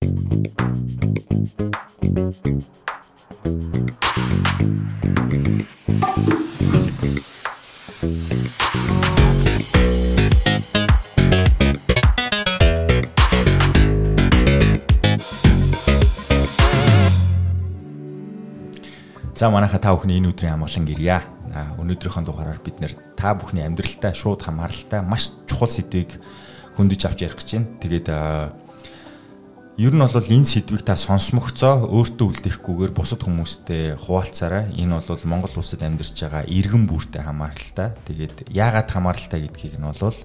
За манайха та бүхний энэ өдрийн амгалан гэрья. Өнөөдрийнхөө дугаараар бид нэр та бүхний амьдралтай шууд хамааралтай маш чухал сэдвийг хөндөж авч ярих гэж байна. Тэгээд ер нь бол энэ сэдвийг та сонсмогцоо өөртөө үлдээхгүйгээр бусад хүмүүстэй хуваалцаарай. Энэ бол Монгол улсад амьдарч байгаа иргэн бүртээ хамааралтай. Тэгээд яагаад хамааралтай гэдгийг нь бол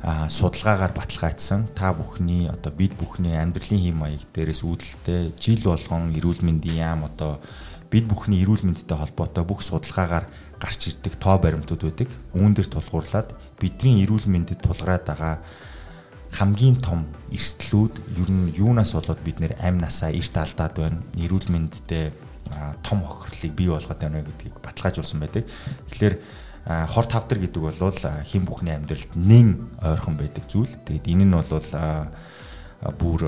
а судалгаагаар баталгаажсан та бүхний одоо бид бүхний амьдралын хэм маяг дээрээс үүдэлтэй жил болгон эрүүл мэндийн яам одоо бид бүхний эрүүл мэндтэй холбоотой бүх судалгаагаар гарч ирдэг тоо баримтууд байдаг. Үүн дээр тулгуурлаад бидний эрүүл мэндэд тулгараад байгаа хамгийн том эрсдлүүд ер нь юунаас болоод бид нэр амь насаа эрт алдаад байна. Эрүүл мэндэд том хохирлыг бий болгоод байна гэдгийг баталгаажуулсан байдаг. Тэгэхээр хор тавдар гэдэг бол хэн бүхний амьдралд нэн ойрхон байдаг зүйл. Тэгэд энэ нь бол бүр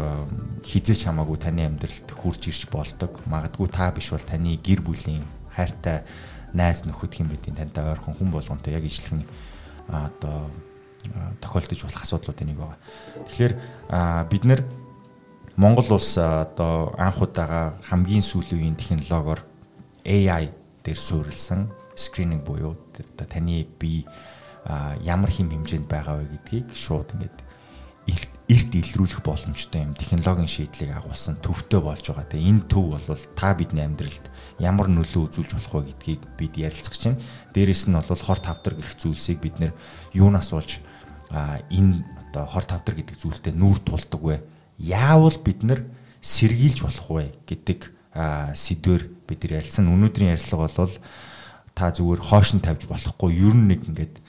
хизээч хамаагүй таны амьдралд хурж ирж болдог. Магадгүй та биш бол таны гэр бүлийн хайртай найз нөхөд хэм бэдийн тантай ойрхон хүн болгонтой яг ижилхэн одоо тохиолдож болох асуудлууд энийг байгаа. Тэгэхээр бид нэр Монгол улс одоо анх удаага хамгийн сүүлийн үеийн технологиор AI дээр суурилсан скрининг буюу одоо таны бие ямар хэм хэмжээнд байгаа вэ гэдгийг шууд ингээд эрт илрүүлэх боломжтой юм технологийн шийдлийг агуулсан төвтэй болж байгаа. Тэгээ энэ төв бол та бидний амьдралд ямар нөлөө үзүүлж болох вэ гэдгийг бид ярилцах чинь. Дээрээс нь бол хор тавдар гэх зүйлсийг бид нэр юунаас болж энэ одоо хор тавдар гэдэг зүйлтэй нүүр тулдаг вэ? Яавал бид нар сэргийлж болох вэ гэдэг сэдвэр бид нар ярилцсан. Өнөөдрийн ярилцлага бол та зүгээр хоош нь тавьж болохгүй ер нь нэг ингээд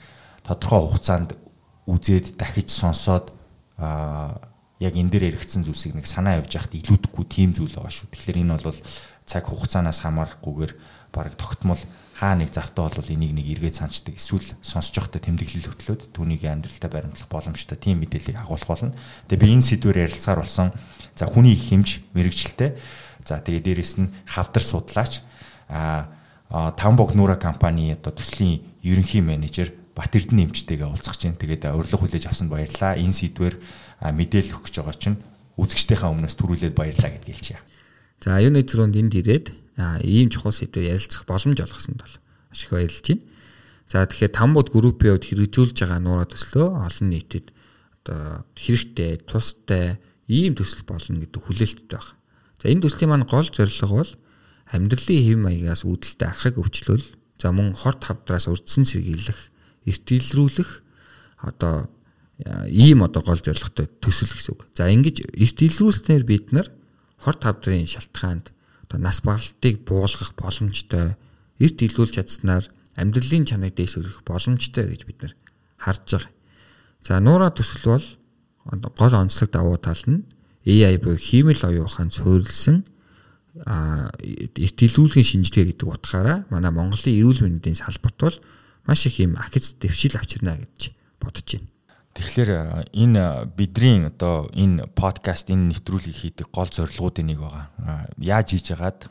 тодорхой хугацаанд үзээд дахиж сонсоод яг энэ дээр эргэцсэн зүйлсийг нэг санаа явж яхад илүүдэхгүй тийм зүйл байгаа шүү. Тэгэхээр энэ бол цаг хугацаанаас хамаарахгүйгээр бараг тогтмол хаа нэг завтаа бол энийг нэг эргээд санчдаг эсвэл сонсож явахдаа тэмдэглэл хөтлөөд түүнийг амьдралтаа баримтлах боломжтой тийм мэдээллийг агуулах болно. Тэгээ би энэ сэдвээр ярилцахаар болсон. За хүний хэмж мэрэгчлээ. За тэгээ дээрэс нь хавдар судлаач а Тамбог нуура компани одоо төслийн ерөнхий менежер Бат Эрдэнэ эмчтэйгээ уулзах чинь тэгээд урилга хүлээж авсанд баярлалаа. Энэ сэдвэр мэдээлэл өгч байгаа чинь үзэгчдийнхээ өмнөөс төрүүлээд баярлалаа гэдгийг хэлчихье. За юуны төрөнд энд ирээд ийм чухал сэдвээр ярилцах боломж олгосонд бол маш их баярлж байна. За тэгэхээр Тамбууд группийн хувьд хэрэгжүүлж байгаа нуура төслөө олон нийтэд одоо хэрэгтэй, тустай ийм төсөл болно гэдэг хүлээлттэй байна. За энэ төслийн маань гол зорилго бол амьдралын хэв маягаас үүдэлтэй архаг өвчлөл, за мөн хорт хавдраас урдсан сэргийлэх эртэлрүүлэх одоо ийм одоо гол зорилготой төсөл гэсэн үг. За ингэж эртэлрүүлснээр бид нар хор тавдрын шалтгаанд одоо нас баралтыг буулгах боломжтой эрт илүүлж чадсанаар амьдралын чанарыг дэвшүүлэх боломжтой гэж бид нар харж байгаа. За нуура төсөл бол гол онцлог давуу тал нь AI буюу хиймэл оюун ухаанд суурилсан а эртэлүүлгийн шинжилгээ гэдэг утгаараа манай Монголын эрүүл мэндийн салбарт бол маш их юм ахиц дэвшил авчирна гэж бодож байна. Тэгэхээр энэ бидний одоо энэ подкаст энэ нэвтрүүлгийг хийдэг гол зорилгоудын нэг байгаа. Яаж хийж яагаад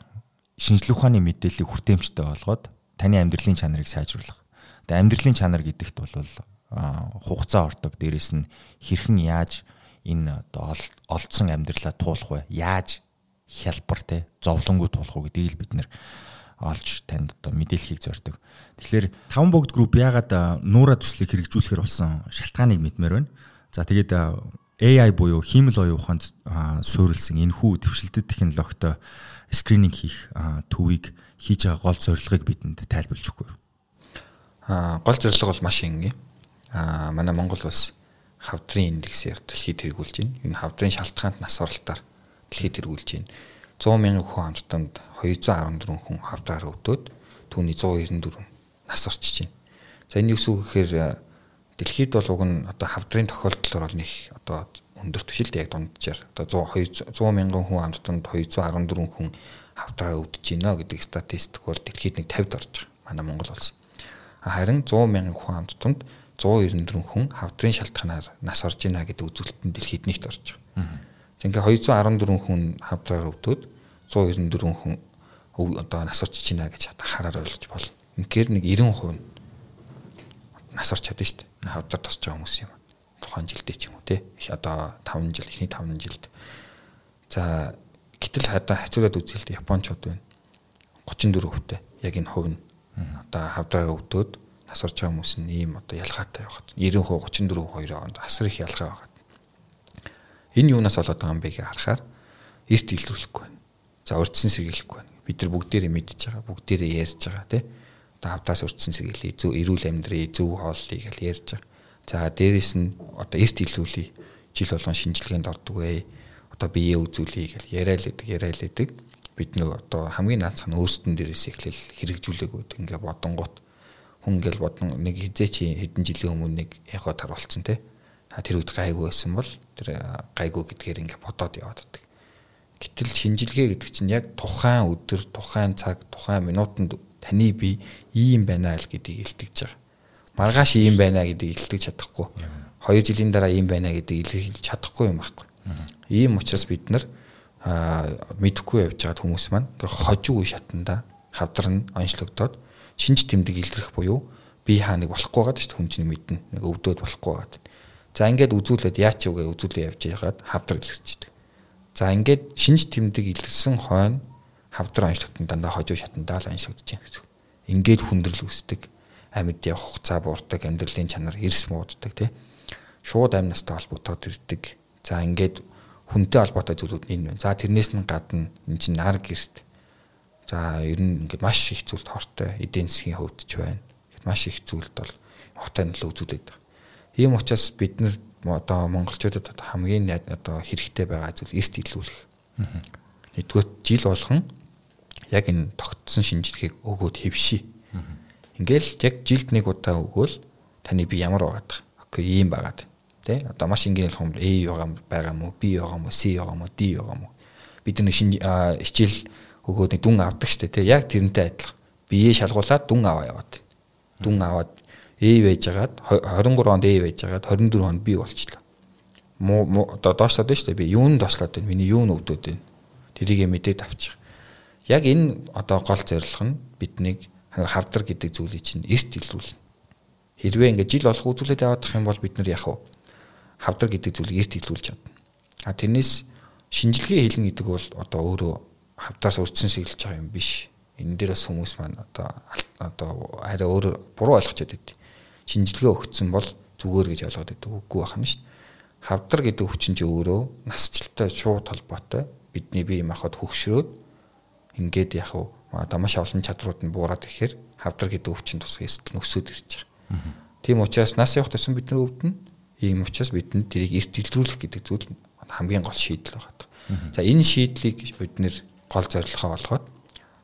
шинжлэх ухааны мэдээллийг хүртээмжтэй болгоод таны амьдралын чанарыг сайжруулах. Тэгээ амьдралын чанар гэдэгт бол хугацаа ордог. Дээрэс нь хэрхэн яаж энэ одоо олдсон амьдралаа туулах вэ? Яаж хялбар те зовлонгоо туулах вэ гэдгийг л бид нэр олж танд одоо мэдээллийг зорддог. Тэгэхээр таван богд групп яагаад нуура төслийг хэрэгжүүлэхээр болсон шалтгааныг мэдмээр байна. За тэгээд AI буюу хиймэл оюун ухаанд суурилсан энэхүү төвшөлтөд технологитой скрининг хийх төвийг хийж байгаа гол зорилгыг бидэнд тайлбарлаж өгөх. Аа гол зорилго бол маш энгийн. Аа манай Монгол улс хавдрын индексээр дэлхийд тэргүүлж байна. Энэ хавдрын шалтгаанд нас оролтоор дэлхийд тэргүүлж байна. 100 мянган хүн амттанд 214 хүн хавдраар өвдөд түүний 194 нас орчиж байна. За энэ юу гэхээр дэлхийд бол уг нь одоо хавдрын тохиолдол бол нэг одоо өндөр түвшилт яг дунджаар одоо 100 100 мянган хүн амттанд 214 хүн хавдраар өвдөж байна гэдэг статистик бол дэлхийд нэг 50-д орж байгаа. Манай Монгол улс. Харин 100 мянган хүн амттанд 194 хүн хавдрын шалтгаанаар нас орж байна гэдэг үзүүлэлт нь дэлхийд нэгт орж байгаа. Ингээ 214 хүн хавдраар өвдөд 194 хүн одоо нас орчиж байна гэж хараар ойлгож болно. Инхээр нэг 90% нь нас орч чадсан шүү дээ. Хавдар тосч байгаа хүмүүс юм. Тухайн жилдээ ч юм уу те. Одоо 5 жил, эхний 5 жилд. За гэтэл одоо хацуулаад үзэлт Япончууд байна. 34%тэй. Яг энэ хувь нь одоо хавдраа өвдөд нас орж байгаа хүмүүс нь ийм одоо ялгаатай байгаад 90% 34% хоёроо асар их ялгаа байгаад. Энэ юунаас болоод байгаа юм бэ гэж харахаар эрт илрүүлэхгүй байна. За урдсан сэргийлэхгүй байна. Бид нар бүгдээрээ мэдж байгаа, бүгдээрээ ярьж байгаа тий. Одоо хавдаас урдсан сэргийлээ, зөв эрүүл амьдрий, зөв хооллыг гэж ярьж байгаа. За дээрэс нь одоо эрт илрүүлээ. Жил болгон шинжилгээнд ордог бай. Одоо биеэ үзүүлэе гэж яриалдаг, яриалдаг. Бид нэг одоо хамгийн наацх нь өөрсдөн дээрээс эхлэл хэрэгжүүлээгүүд ингээ бодонгууд хүн ингээл бодно нэг хизээ чи хэдэн жилийн өмнө нэг яхаа таруулсан те тэр үед гайгүй байсан бол тэр гайгүй гэдгээр ингээ бодоод яваад байдаг. Гэтэл шинжилгээ гэдэг чинь яг тухайн өдөр, тухайн цаг, тухайн минутанд таны бие ийм байна л гэдгийг илтгэж байгаа. Маргааш ийм байна гэдгийг илтгэж чадахгүй. 2 жилийн дараа ийм байна гэдгийг илтгэж чадахгүй юм байхгүй. Ийм учраас бид нар мэдэхгүй явж байгаа хүмүүс маань хожиг үе шатанда хавдарна, онцлогдоод шинж тэмдэг илрэх буюу би хаа нэг болохгүй байгаа шүү хүн чинь мэднэ нэг өвдөд болохгүй байгаа. За ингээд үзүүлээд яач үгээ үзүүлээ явж байгаад хавдар илэрчдэг. За ингээд шинж тэмдэг илэрсэн хойно хавдар онцлогдсон дандаа хожуу шатандаа л онцлогдож байна гэсэн. Ингээд хүндрэл үүсдэг амьд явах хугацаа буурдаг амьдралын чанар эрс мууддаг тий. Шууд амьнастай холбогдоод ирдэг. За ингээд хүнтэй холбоотой зүйлүүд энэ байна. За тэрнээс нь гадна энэ чинь нар гэрт За ер нь ингээд маш их зүйлд хортой эдийн засгийн хөвд ч байна. Маш их зүйлд бол хотой нөлөө үзүүлээд байгаа. Ийм учраас бид нар одоо монголчуудад хамгийн одоо хэрэгтэй байгаа зүйл эрт илүүлэх. Нэгдүгээр жил болгон яг энэ тогтсон шинжилгээг өгөөд хэвший. Ингээл яг жилд нэг удаа өгөөл таны би ямар байгаад байгаа. Окей, ийм байгаад. Тэ? Одоо маш энгийн хэлэх юм A байгаа юм уу, B байгаа уу, C байгаа уу, D байгаа уу? Бид нэг шинж хичээл өгөөд дүн авдаг штэ тий яг тэрнтэй адилхан биеэ шалгуулад дүн аваа яваад дүн аваад A байж байгаад 23 онд A байж байгаад 24 онд B болчихлоо. Муу одоо доошлоод байна штэ би юунд дослоод байна? Миний юу нүвдүүд байна? Тэрийг мэдээд авчих. Яг энэ одоо гол зорилго нь биднийг хавдар гэдэг зүйлийг чинь эрт илрүүлнэ. Хэрвээ ингээд жил болох үзүүлээд явах юм бол бид нар яг хавдар гэдэг зүйлийг эрт илрүүлж чадна. А тэрнээс шинжилгээ хийлгэн гэдэг бол одоо өөрөө хавтаас урдсан сэглэж байгаа юм биш. Энэ дээр бас хүмүүс маань одоо одоо арай өөр буруу ойлгочод байд. Шинжилгээ өгсөн бол зүгээр гэж ойлгоод байдаг үгүй байх юм шүү дээ. Хавдар гэдэг хүчин чи өөрөө насжилттай шууд холбоотой. Бидний бие махбод хөгшрөөд ингээд яг одоо маш олон чадрууд нь буураад ирэхээр хавдар гэдэг өвчин тусгай эстэл нөсөөд ирж байгаа. Тийм учраас нас явах тусам бид нар өвдөн. Ийм учраас бидэнд тэрийг эрт илрүүлэх гэдэг зүйл хамгийн гол шийдэл байгаа. За энэ шийдлийг бид нэр гол зорилгоо болгоод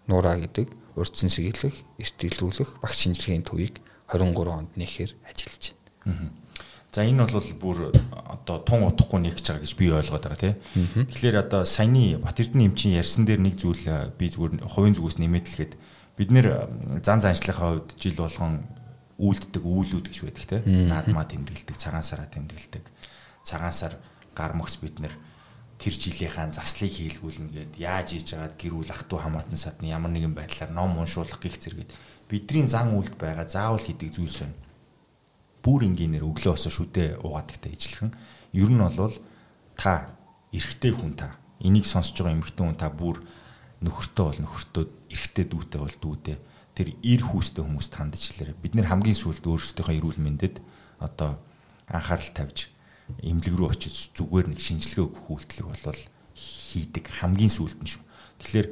нураа гэдэг урдсан сэглэх, эрт илрүүлэх багц шинжилгээний төвийг 23 онд нэхээр ажиллаж байна. За энэ бол бүр одоо тун утахгүй нэгж байгаа гэж би ойлгоод байгаа тийм. Тэгэхээр одоо саяны Бат Эрдэнэ эмчийн ярьсан дээр нэг зүйл би зүгээр хувийн зүгээс нэмээд хэлгээд бид нэр зан заншлахаа хувьд жил болгон үйлддэг үйлүүд гэж байдаг тийм. Наадмаа тэмдэглэдэг, цагаан сараа тэмдэглэдэг. Цагаан сар гар мөхс бид нэр тэр жилийнхаа заслыг хийлгүүлнэ гэд яаж хийж агаад гэрүүл ах トゥ хамаатан садны ямар нэгэн байдлаар ном уншуулах гих зэрэгэд бидний зан үйлд байгаа заавал хийдэг зүйлс байна. Бүр энгийнээр өглөө босоо шүдээ угаадагтай ижилхэн. Ер нь бол та эрэгтэй хүн та энийг сонсож байгаа эмэгтэй хүн та бүр нөхөртөө бол нөхөртөө эрэгтэй дүүтэй бол дүүдээ тэр ир хүүстэй хүмүүст хандж илэрэ. Бид нэр хамгийн сүүлд өөрсдийнхөө эрүүл мэндэд одоо анхаарал тавьж эмнэлэг рүү очиж зүгээр нэг шинжилгээ өгөх үйлдэл бол хийдэг хамгийн сүүлд нь шүү. Тэгэхээр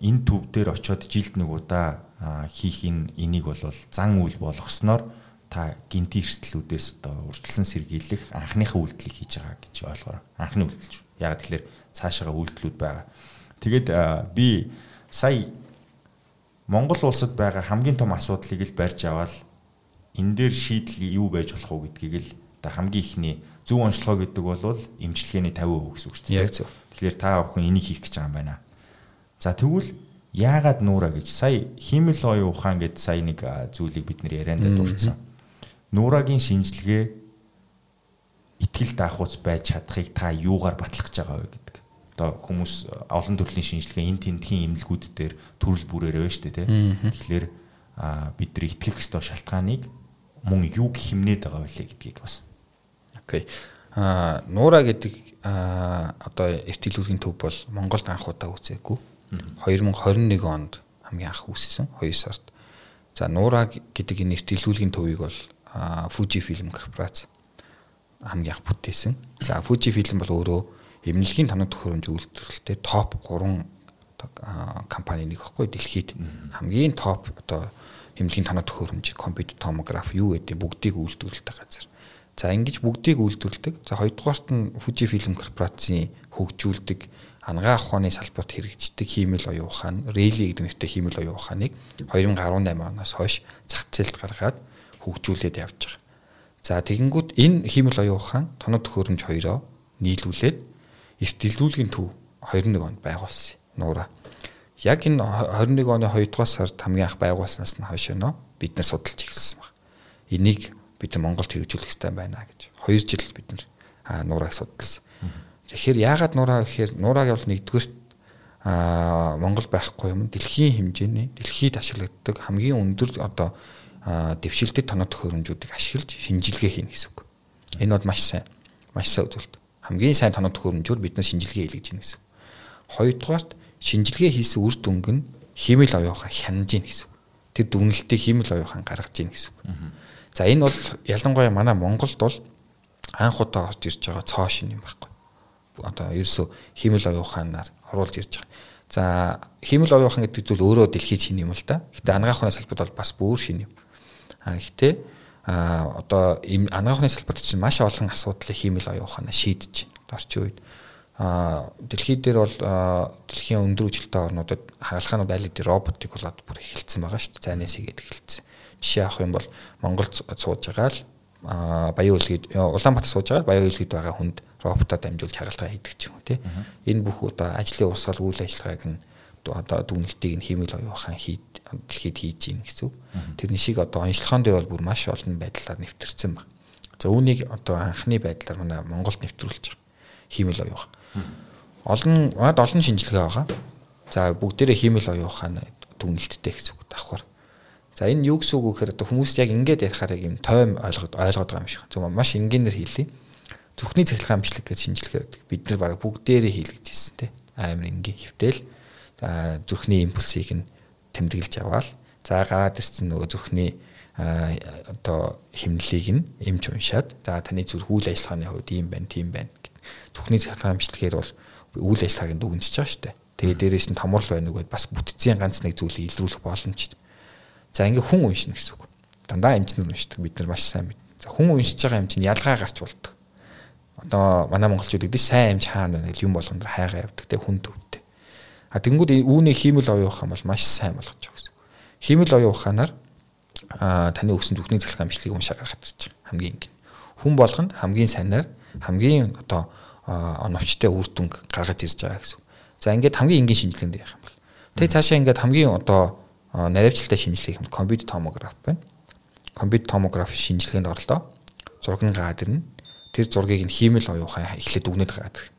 энэ төв дээр очиод жилд нэг удаа хийх энэ энийг бол зан үйл болгосноор та гинти эрсдлүүдээс одоо урьдчилан сэргийлэх анхныхаа үйлдэлийг хийж байгаа гэж ойлгоорой. Анхны үйлдэл. Яг тэгэхээр цаашаага үйлдэлүүд байгаа. Тэгээд би сая Монгол улсад байгаа хамгийн том асуудлыг л барьж аваад энэ дээр шийдэл юу байж болох уу гэдгийг л одоо хамгийн ихний зөв онцлогоо гэдэг бол эмчилгээний 50% гэсэн үг шүү дээ. Яг зөв. Тэгэхээр та бүхэн энийг хийх гэж байгаа юм байна. За тэгвэл яагаад нуура гэж сая химэл оюун ухаан гэдэг сая нэг зүйлийг бид нэр ярианда дурдсан. Нуурагийн шинжилгээ итгэл даахууц байж чадахыг та юугаар батлах гэж байгаа вэ гэдэг. Одоо хүмүүс олон төрлийн шинжилгээ энэ тентхийн имлгүүд дээр төрөл бүрээр байна шүү дээ тий. Тэгэхээр бид нар итгэх ёстой шалтгааныг мөн юу хэмнээд байгаа вэ гэдгийг бас. Окей. А нуура гэдэг одоо эртгэлүүлгийн төв бол Монголд анх удаа үүсээгүй. 2021 онд хамгийн анх үүссэн 2 сард. За нуура гэдэг энэ эртгэлүүлгийн төвийг бол Fuji Film корпорац хамгийн анх бүтээсэн. За Fuji Film бол өөрөө эмнэлгийн танах төхөөрөмж үйлдвэрлэлтэй топ 3 компани нэг баггүй дэлхийд хамгийн топ одоо эмнэлгийн танах төхөөрөмж компьютер томограф юу гэдэг бүгдийг үйлдвэрлэдэг газар. За ингэж бүгдийг үйлдвэрлэдэг. За хоёрдугаарт нь Fuji Film корпорацийн хөгжүүлдэг ангаа ухааны салбарт хэрэгждэг хиймэл оюун ухаан, Rally гэдэг нэртэй хиймэл оюун ухааныг 2018 оноос хойш зах зээлд гаргаад хөгжүүлээд явж байгаа. За тэгэнгүүт энэ хиймэл оюун ухаан тоног төхөөрөмж хоёроо нийлүүлээд эрт дэлгүүлгийн төв 21 онд байгуулсан. Нуура. Яг энэ 21 оны 2 дугаар сард хамгийн анх байгуулснаас нь хойш нөө бид нар судалж эхэлсэн баг. Энийг бид Монголд хэрэгжүүлэх хэрэгтэй байна гэж. 2 жил бид нар нуураг судалсан. Тэгэхээр яагаад нураа гэхээр нурааг бол нэгдүгээр а Монгол байхгүй юм дэлхийн хэмжээний дэлхийд ашиглагддаг хамгийн өндөр одоо дэвшилтэд тоног төхөөрөмжүүдийг ашиглаж шинжилгээ хийнэ гэсэн үг. Энэ бол маш сайн. Маш сайн үзүүлэлт. Хамгийн сайн тоног төхөөрөмжөөр бид нар шинжилгээ хийлгэж байна гэсэн. Хоёрдугаарт шинжилгээ хийсэн үр дүнг нь химэл оюухан хянаж гин гэсэн. Тэр дүгнэлтийг химэл оюухан гаргаж гин гэсэн. За энэ бол ялангуяа манай Монголд бол анх удаа орж ирж байгаа цоо шин юм байхгүй одоо ерөөсө химэл оюуханаар оруулж ирж байгаа. За химэл оюухан гэдэг зүйл өөрөө дэлхийд шин юм л да. Гэтэ анагаахны салбарт бол бас бүр шин юм. А гэтээ а одоо анагаахны салбарт чинь маш олон асуудлыг химэл оюуханаа шийдэж байна. Орчин үед а дэлхийд дээр бол дэлхийн өндөр үжилтэй орнуудад хаалхаанууд аль хэдийн роботик болоод бүр эхэлсэн байгаа шүү дээ. Зайнаас игээд эхэлсэн. Жишээ авах юм бол Монголд сууж байгаа л Баян үлгэд Улаанбаатар сууж байгаа Баян үлгэд байгаа хүнд роботоо дамжуулж хагалгаа хийдэг ч юм уу тий. Энэ бүх одоо ажлын урсгал үйл ажиллагааг нь одоо дүгнэлтийг нь хиймэл оюухан хийд дэлхийд хийж гин гэсэн. Тэрний шиг одоо онцлогоон дээр бол бүр маш олон байдлаар нэвтэрсэн баг. За үүнийг одоо анхны байдлаар манай Монголд нэвтрүүлж байгаа. Хиймэл оюухан. Олон мад олон шинжилгээ байгаа. За бүгдээрээ хиймэл оюухан дүгнэлттэй гэсэн үг давхар. За энэ юу гэсэн үг вэ гэхээр одоо хүмүүс яг ингэж ярихаар юм тойм ойлгоод ойлгоод байгаа юм шиг. Зөв маш энгийнээр хэлье зүрхний цахилгаан амжилт гэж шинжилгээ өгдөг. Бид нар баг бүгдээрээ хийлгэж ирсэн те. Амар энгийн хөвтэл зүрхний импульсыг нь тэмдэглэж аваад за гараад ирсэн нөгөө зүрхний одоо химнэлийг нь эмч уншаад за таны зүрх үйл ажиллагааны хувьд ийм байна, тийм байна гэд. Зүрхний цахилгаан амжилтгээр бол үйл ажиллагааг нь дүгнэж байгаа шүү дээ. Тэгээ дээрээс нь томрол байна уу гэд бас бүтцийн ганц нэг зүйлийг илрүүлэх боломжтой. За ингээ хүн уншина гэсэн үг. Дандаа эмчнэр уншдаг бид нар маш сайн мэд. За хүн уншиж байгаа юм чинь ялгаа гарч болдог одоо манай монголчууд гэдэг сайн амж хаана нэг юм болгонд хайгаа явдаг те хүн төвтэй. А тэгэнгүүт үүнийг хиймэл оюун ухаан бол маш сайн болгож байгаа гэсэн. Хиймэл оюун ухаанаар а таны өгсөн зүгний цахилгаан амжилтыг уншаа гаргах гэж байгаа хамгийн ингэ. Хүн болгонд хамгийн сайнаар хамгийн одоо оновчтой үр дүн гаргаж ирж байгаа гэсэн. За ингээд хамгийн энгийн шинжилгээнд ярих юм бол. Тэгээ цаашаа ингээд хамгийн одоо наривчлалтай шинжилгээ юм компьютер томограф байна. Компьютер томограф шинжилгээнд орлоо. Зураг нь гараад ирнэ тэр зургийг нь хиймэл оюухан эхлээд үгнээд гараад ирнэ.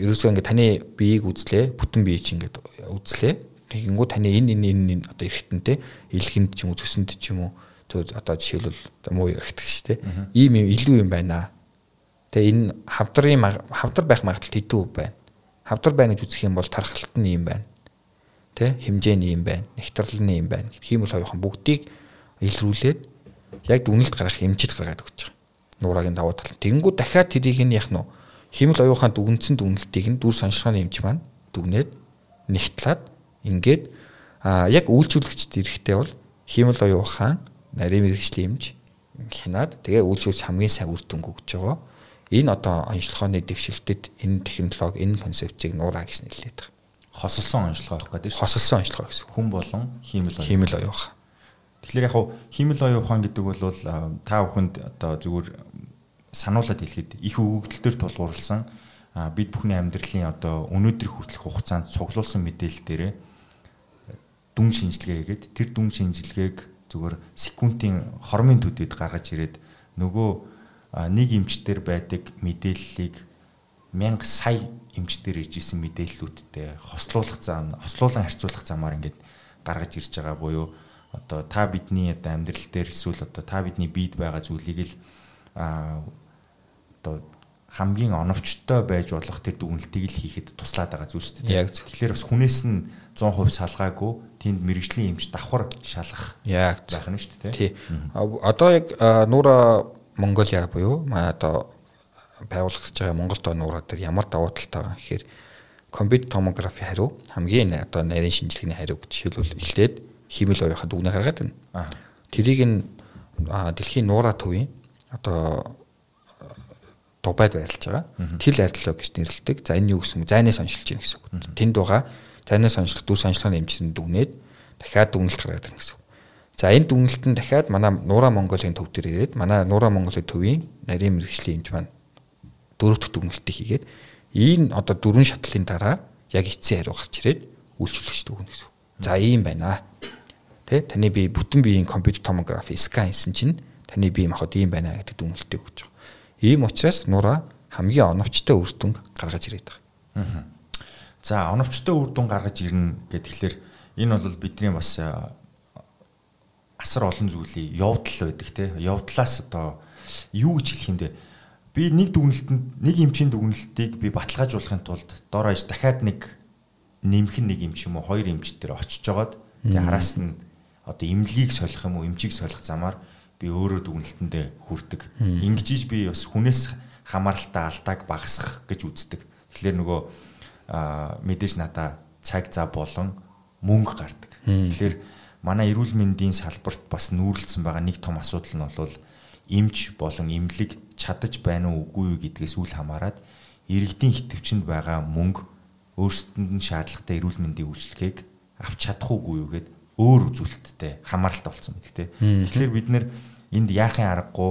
Ерөөсөө ингээд таны биеийг үзлээ, бүтэн бие чинь ингээд үзлээ. Тэгэнгүү таны энэ энэ энэ одоо эргэтэнтэй илгэнд ч юм уу төсөнд ч юм уу одоо жишээлбэл муу эргэтэх шүү дээ. Ийм юм илүү юм байна. Тэгээ энэ хавдрын хавдар байх магадлал хэдэн үе байна. Хавдар байна гэж үзэх юм бол тархалт нь юм байна. Тэ хэмжээ нь юм байна. Нэгтрал нь юм байна. Гэх юм бол хоёрхан бүгдийг илрүүлээд яг дүнэлт гаргах эмчит гаргаад өгч байгаа нуураагийн давуу тал. Тэгэнгүүт дахиад тэрийг нь яах нь химэл оюухан дүгнсэн дүгнэлтийг нь дүр саншгааны эмч маань дүгнээд нэгтлээд ингээд а яг үйлчлүүлэгчд эрэхтэй бол химэл оюухан нарийн мэрэгчлийн эмч хянаад тэгээ үйлчлүүлж хамгийн сайн үр дүн өгч байгаа. Энэ одоо онцлогооны дэвшилтэд энэ технологи, энэ концепцийг нуураа гэж нэрлэдэг. Хосолсон онцлогоо авах гэдэг. Хосолсон онцлогоо гэсэн. Хүн болон химэл оюухан. Химэл оюухан. Тэгэхээр яг хуу химэл оюун ухаан гэдэг бол та бүхэнд одоо зүгээр сануулад хэлэхэд их өгөгдөлтөөр тулгуурласан бид бүхний амьдралын одоо өнөөдөр хүртэлх хугацаанд цуглуулсан мэдээлэл дээр дүн шинжилгээ хийгээд тэр дүн шинжилгээг зүгээр секундын хормын төдөд гаргаж ирээд нөгөө нэг эмчтэр байдаг мэдээллийг 1000 сая эмчтэр ирж исэн мэдээллүүдтэй хослуулах зам, хослуулан харьцуулах замаар ингээд гаргаж ирж байгаа буюу одоо та бидний одоо амьдрал дээр эсвэл одоо та бидний биед байгаа зүйлийг л а одоо хамгийн оновчтой байж болох тэр дүгнэлтийг л хийхэд туслаад байгаа зүйл шүү дээ. Тэгэхээр бас хүнээс нь 100% салгаагүй тэнд мэрэгжлийн эмч давхар шалгах яг байх нь шүү дээ. Тий. Одоо яг нуура Монголиа буюу манай одоо байгуулагдаж байгаа Монголд нуураа дээр ямар давуу талтай байгаа гэхээр компьютер томографи хариу хамгийн одоо нарийн шинжилгээний хариу гэж жишээлбэл эхлээд химэл оюухад үгнэ гаргаад байна. Тэрийг нь дэлхийн нуураа төвийн одоо дубайд байрлаж байгаа. Тэл арилоо гэж нэрлэдэг. За энэ юу гэсэн? Зайнаас оншилж байна гэсэн үг. Тэнд байгаа зайнаас онцлог дүр санчлагын эмчсэн дүгнээд дахиад дүгнэлт гаргаад байна гэсэн үг. За энэ дүгнэлт нь дахиад манай Нуура Монголын төв дээр ирээд манай Нуура Монголын төвийн нарийн мэрэгжлийн эмч маань дөрөв дэх дүгнэлтийг хийгээд энэ одоо дөрвөн шатлалын дараа яг эцсийн хариу гарч ирээд үйлчлүүлэгч дүгнэ гэсэн. За ийм байна. Тэ таны бие бүтэн биеийн компьютер томографи скан хийсэн чинь таны бие махбод ийм байна гэдэг дүгнэлтийг өгч байгаа. Ийм учраас Нуура хамгийн оновчтой үр дүн гаргаж ирээд байгаа. За оновчтой үр дүн гаргаж ирнэ гэхэлэр энэ бол бидний бас асар олон зүйлийн явдал байдаг те. Явдлаас одоо юу гэж хэлэх юм бэ? Би нэг дүгнэлтэнд нэг эмчийн дүгнэлтийг би баталгаажуулахын тулд доор аж дахиад нэг нэмэх нэг эмч юм уу хоёр эмч дээр очиж жагаад тэгээ хараас нь одоо имлэгийг солих юм уу эмчийг солих замаар би өөрөө дүгнэлтэндээ хүрдэг. Ингэж би бас хүнээс хамааралтай алдааг багасгах гэж үздэг. Тэгэхээр нөгөө мэдээж надаа цаг зав болон мөнгө гардаг. Тэгэхээр манай эрүүл мэндийн салбарт бас нүүрлсэн байгаа нэг том асуудал нь бол эмч болон эмнэлэг чадаж байна уу үгүй юу гэдгээс үл хамааран иргэдийн хитвчэнд байгаа мөнгө өөрсдөнд нь шаардлагатай эрүүл мэндийн үйлчлэгийг авч чадах уугүй юу гэд өөр үзүүлэлттэй хамааралтай болсон мэт те. Тэгэхээр бид нэр энд яахын аргагүй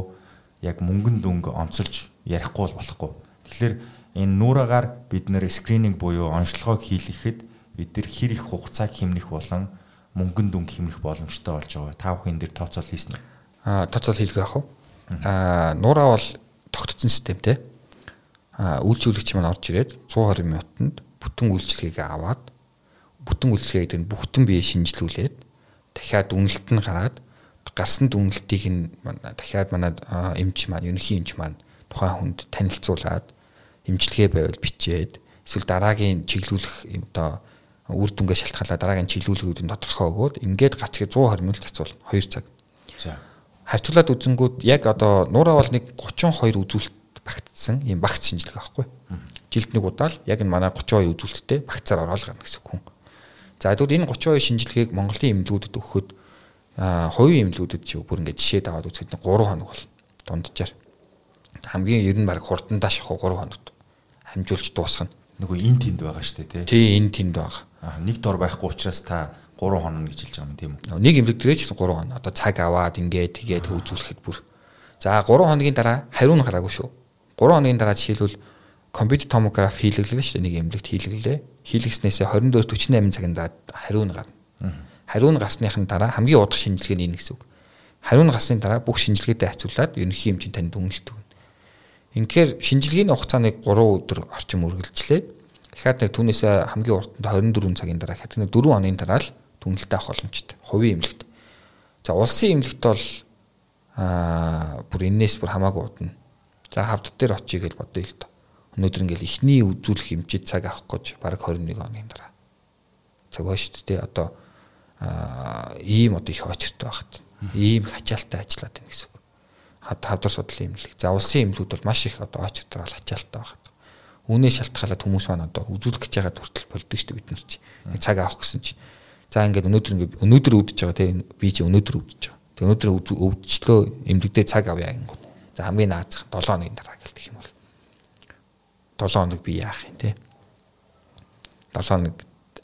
яг мөнгөн дүнг онцолж ярихгүй бол болохгүй. Тэгэхээр энэ нуураагаар бид нэр скрининг буюу онцлогоог хийлгэхэд бид нар хэр их хугацааг хэмнэх болон мөнгөн дүнг хэмнэх боломжтой болж байгаа. Та бүхэн энэ дэр тооцоол хийсэн үү? Аа тооцоол хийлгэх яах вэ? Аа нураа бол тогтцсон системтэй. Аа үйлчлүүлэгч маань орж ирээд 120 минутанд бүтэн үйлчлэгийг аваад бүтэн үйлчлэгээ гэдэг нь бүхтэн бие шинжилүүлээд дахиад үнэлт нь гараад гарсан дүнэлтийг нь дахиад манай эмч маань ерөнхий эмч маань тухайн хүнд танилцуулаад эмчилгээ байвал бичээд эсвэл дараагийн чиглүүлэх одоо үр дүнгээ шалтгаалаад дараагийн чиглүүлгүүдийн тодорхой өгөөд ингээд гацгийг 120 минут цацуул 2 цаг. За. Харьцуулаад үзэнгүүт яг одоо нуураа бол нэг 32 үзүүлэлт багтсан юм багц шинжилгээ байхгүй. Жилд нэг удаа л яг энэ манай 32 үзүүлэлттэй багцаар ороод гарна гэсэн хүн. За тэгвэл энэ 32 шинжилгээг Монголын эмнэлгүүдэд өгөхөд хувийн эмнэлгүүдэд ч бүр ингээд жишээ даваад үзэхэд 3 хоног бол дунджаар. Хамгийн ер нь баг хурдандаа шахуу 3 хоногт хамжуулж дуусгана. Нөгөө эн тэнд байгаа шүү дээ тий. Тий эн тэнд байгаа. Аа нэг дор байхгүй учраас та 3 хоног гэж хэлж байгаа юм тийм үү? Нэг эмнэлэг дээрээ ч 3 хоног. Одоо цаг аваад ингээд тэгээд үзүүлэхэд бүр. За 3 хоногийн дараа хариу нь гараагүй шүү. 3 хоногийн дараа жишээлбэл компьютер томограф хийлгэлээ шүү дээ нэг эмнэлэгт хийлгэлээ. Хийлгэснээсээ 24-48 цагийн дараа хариу нь гарна. Хариу нь гарсныхын дараа хамгийн удах шинжилгээ нь гэсэн үг. Хариу нь гарсны дараа бүх шинжилгээтэй хацуулаад ерөнхий эмчийн танд дүгнэлт өгнө. Инхээр шинжилгээний хугацааныг 3 өдөр орчим үргэлжлээд дахиад нэг түүнээсээ хамгийн уртанд 24 цагийн дараа хатаг нэг 4 хоногийн дараа л дүнэлтээ авах боломжтой. Хувийн эмнэлэгт. За улсын эмнэлэгт бол аа бүр энээс бүр хамаагүй удна. За хавд дээр очие гэж бодъё л доо. Өнөөдөр ингээл ихний үзүүлэх хэмжээд цаг авах гэж баг 21 хоногийн дараа. Цаг ба шүү дээ. Одоо ийм одоо их очиртой байхад. Ийм хачаалтай ажиллаад байна гэсэн үг хавдар судлалын эмнэлэг. За улсын эмнэлгүүд бол маш их одоо очир дараал ачаалттай байна. Үүнээс шалтгаалаад хүмүүс маань одоо үзүүлэх гэж байгаа хүртэл болдог шүү дээ бид нар чи. Цаг авах гэсэн чинь. За ингээд өнөөдөр ингээд өнөөдөр өвдөж байгаа тийм би чи өнөөдөр өвдөж байгаа. Тэг өнөөдөр өвдөжлөө эмнэлэгдээ цаг авъя гингүү. За хамгийн наазах 7 хоногийн дараа гэлдэг юм бол 7 хоног би яах юм те. 7 хоног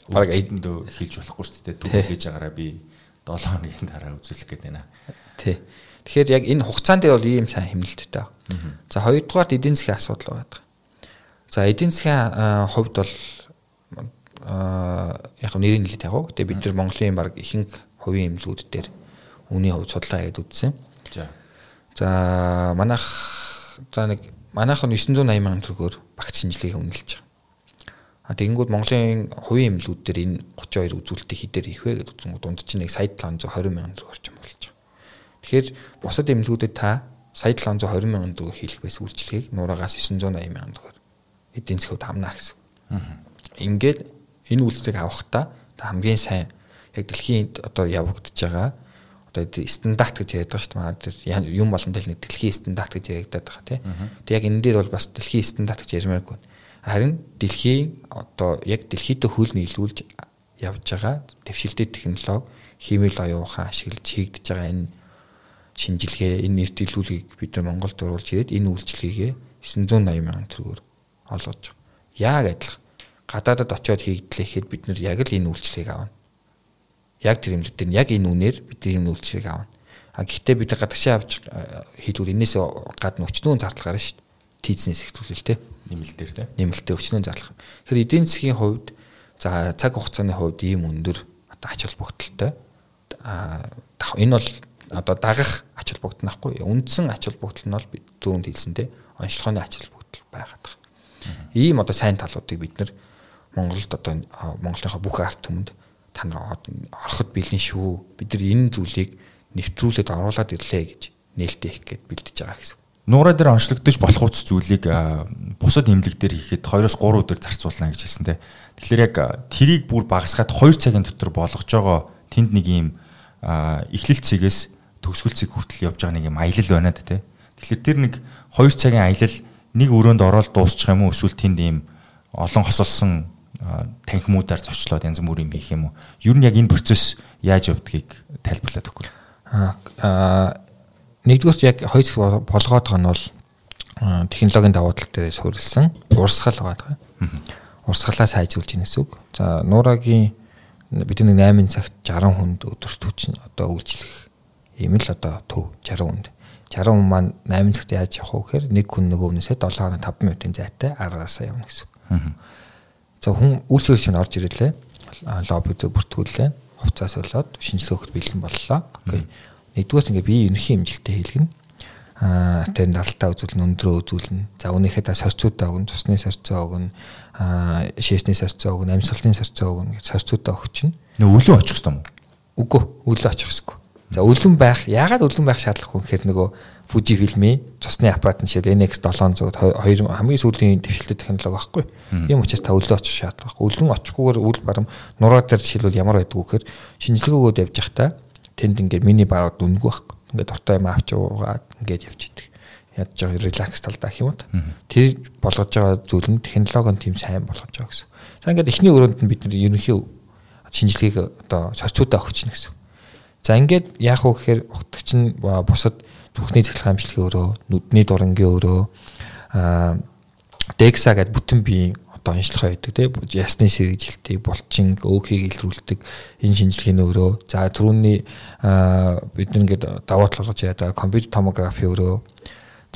баг эдэндөө хийж болохгүй шүү дээ. Түг хийж байгаараа би 7 хоногийн дараа үзүүлэх гээд байна. Тий. Тэгэхээр яг энэ хугацаан дээр бол ийм сайн хэмнэлттэй байна. За хоёрдугаар эдийн засгийн асуудал байдаг. За эдийн засгийн хувьд бол яг нэрийн нэлээд яг. Тэгээ бид нар Монголын баг ихэнх хувийн эмнэлгүүд дээр үүний хувьд судалгаа хийгээд үзсэн. За. За манайх за нэг манайхан 980 мянган төгрөгөөр багц шинжилгээг үнэлж байгаа. Тэгэнгүүт Монголын хувийн эмнэлгүүд дээр энэ 32 үзүүлэлтийг хідээр хийх вэ гэдэг үзэн дунд чинь нэг сая 720 мянган төгрөг орчим болж байгаа. Тэгэхээр бусад эмнэлгүүдэд та сая 720 мянган төгрөг хийх байсан үйлчлэгийг нураагаас 980 мянган төгрөг эдийн засгууд амнаа гэсэн. Ингээд энэ үйлчлэгийг авахдаа хамгийн сайн яг дэлхийд одоо явагдаж байгаа одоо стандарт гэж яриад байгаа шүү дээ. Юм л нэг дэлхийн стандарт гэж яриад байгаа тийм. Тэг яг энэ дээр бол бас дэлхийн стандарт гэж ярмааргүй. Харин дэлхийн одоо яг дэлхийдээ хөл нийлүүлж явж байгаа дэвшилтэй технологи химэл оюухан ашиглаж хийгдэж байгаа энэ шинжилгээ энэ нэрт илүүлгийг бид нар Монголд оруулж ирээд энэ үйлчлэгээ 980 мянган төгрөгөөр олгож байгаа. Яг адилхан. Гадаадад очиод хийгдлээ гэхэд бид нар яг л энэ үйлчлэгийг авна. Яг тэр юмлэг дээр яг энэ үнээр бид энэ үйлчлэгийг авна. А гэхдээ бид гадагшаа авч хийлгүүр энээс гадна өчнөө зардал гарна шүү дээ. Тийзнээс хэвчүүлэл те нэмэлтээр тийм. Нэмэлтээр өчнөө зарлах. Тэгэхээр эдийн засгийн хувьд за цаг хугацааны хувьд ийм өндөр одоо ач холбогдолтой. Энэ бол одоо дагах ач холбогдол нөхгүй. Үндсэн ач холбогдол нь бол бид түрүүнд хэлсэнтэй онцлогооны ач холбогдол байгаад байна. Ийм одоо сайн талуудыг бид нар Монголд одоо Монголынхаа бүх ард түмэнд та нар ороход бэлэн шүү. Бид нар энэ зүйлийг нэвтрүүлээд оруулаад ирлээ гэж нээлттэй их гээд бэлдэж байгаа гэсэн нуураа дээр онцлогдож болох уц зүйлийг бусад имлэг дээр хийхэд 2-оос 3 өдөр зарцуулна гэж хэлсэн те. Тэгэхээр яг тэрийг бүр багасгаад 2 цагийн дотор болгож байгаа тэнд нэг юм эхлэл цэгээс төгсгөл цэг хүртэл явж байгаа нэг юм аялал байна те. Тэгэхээр тэр нэг 2 цагийн аялал нэг өрөөнд ороод дуусчих юм уу эсвэл тэнд ийм олон хосолсон танхимуудаар зочлоод янз бүрийн хийх юм уу? Ер нь яг энэ процесс яаж явдгийг тайлбарлаад өгөх. Аа нэгдүгээр яг хоёр хэсэг болгоод байгаа нь бол технологийн давуу тал дээр суурилсан урсгал байгаа. Урсгалаа сайжруулж ийн гэсэн үг. За нурагийн бид нэг 8 цагт 60 хүнд өдөрт хүчин одоо үйлчлэх ийм л одоо төв 60 хүнд. 60 хүн маань 8 цагт яаж явах вэ гэхээр нэг хүн нөгөө өмнөөсөө 7 5 минутын зайтай араасаа явна гэсэн үг. За хүн үйлчлэгч нь орж ирэлээ. Лобби дээр бүртгүүллээ. Хувцас болоод шинжилгээ өгөх бэлэн боллоо. Окей Нэгдүгээр ингээ би ерөнхий хэмжилтээ хийлгэнэ. Аа тэр далтаа үзүүлнэ, өндрөө үзүүлнэ. За үнийхээ та сорцуудаа өгнө, цусны сорцоо өгнө, аа шээсний сорцоо өгнө, амьсгалын сорцоо өгнө гэж сорцуудаа өгч чинь. Нөө өлөө очих юм уу? Үгүй, өлөө очих хэрэггүй. За өлөн байх, яагаад өлөн байх шаардлагагүй гэхээр нөгөө Fuji фильмийн цусны аппарат нь шил NX 700 хоёр хамгийн сүүлийн дэвшилтэй технологи байхгүй. Ийм учраас та өлөө очих шаардлагагүй. Өлөн очихгүйгээр үл барам нураа дээр жишээлбэл ямар байдгүй гэхээр шинжилгээ өгөөд явж байхдаа тэнд ингээд миний барууд үнгүй байхгүй. Ингээд дуртай юм авч уугаад ингээд явж идэг. Ядж байгаа релакс талдаа гэх юм уу. Тэр болгож байгаа зүйл нь технологи нь тийм сайн болгож байгаа гэсэн. За ингээд эхний өрөөнд нь бид нар ерөнхий шинжилгээг одоо сорцуудаа өгч гэнэ гэсэн. За ингээд яах вэ гэхээр ухтагч нь бусад зүрхний цэглэх амжилтгийн өрөө, нүдний дурангийн өрөө, аа декса гэдэг бүтэн биеийн одоо онцлогоо өгдөг тийм ясны сэргийлтийг булчин өөхийг илрүүлдэг энэ шинжилгээний өрөө. За түрүүний бид нэгээд даваа талгаж яадаг компьютер томографи өрөө.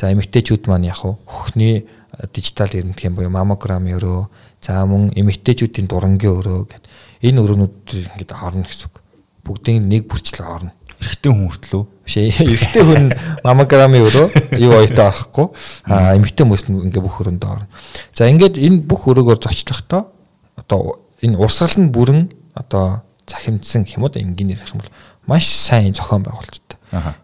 За эмэгтэйчүүд маань яг хөхний дижитал юм буюу маммограмын өрөө. За мөн эмэгтэйчүүдийн дурангийн өрөө гэд. Энэ өрөөнүүд ингээд хорно гэсэн үг. Бүгдийн нэг бүрчлэг хорно эрэгтэй хүн хүртлөө биш эрэгтэй хүн мамограмын өрөө юу оётой орохгүй а эмэгтэй хүмүүс нь ингээ бүх өрөөнд орно. За ингээд энэ бүх өрөөгөөр зочлохдоо одоо энэ урсгал нь бүрэн одоо захимдсан хэмэд энгийнээр их юм бол маш сайн зохион байгуулалттай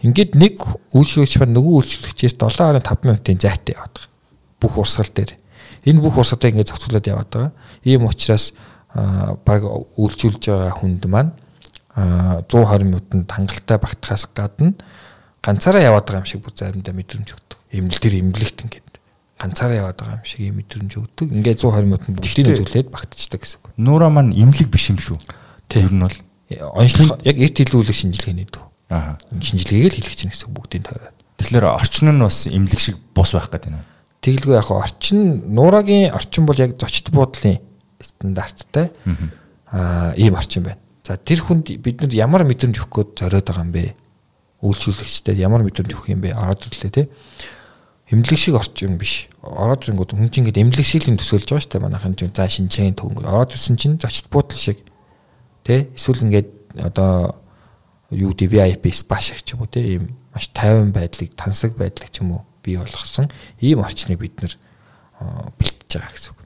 ингээд нэг үйлчлэгч ба нөгөө үйлчлэгчээс 7.5 минутын зайтай яваад байгаа. Бүх урсгал дээр. Энэ бүх урсгалыг ингээд зохицуулаад яваад байгаа. Ийм учраас баг үйлчүүлж байгаа хүнд маань 120 минутанд хангалттай багтахаас гадна ганцаараа яваад байгаа юм шиг бүр заримдаа мэдрэмж өгдөг. Имэл тэр имлэгт ингээд ганцаараа яваад байгаа юм шиг ийм мэдрэмж өгдөг. Ингээд 120 минутанд бүгдийг үзүүлээд багтчихдаг гэсэн үг. Нуура маань имлэг биш юм шүү. Тэр нь бол онцлог яг эрт хэлүүлэг шинжилгээний дүү. Аа. Шинжилгээг л хэлэх чинь гэсэн бүгдийн тойроод. Тэгэхээр орчин нь бас имлэг шиг бус байх гэдэг нь. Тэгэлгүй яг орчин нуурагийн орчин бол яг зочд буудлын стандарттай аа ийм орчин байна. За тэр хүнд бид нар ямар мэдрэмж өгөх гээд зориод байгаа юм бэ? Үйлчлүүлэгчдад ямар мэдрэмж өгөх юм бэ? Ороод ирлээ те. Эмнэлэг шиг орчин биш. Ороод ирэнгүүт хүн чинь ингээд эмнэлэг шиг л төсөөлж байгаа шүү дээ. Манайхан чинь за шинжээний төв ингээд ороод ирсэн чинь зочд буудал шиг те. Эсвэл ингээд одоо юу гэдэг VIP spa шиг ч юм уу те. Ийм маш тайван байдлыг, тансаг байдлыг ч юм уу бий болгосон ийм орчныг бид нэр бэлтэж байгаа гэсэн үг.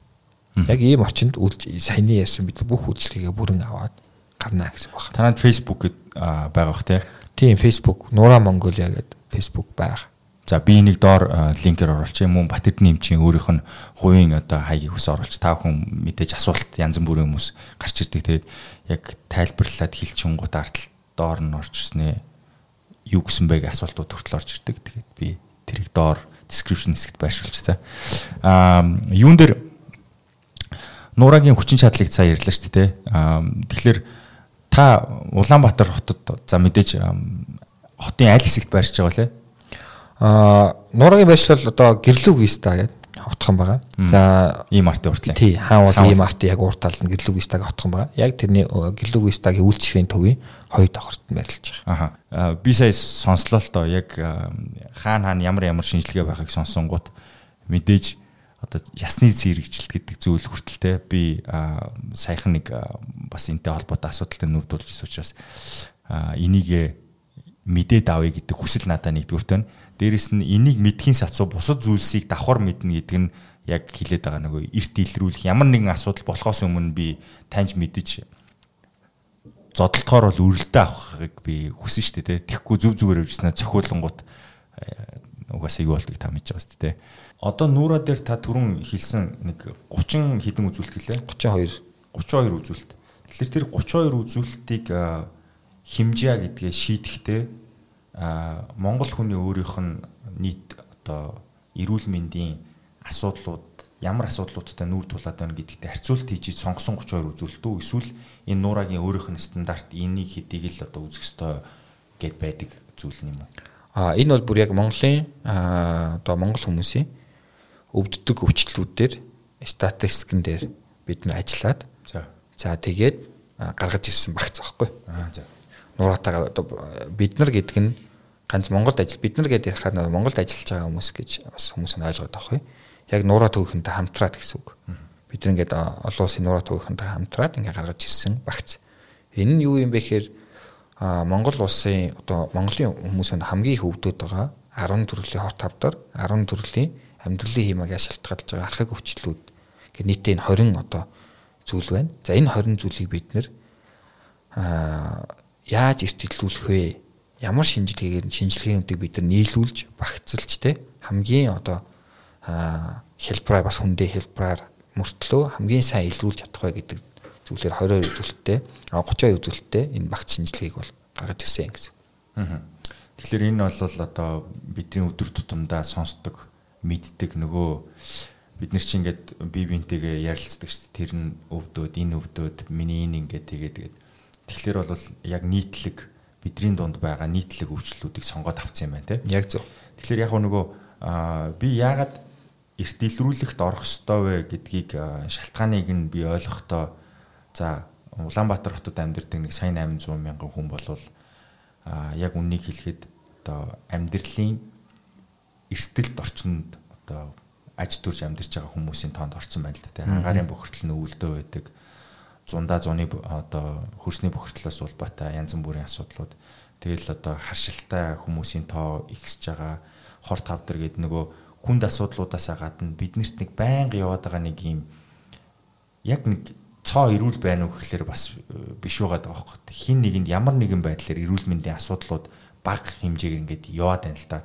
Яг ийм орчинд саяны яасан бид бүх үйлчлэгээ бүрэн аваад гарна гэсэн баг. Танад Facebook гэд байгаа бах тий. Тийм Facebook Нура Монголиа гэдэг Facebook байгаа. За би энийг доор линкээр оруулчих юм уу? Батэрд нэмчин өөрийнх нь хувийн одоо хаягийг ус оруулж та хүн мэдээж асуулт янз бүрийн хүмүүс гарч ирдэг. Тэгээд яг тайлбарлаад хэлчин гут артал доор нь орж ирснээ юу гэсэн бэ гэх асуултууд хүртэл орж ирдэг. Тэгээд би тэрийг доор description хэсэгт байршуулж за. Аа юун дээр Нурагийн хүчин чадлыг цаа ярьлаа шүү дээ. Аа тэгэхээр та Улаанбаатар хотод за мэдээж хотын аль хэсэгт байрч байгаа лээ? Аа нурагийн байшил бол одоо гэрлүг виста гэдэг хотхон байгаа. За ийм артын уртлаа. Тий, хаан бол ийм арт яг урт талд нь гэрлүг вистаг хотхон байгаа. Яг тэрний гэрлүг вистагийн үйлчлэхийн төвийн хоёр давхарт нь байрлаж байгаа. Аха. Би сая сонслоо л доо яг хаан хаан ямар ямар шинжилгээ байхыг сонсонгууд мэдээж одоо ясны зэрэгжилт гэдэг зүйл хүртэлтэй би саяхан нэг бас энтэй холбоотой асуудалтай нүр тулж ирсэн учраас энийг мэдээд авъя гэдэг хүсэл надад нэгдүгüрт байна. Дээрэс нь энийг мэдхийн сацуу бусад зүйлсийг давхар мэднэ гэдэг нь яг хилээд байгаа нөгөө эрт илрүүлэх ямар нэгэн асуудал болохоос өмнө би таньж мэдэж зодтолтохоор бол өрөлдөө авахыг би хүсэн шүү дээ. Тэгэхгүй зүв зүгээр явжснаа цохиулангууд э, угаасаа юу болдгийг та мэдж байгаа шүү дээ. Одоо нуура дээр та түрүүн хэлсэн нэг 30 хэдэн үзүүлэлт гэлээ. 32 32 үзүүлэлт. Тэгэхээр тэр 32 үзүүлэлтийг химжээ гэдгээ шийдэхдээ Монгол хүний өөрийнх нь нийт одоо эрүүл мэндийн асуудлууд ямар асуудлуудтай нүүр тулаад байна гэдэгт харьцуулт хийж сонгосон 32 үзүүлэлт үү эсвэл энэ нуурагийн өөрийнх нь стандарт энийг хэдийг л одоо үзэх ёстой гэд байдаг зүйл юм уу? А энэ бол бүр яг Монголын одоо монгол хүмүүсийн өвддөг өвчлөлүүдээр статистикэн дээр бид нар ажиллаад за тэгээд гаргаж ирсэн багц аахгүй. Аа за. Нуратаага бид нар гэдэг нь ганц Монголд ажил бид нар гэдэг ярахаар Монголд ажиллаж байгаа хүмүүс гэж бас хүмүүс нь ойлгоод юм. Яг нураа төвхөнтэй хамтраад гэсэн үг. Бид нар ингээд олон улсын нураа төвхөнтэй хамтраад ингээд гаргаж ирсэн багц. Энэ нь юу юм бэ гэхээр Монгол улсын одоо Монголын хүмүүс нь хамгийн их өвдөд байгаа 10 төрлийн хот тавдар 10 төрлийн амьдралын хиймагийн шалтгаалж байгаа архаг өвчлүүд гэх нийтээ энэ 20 одоо зүйл байна. За энэ 20 зүйлийг бид нэр яаж эртэлүүлэх вэ? ямар шинжилгээгээр шинжилгээнүүдийг бид нар нийлүүлж багцлж те хамгийн одоо хэлбраар бас хүндээ хэлбраар мөртлөө хамгийн сайн илрүүлж чадах бай гэдэг зүйлээр 22 үзүүлэлттэй 32 үзүүлэлттэй энэ багц шинжилгээг бол гаргаж ирсэн гэсэн. Тэгэхээр энэ бол одоо бидний өдөр тутамдаа сонсдог мэддэг нөгөө бид нар чи ингээд бие биентэйгээ ярилцдаг шүү дээ. Тэр нь өвдөөд, энэ өвдөөд, миний энэ ингээд тэгээд тэгээд тэгэхээр бол яг нийтлэг бидний дунд байгаа нийтлэг өвчлөлүүдийг сонгоод авсан юм байна те. Яг зөв. Тэгэхээр яг нөгөө би яагаад эрт илрүүлэхт орох ёстой вэ гэдгийг шалтгааныг нь би ойлгохдоо за Улаанбаатар хотод амьдардаг нэг сая 800 мянган хүн болвол яг үннийг хэлэхэд одоо амьдралын эрсдэлт орчинд одоо аж төрж амьдарч байгаа хүмүүсийн тоонд орсон байна л да. Хангарын бохирдол нь өвөлдөө байдаг зундаа зуны одоо хөрсний бохирдлоос улбаатай янз бүрийн асуудлууд тэгэл одоо харшилтай хүмүүсийн тоо ихсэж байгаа хор тавдар гэдэг нөгөө хүнд асуудлуудаасаа гадна биднэрт нэг байнга яваад байгаа нэг юм яг нэг цоо ирүүл байна уу гэхэлэр бас э, биш байгаа байхгүй. Хин нэгэнд ямар нэгэн байдлаар ирүүл мэндийн асуудлууд бага хэмжээгээр ингээд яваад байна л да.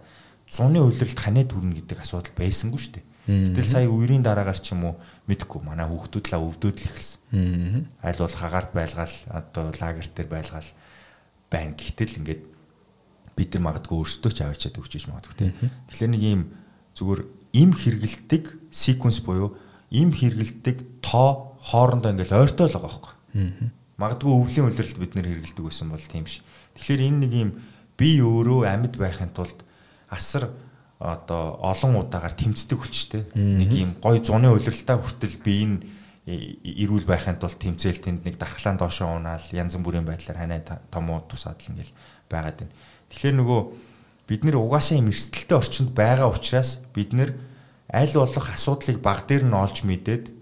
Зуны үйлрэлт ханаа төрнө гэдэг асуудал байсангүй шүү дээ. Гэтэл сая үерийн дараагаар ч юм уу мэдхгүй манай хүүхдүүд л өвдөд л эхэлсэн. Аль бол хагаард байлгаал одоо лагерт дээр байлгаал байна. Гэтэл ингээд бид нар магадгүй өөрсдөө ч аваачаад өгч иж магадгүй тийм. Тэгэхээр нэг ийм зүгээр им хэрэгэлдэг секвенс буюу им хэрэгэлдэг тоо хоорондоо ингээл ойртой л байгаа байхгүй. Магадгүй өвлийн үлрэлт бид нэр хэрэгэлдэг байсан бол тийм ш. Тэгэхээр энэ нэг ийм би өөрөө амьд байхын тулд асар одоо олон удаагаар тэмцдэг хүчтэй. Нэг юм гой зуны улиралтай хүртэл би энэ ирүүл байхын тулд тэмцээл тэнд нэг дархлаан доошоо унаал янз бүрийн байдлаар ханаа томуу тусаад л ингээл байгаад байна. Тэгэхээр нөгөө бид нэр угаасаа юм эрсдэлтэй орчинд байгаа учраас бид нэр аль болох асуудлыг баг дээр нь олж мэдээд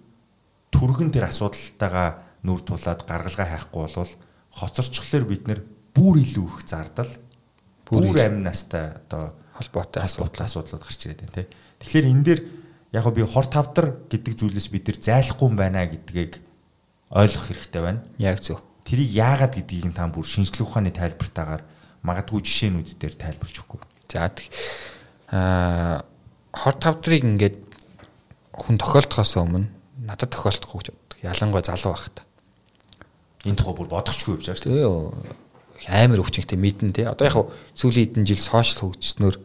түргэн тэр асуудалтайгаа нүр тулаад гаргалгаа хайхгүй болвол хоцорчлохлоор бид нэр бүр илүү их зардал бүр амь настай одоо холбоотой асуудал асуудлууд гарч ирээд байна тий. Тэгэхээр энэ дээр яг би хор тавдар гэдэг зүйлээс бид нар зайлахгүй юм байна гэдгийг ойлгох хэрэгтэй байна. Яг зөв. Тэрийг яагаад гэдгийг нь та бүр шинжлэх ухааны тайлбартаагаар магадгүй жишээнүүд дээр тайлбарч өгөхгүй. За аа хор тавдрыг ингээд хүн тохиолдохоос өмнө надад тохиолдохгүй гэж боддог. Ялангуяа залуу байхад. Энэ тухай бүр бодохчгүй явж байгаа шүү дээ. Амар өвчнөтэй мэдэн тий. Одоо яг сүүлийн хэдэн жил сошиал хөгжснөөр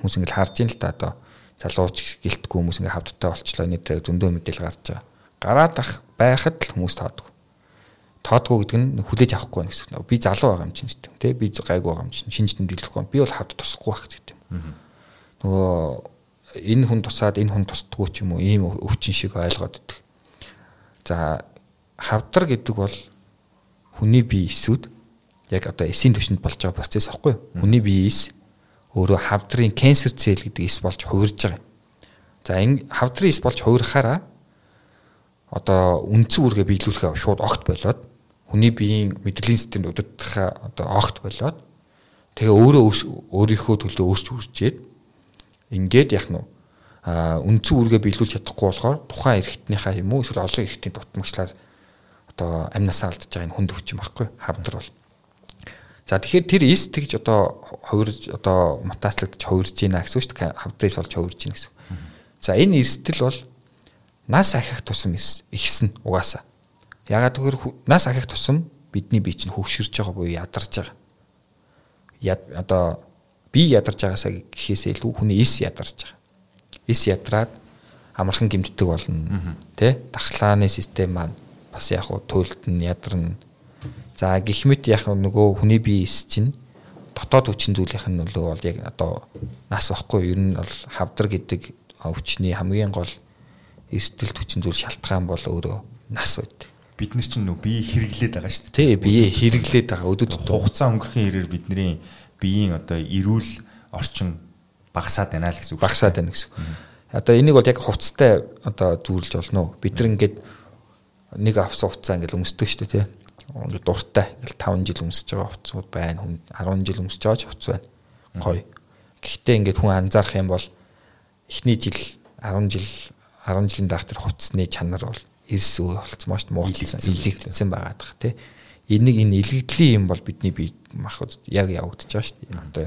хүмүүс ингээд харж ин л та одоо залууч гэлтгүй хүмүүс ингээд хавдтай болчлоо нэг зөндөө мэдээлэл гарч байгаа. Гараад ах байхад л хүмүүс таадаг. Тоодгүй гэдэг нь хүлээж авахгүй байх гэсэн. Би залуу байгаа юм чинь гэдэг. Тэ би гайгүй байгаа юм чинь шинж тэмдэглэхгүй. Би бол хавд тусахгүй байх гэдэг юм. Нөгөө энэ хүн тусаад энэ хүн тусдаггүй ч юм уу ийм өвчин шиг ойлгоод идэх. За хавдар гэдэг бол хүний бие эсүүд яг одоо эсийн түвшинд болж байгаа процесс аахгүй юу? Хүний бие эс өөрөө хавдрын канцер цэл гэдэг эс болж хувирж байгаа. За энэ хавдрын эс болж хувирахаараа одоо үндсэн үргээ биелүүлэхээ шууд огт болоод хүний биеийн мэдрэлийн системд удирдахаа одоо огт болоод тэгээ өөрөө өөрийнхөө төлөө өөрч үржээд ингээд яг нь үндсэн үргээ биелүүлж чадахгүй болохоор тухайн эрхтнийхаа юм уу эсвэл олон эрхтний дутмагчлаар одоо амнасаа алдаж байгаа энэ хүнд өвчин байхгүй хавдар бол. За тэгэхээр тэр эс тэгж одоо хувирж одоо мутацлагдж хувирж байна гэсэн үг шүү дээ. Хавдрыг олж хувирж байна гэсэн. За энэ эстэл бол нас ахих тусам ихсэн угаасаа. Ягаад гэвэл нас ахих тусам бидний бие чинь хөгшөрж байгаа буюу ядарч байгаа. Яд одоо би ядарч байгаасаа гэхээсээ илүү хүний эс ядарч байгаа. Эс ядраад амархан гимтдэг болно. Тэ? Дахлааны систем маань бас яг хуу туйлдна ядарна. За гихмит яг нөгөө хүний бие эс чинь дотоод хүчин зүйлийнх нь бол яг одоо нас واخгүй ер нь бол хавдар гэдэг өвчний хамгийн гол эрсдэлт хүчин зүйл шалтгаан бол өөрөө нас үед. Бид нар чинь нөө бие хэрэглээд байгаа шүү дээ. Тий, бие хэрэглээд байгаа. Өдөрт хугацаа өнгөрөхийн хэрээр бидний биеийн одоо эрүүл орчин багасаад байна л гэсэн үг. Багасаад байна гэсэн үг. Одоо энийг бол яг хувцастай одоо зүүрлж болно. Бид нар ингээд нэг авсан хувцас ингээд өмсдөг шүү дээ, тий Дуртай ингээл 5 жил өмсөж байгаа хуцууд байна. Хүн 10 жил өмсөж байгаа ч хуц байна. Гоё. Гэхдээ ингээд хүн анзаарах юм бол эхний жил 10 жил 10 жилийн дараа тэр хуцсны чанар бол эрс өөр болцсон маш муутсан илэгдсэн байгаа дах тий. Энийг энэ илэгдлийн юм бол бидний бие мах яг явагдаж байгаа шүү дээ. Одоо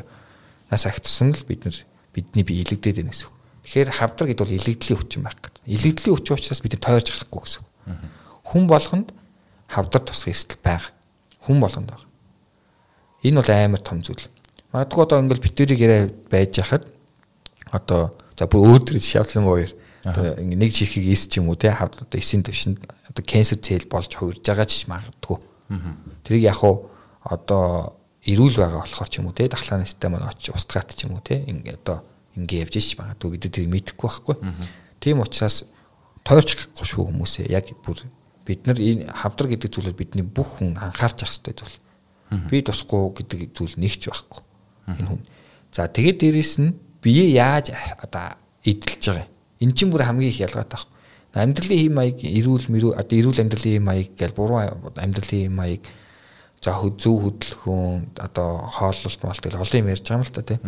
нас ахт тусам л бид нар бидний бие илэгдээд байна гэсэн. Тэгэхээр хавдар гэдэг бол илэгдлийн хүчин байх гэдэг. Илэгдлийн хүчин учраас бид тойрч харахгүй гэсэн хүн болгонд хавдар тусах эрсдэл байгаа. Хүн болгонд байгаа. Энэ бол амар том зүйл. Магадгүй одоо ингээл битэрийг яриа байж хахад одоо за бүр өөдрөж шавлан одоо ингээ нэг чихийг эс ч юм уу те хавд одоо эсийн төвшөнд одоо канцер цэл болж хувирж байгаа ч магадгүй. Тэрийг яг уу одоо эрүүл байгаа болохоор ч юм уу те дахлааны систем маань очиж устгаат ч юм уу те ингээ одоо ингээ явж ич магадгүй бид тэрийг мэдэхгүй байхгүй. Тийм учраас тойрч гахгүй шүү хүмүүсээ яг бүр бид нар энэ хавдар гэдэг зүйлээр бидний бүх хүн анхаарч явах хэрэгтэй зүйл. Би тусахгүй гэдэг зүйл нэгч байхгүй. Энэ хүн. За тэгээд дээрэс нь бие яаж одоо эдэлж байгаа юм. Эн чинь бүр хамгийн их ялгаатай байхгүй. Амьдралын хэм маяг эрүүл мэрүү одоо эрүүл амьдралын хэм маяг гэл буруу амьдралын хэм маяг за зөв хөдөлгөөн одоо хооллолт мал тэгэл олон юм ярьж байгаа юм л та тийм.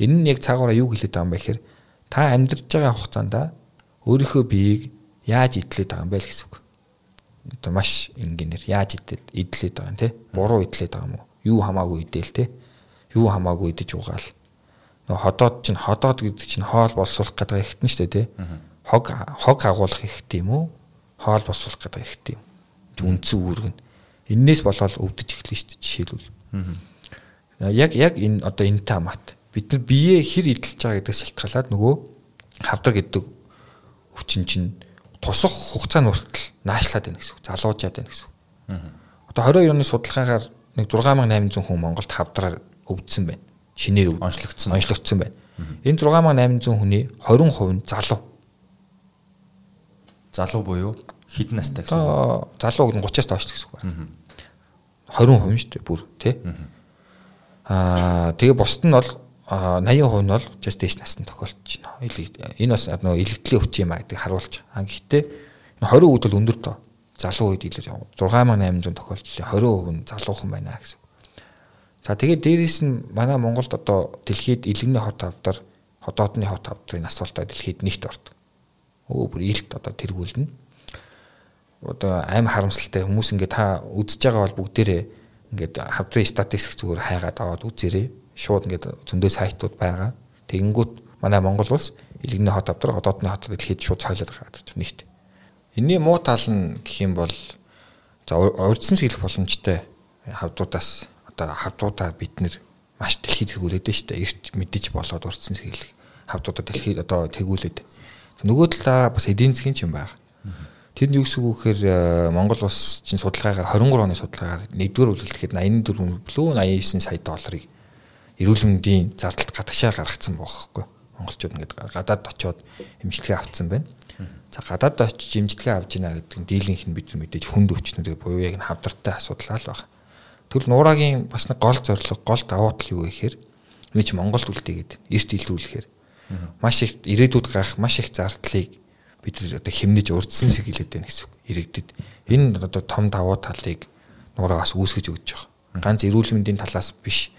Энэ нь яг цаагаараа юу хэлээд байгаа юм бэ гэхээр та амьдарч байгаа хугацаанд өөрийнхөө биеийг яаж идлээд байгаа юм бэ гэсэн үг одоо маш ингээнээр яаж идээд идлээд байгаа юм те. Буруу идлээд байгаа юм уу? Юу хамаагүй идээл те. Юу хамаагүй идэж угаал. Нөгөө ходоод чинь ходоод гэдэг чинь хоол боловсруулах гэдэг ихтэн дээ те. Хог хог агуулах ихтэй юм уу? Хоол боловсруулах гэдэг ихтэй юм. Үндсэн үүрэг нь эннээс болоод өвдөж эхэлнэ дээ жишээлбэл. Яг яг энэ одоо энэ тамат бид нар бие хэр идэлж байгаа гэдгээс шалтгаалаад нөгөө хавдар гэдэг өвчин чинь тусах хугацааны хүртэл наашлаад байна гэсэн үг. Залуужаад байна гэсэн үг. Одоо 22 оны судалгаагаар нэг 6800 хүн Монголд хавдраар өвдсөн байна. Шинээр онцлогдсон. Онцлогдсон байна. Энэ 6800 хүний 20% нь залуу. Залуу буюу хэдэн настай гэсэн үг? Залуу нь 30-аас доош гэсэн үг байна. 20% шүү дээ бүр тий. Аа тэгээ бусд нь бол 80% нь бол дэш насны тохиолдож байна. Энэ бас нөгөө илэгдлийн өвчин юм а гэдэг харуулж. А гэхдээ 20% бол өндөр тоо. Залуу үед илүү 6800 тохиолдлын 20% нь залуухан байна гэсэн. За тэгээд дээрээс нь манай Монголд одоо дэлхийд илэгний хот авдар ходоодны хот авдрын асуултаа дэлхийд нэгт ордог. Өө бүр илт одоо тэргүүлнэ. Одоо аим харамсалтай хүмүүс ингээд та үзэж байгаа бол бүгдээрээ ингээд хавдрын статистик зүгээр хайгаад аваад үзээрэй. Шууд ингээд зөндөө сайтууд байгаа. Тэгэнгүүт манай Монгол улс илэгний хот авдар ходоодны хот дэлхийд шууд цойлоод байгаа гэж нэгт. Энийн муу тал нь гэх юм бол за урьдчилан сэглэх боломжтой хавдруудаас одоо хавдруудаа бид нэр маш дэлхийд тэргүүлээд байна шүү дээ. Эрт мэдэж болоод урдсан сэглэх хавдруудаа дэлхийд одоо тэргүүлээд. Нөгөө талаараа бас эдийн засгийн ч юм байна. Тэр нь юу гэсэн үг гэхээр э, Монгол улс чинь судалгаагаар 23 оны судалгаагаар нэгдүгээр үйлчлэхэд 84 билүү 89 сая долларыг эрүүл мэндийн зардалд гадагшаа гаргацсан байхгүй. Монголчууд ингээд гадаад очиод эмчилгээ авцсан байна. За гадаад очиж эмчилгээ авч ийна гэдэг нь дийлэнх нь бид нар мэдээж хүнд өвчнүүдийг буюу яг хавдартай асуудал л байна. Тэгвэл нуурагийн бас нэг гол зорилго, гол давуу тал юу гэхээр энэ чи Монголд үлдээгээд эрт илрүүлэхээр маш их ирээдүйд гарах маш их зардлыг бид одоо хэмнэж урдсан сэгэлээд байна гэсэн үг. Ирээдүйд энэ одоо том давуу талыг нуураагаас үүсгэж өгч байгаа. Ганц эрүүл мэндийн талаас биш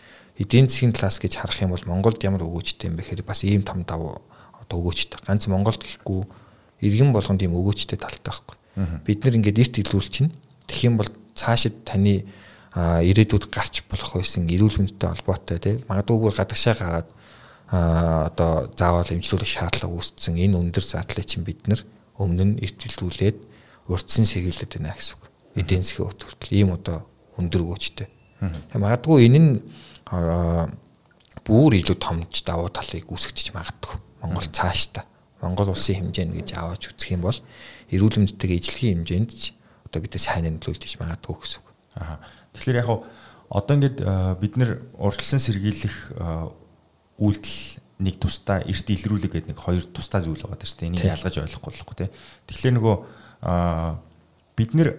эдийн засгийн талаас гэж харах юм бол Монголд ямар өгөөжтэй юм бэ гэхээр бас ийм том давуу одоо өгөөжтэй. Ганц Монголд гэхгүй иргэн болгонд ийм өгөөжтэй талтай байхгүй. Бид нар ингээд эрт илрүүл чинь тэгэх юм бол цаашид таны ирээдүйд гарч болох байсан эрүүл мэндтэй холбоотой тийм магадгүй гадагшаа гараад одоо заавал эмчлүүлэх шаардлага үүссэн энэ өндөр зардлыг чинь бид нар өмнө нь эртэлдүүлээд урдсан сэгэлээд байна гэсэн үг. Эдийн засгийн хүртэл ийм одоо өндөр өгөөжтэй. Магадгүй энэ нь бүр илүү томч давуу талыг үүсгэж магадгүй. Монгол цаашдаа Монгол улсын хэмжээнд гэж аваач үзэх юм бол эрүүл мэндтэйгээ ижлэгийн хэмжээнд ч одоо бид сайн нөлөөлж магадгүй гэсэн үг. Аа Тэгэхээр яг одоо ингээд бид нэр урьдчилан сэргийлэх үйлдэл нэг тусдаа эрт илрүүлэг гэдэг нэг хоёр тусдаа зүйл байгаа шүү дээ. Энийг ялгаж ойлгохгүй болохгүй тий. Тэгэхээр нөгөө бид нэр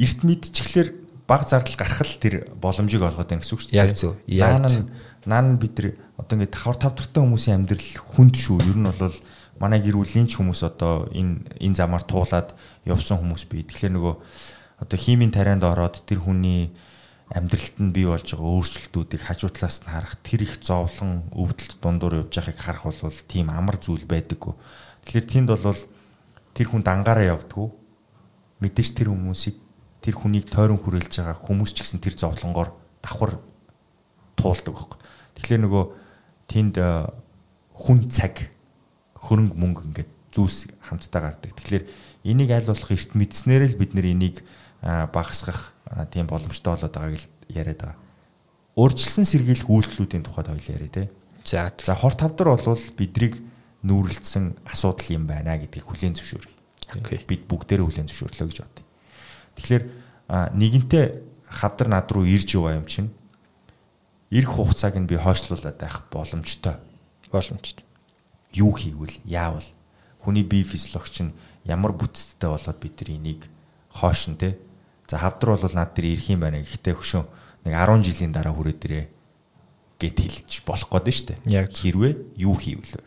эрт мэдчихлэр баг зардал гарах л тэр боломжийг олгоод байна гэсэн үг шүү дээ. Яг зөв. Наан наан бид нар одоо ингээд тавар тавдартай хүмүүсийн амьдрал хүнд шүү. Ер нь бол манай гэр бүлийн ч хүмүүс одоо энэ энэ замаар туулаад явсан хүмүүс бий. Тэгэхээр нөгөө одоо химийн тарианд ороод тэр хүний амьдралд нь бий болж байгаа өөрчлөлтүүдийг хажуу талаас нь харах тэр их зовлон өвдөлт дундуур явж байгааг харах бол тийм амар зүйл байдаггүй. Тэгэхээр тэнд бол тэр хүнд ангаараа явдггүй. Мэдээж тэр хүмүүсийг тэр хүнийг тойрон хүрээлж байгаа хүмүүс ч гэсэн тэр зовлонгоор давхар туулдаг байхгүй. Тэгэхээр нөгөө тэнд э, хүн цаг хөрөнгө мөнгө ингээд зүйлс хамтдаа гардаг. Тэгэхээр энийг аль болох эрт мэдснээр л бид нэр энийг багасгах тийм боломжтой болоод байгааг л яриад байгаа. Өөрчлөсөн сэргийлэх үйлдэлүүдийн тухайд хоёул яриа те. За. За хор тавдар бол бидрийг нүүрэлтсэн асуудал юм байна гэдгийг хүлээн зөвшөөрье. Бид бүгдээрээ хүлээн зөвшөөрлөө гэж бодъё. Тэгэхээр нэгэнтээ хавдар над руу ирж байгаа юм чинь ирэх хугацааг нь би хойшлуулад байх боломжтой. Боломжтой. Юу хийвэл яавал хүний бие физиологч нь ямар бүтцтэй болоод бид нар энийг хоош нь те За хавдар бол над дээр ирэх юм байна. Гэхдээ хөшөө нэг 10 жилийн дараа хүрээд ирээ гэд хэлж болох гээд нь штэ. Яг хэрвээ юу хийвэл вэ?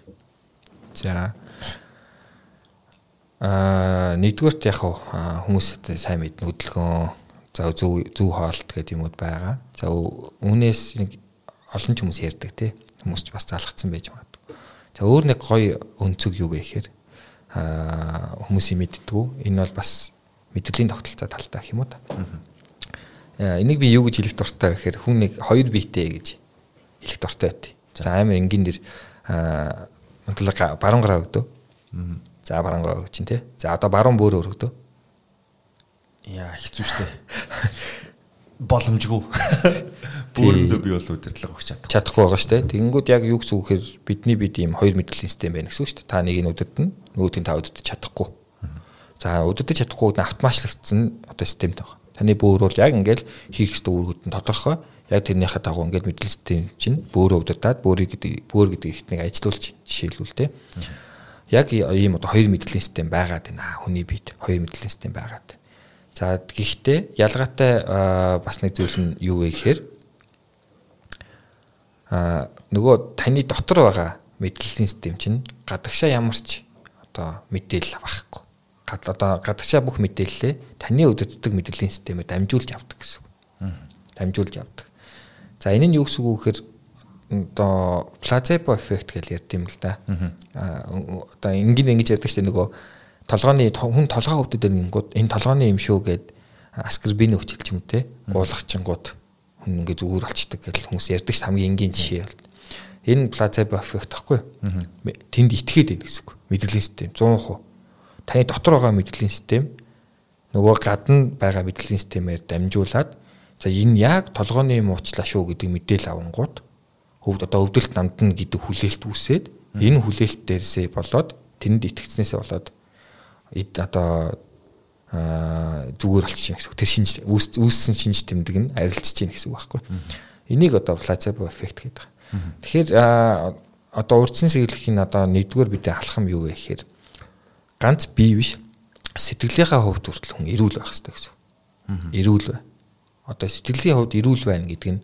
За аа нэгдүгээрт яг хүмүүстэй сайн мэднэ хөдөлгөөн за зөв зөв хоолт гэдэг юмуд байгаа. За үүнээс нэг олон ч хүмүүс ярьдаг тий. Хүмүүс ч бас залхацсан байж магадгүй. За өөр нэг гоё өнцөг юу вэ гэхээр аа хүмүүсийн мэддгүү. Энэ бол бас мэдрэлийн тогтолцоо талтай гэх юм уу та. Э, энийг би юу гэж хэлэх дуртай гэхээр хүн нэг хоёр биетэй гэж хэлэх дуртай байт. За амар энгийн дэр онтлог баруун гараа өгдөө. За гараа өгч чинь тий. За одоо баруун бөөрө өргөдөө. Яа хэцүү шттэ. Боломжгүй. Бөөрөндөө би бол удирдлага өгч чадахгүй. Чадахгүй байгаа штэ. Тэгэнгүүт яг юу гэсэн үг гэхээр бидний бид ийм хоёр мэдрэлийн систем байна гэсэн үг штэ. Та нэг нь удирдна, нөгөөдгийг та удирдах чадахгүй За өдөрдөж чадахгүй нь автоматчлагдсан одоо системтэй байна. Таны бөөр бол яг ингээл хийх ёстой үүргүүд нь тодорхой. Яг тэрнийхээ дагуу ингээд мэдлэл систем чинь бөөрөө удирдаад бөөрийг гэдэг бөөр гэдэг ихтнийг ажилуулж жишээлбэл те. Яг ийм одоо хоёр мэдрэлийн систем байгаад байна. Хүний биед хоёр мэдрэлийн систем байгаад. За гэхдээ ялгаатай бас нэг зүйл нь юу вэ гэхээр а нөгөө таны дотор байгаа мэдрэлийн систем чинь гадагшаа ямар ч одоо мэдээлэл авахгүй одоо гадагшаа бүх мэдээллээ таны өдөртдөг мэдээллийн системээр дамжуулж авдаг гэсэн үг. Дамжуулж авдаг. За энэ нь юу гэсэн үг гэхээр одоо плацебо эффект гэж ярьд юм л да. Аа одоо ингээд ингэж ярьдаг чинь нөгөө толгойн хүн толгой хөвдөд нэгнгууд энэ толгойн юм шүү гэд аскорбин өвчлж юм те уулгачингууд хүн ингээ зүгээр болчдөг гэж хүмүүс ярьдаг хамгийн энгийн жишээ бол. Энэ плацебо эффект тахгүй. Тэнд итгээд байна гэсэн үг. Мэдрэлийн систем 100%. Таны дотор байгаа мэдрэлийн систем нөгөө гадна байгаа мэдрэлийн системээр дамжуулаад за энэ яг толгойн юм уучлаа шүү гэдэг мэдээлэл авангууд хөвд одоо өвдөлт намдна гэдэг хүлээлт үүсээд энэ хүлээлт дээрсээ болоод тэнд итгэцнээсээ болоод одоо зүгээр болчих юм гэсэн. Тэр шинж үүссэн шинж тэмдэг нь арилжиж чинь гэсэн үг байхгүй. Энийг одоо плацебо эффект гэдэг. Тэгэхээр одоо урдсан сэглэхийн одоо нэгдүгээр бидний алхам юу вэ гэхээр ганц бие биш сэтгэлийнхаа хувьд хүртэл хүн эрүүл байх хэрэгтэй гэсэн. Эрүүл бай. Одоо сэтгэлийн хувьд эрүүл байна гэдэг нь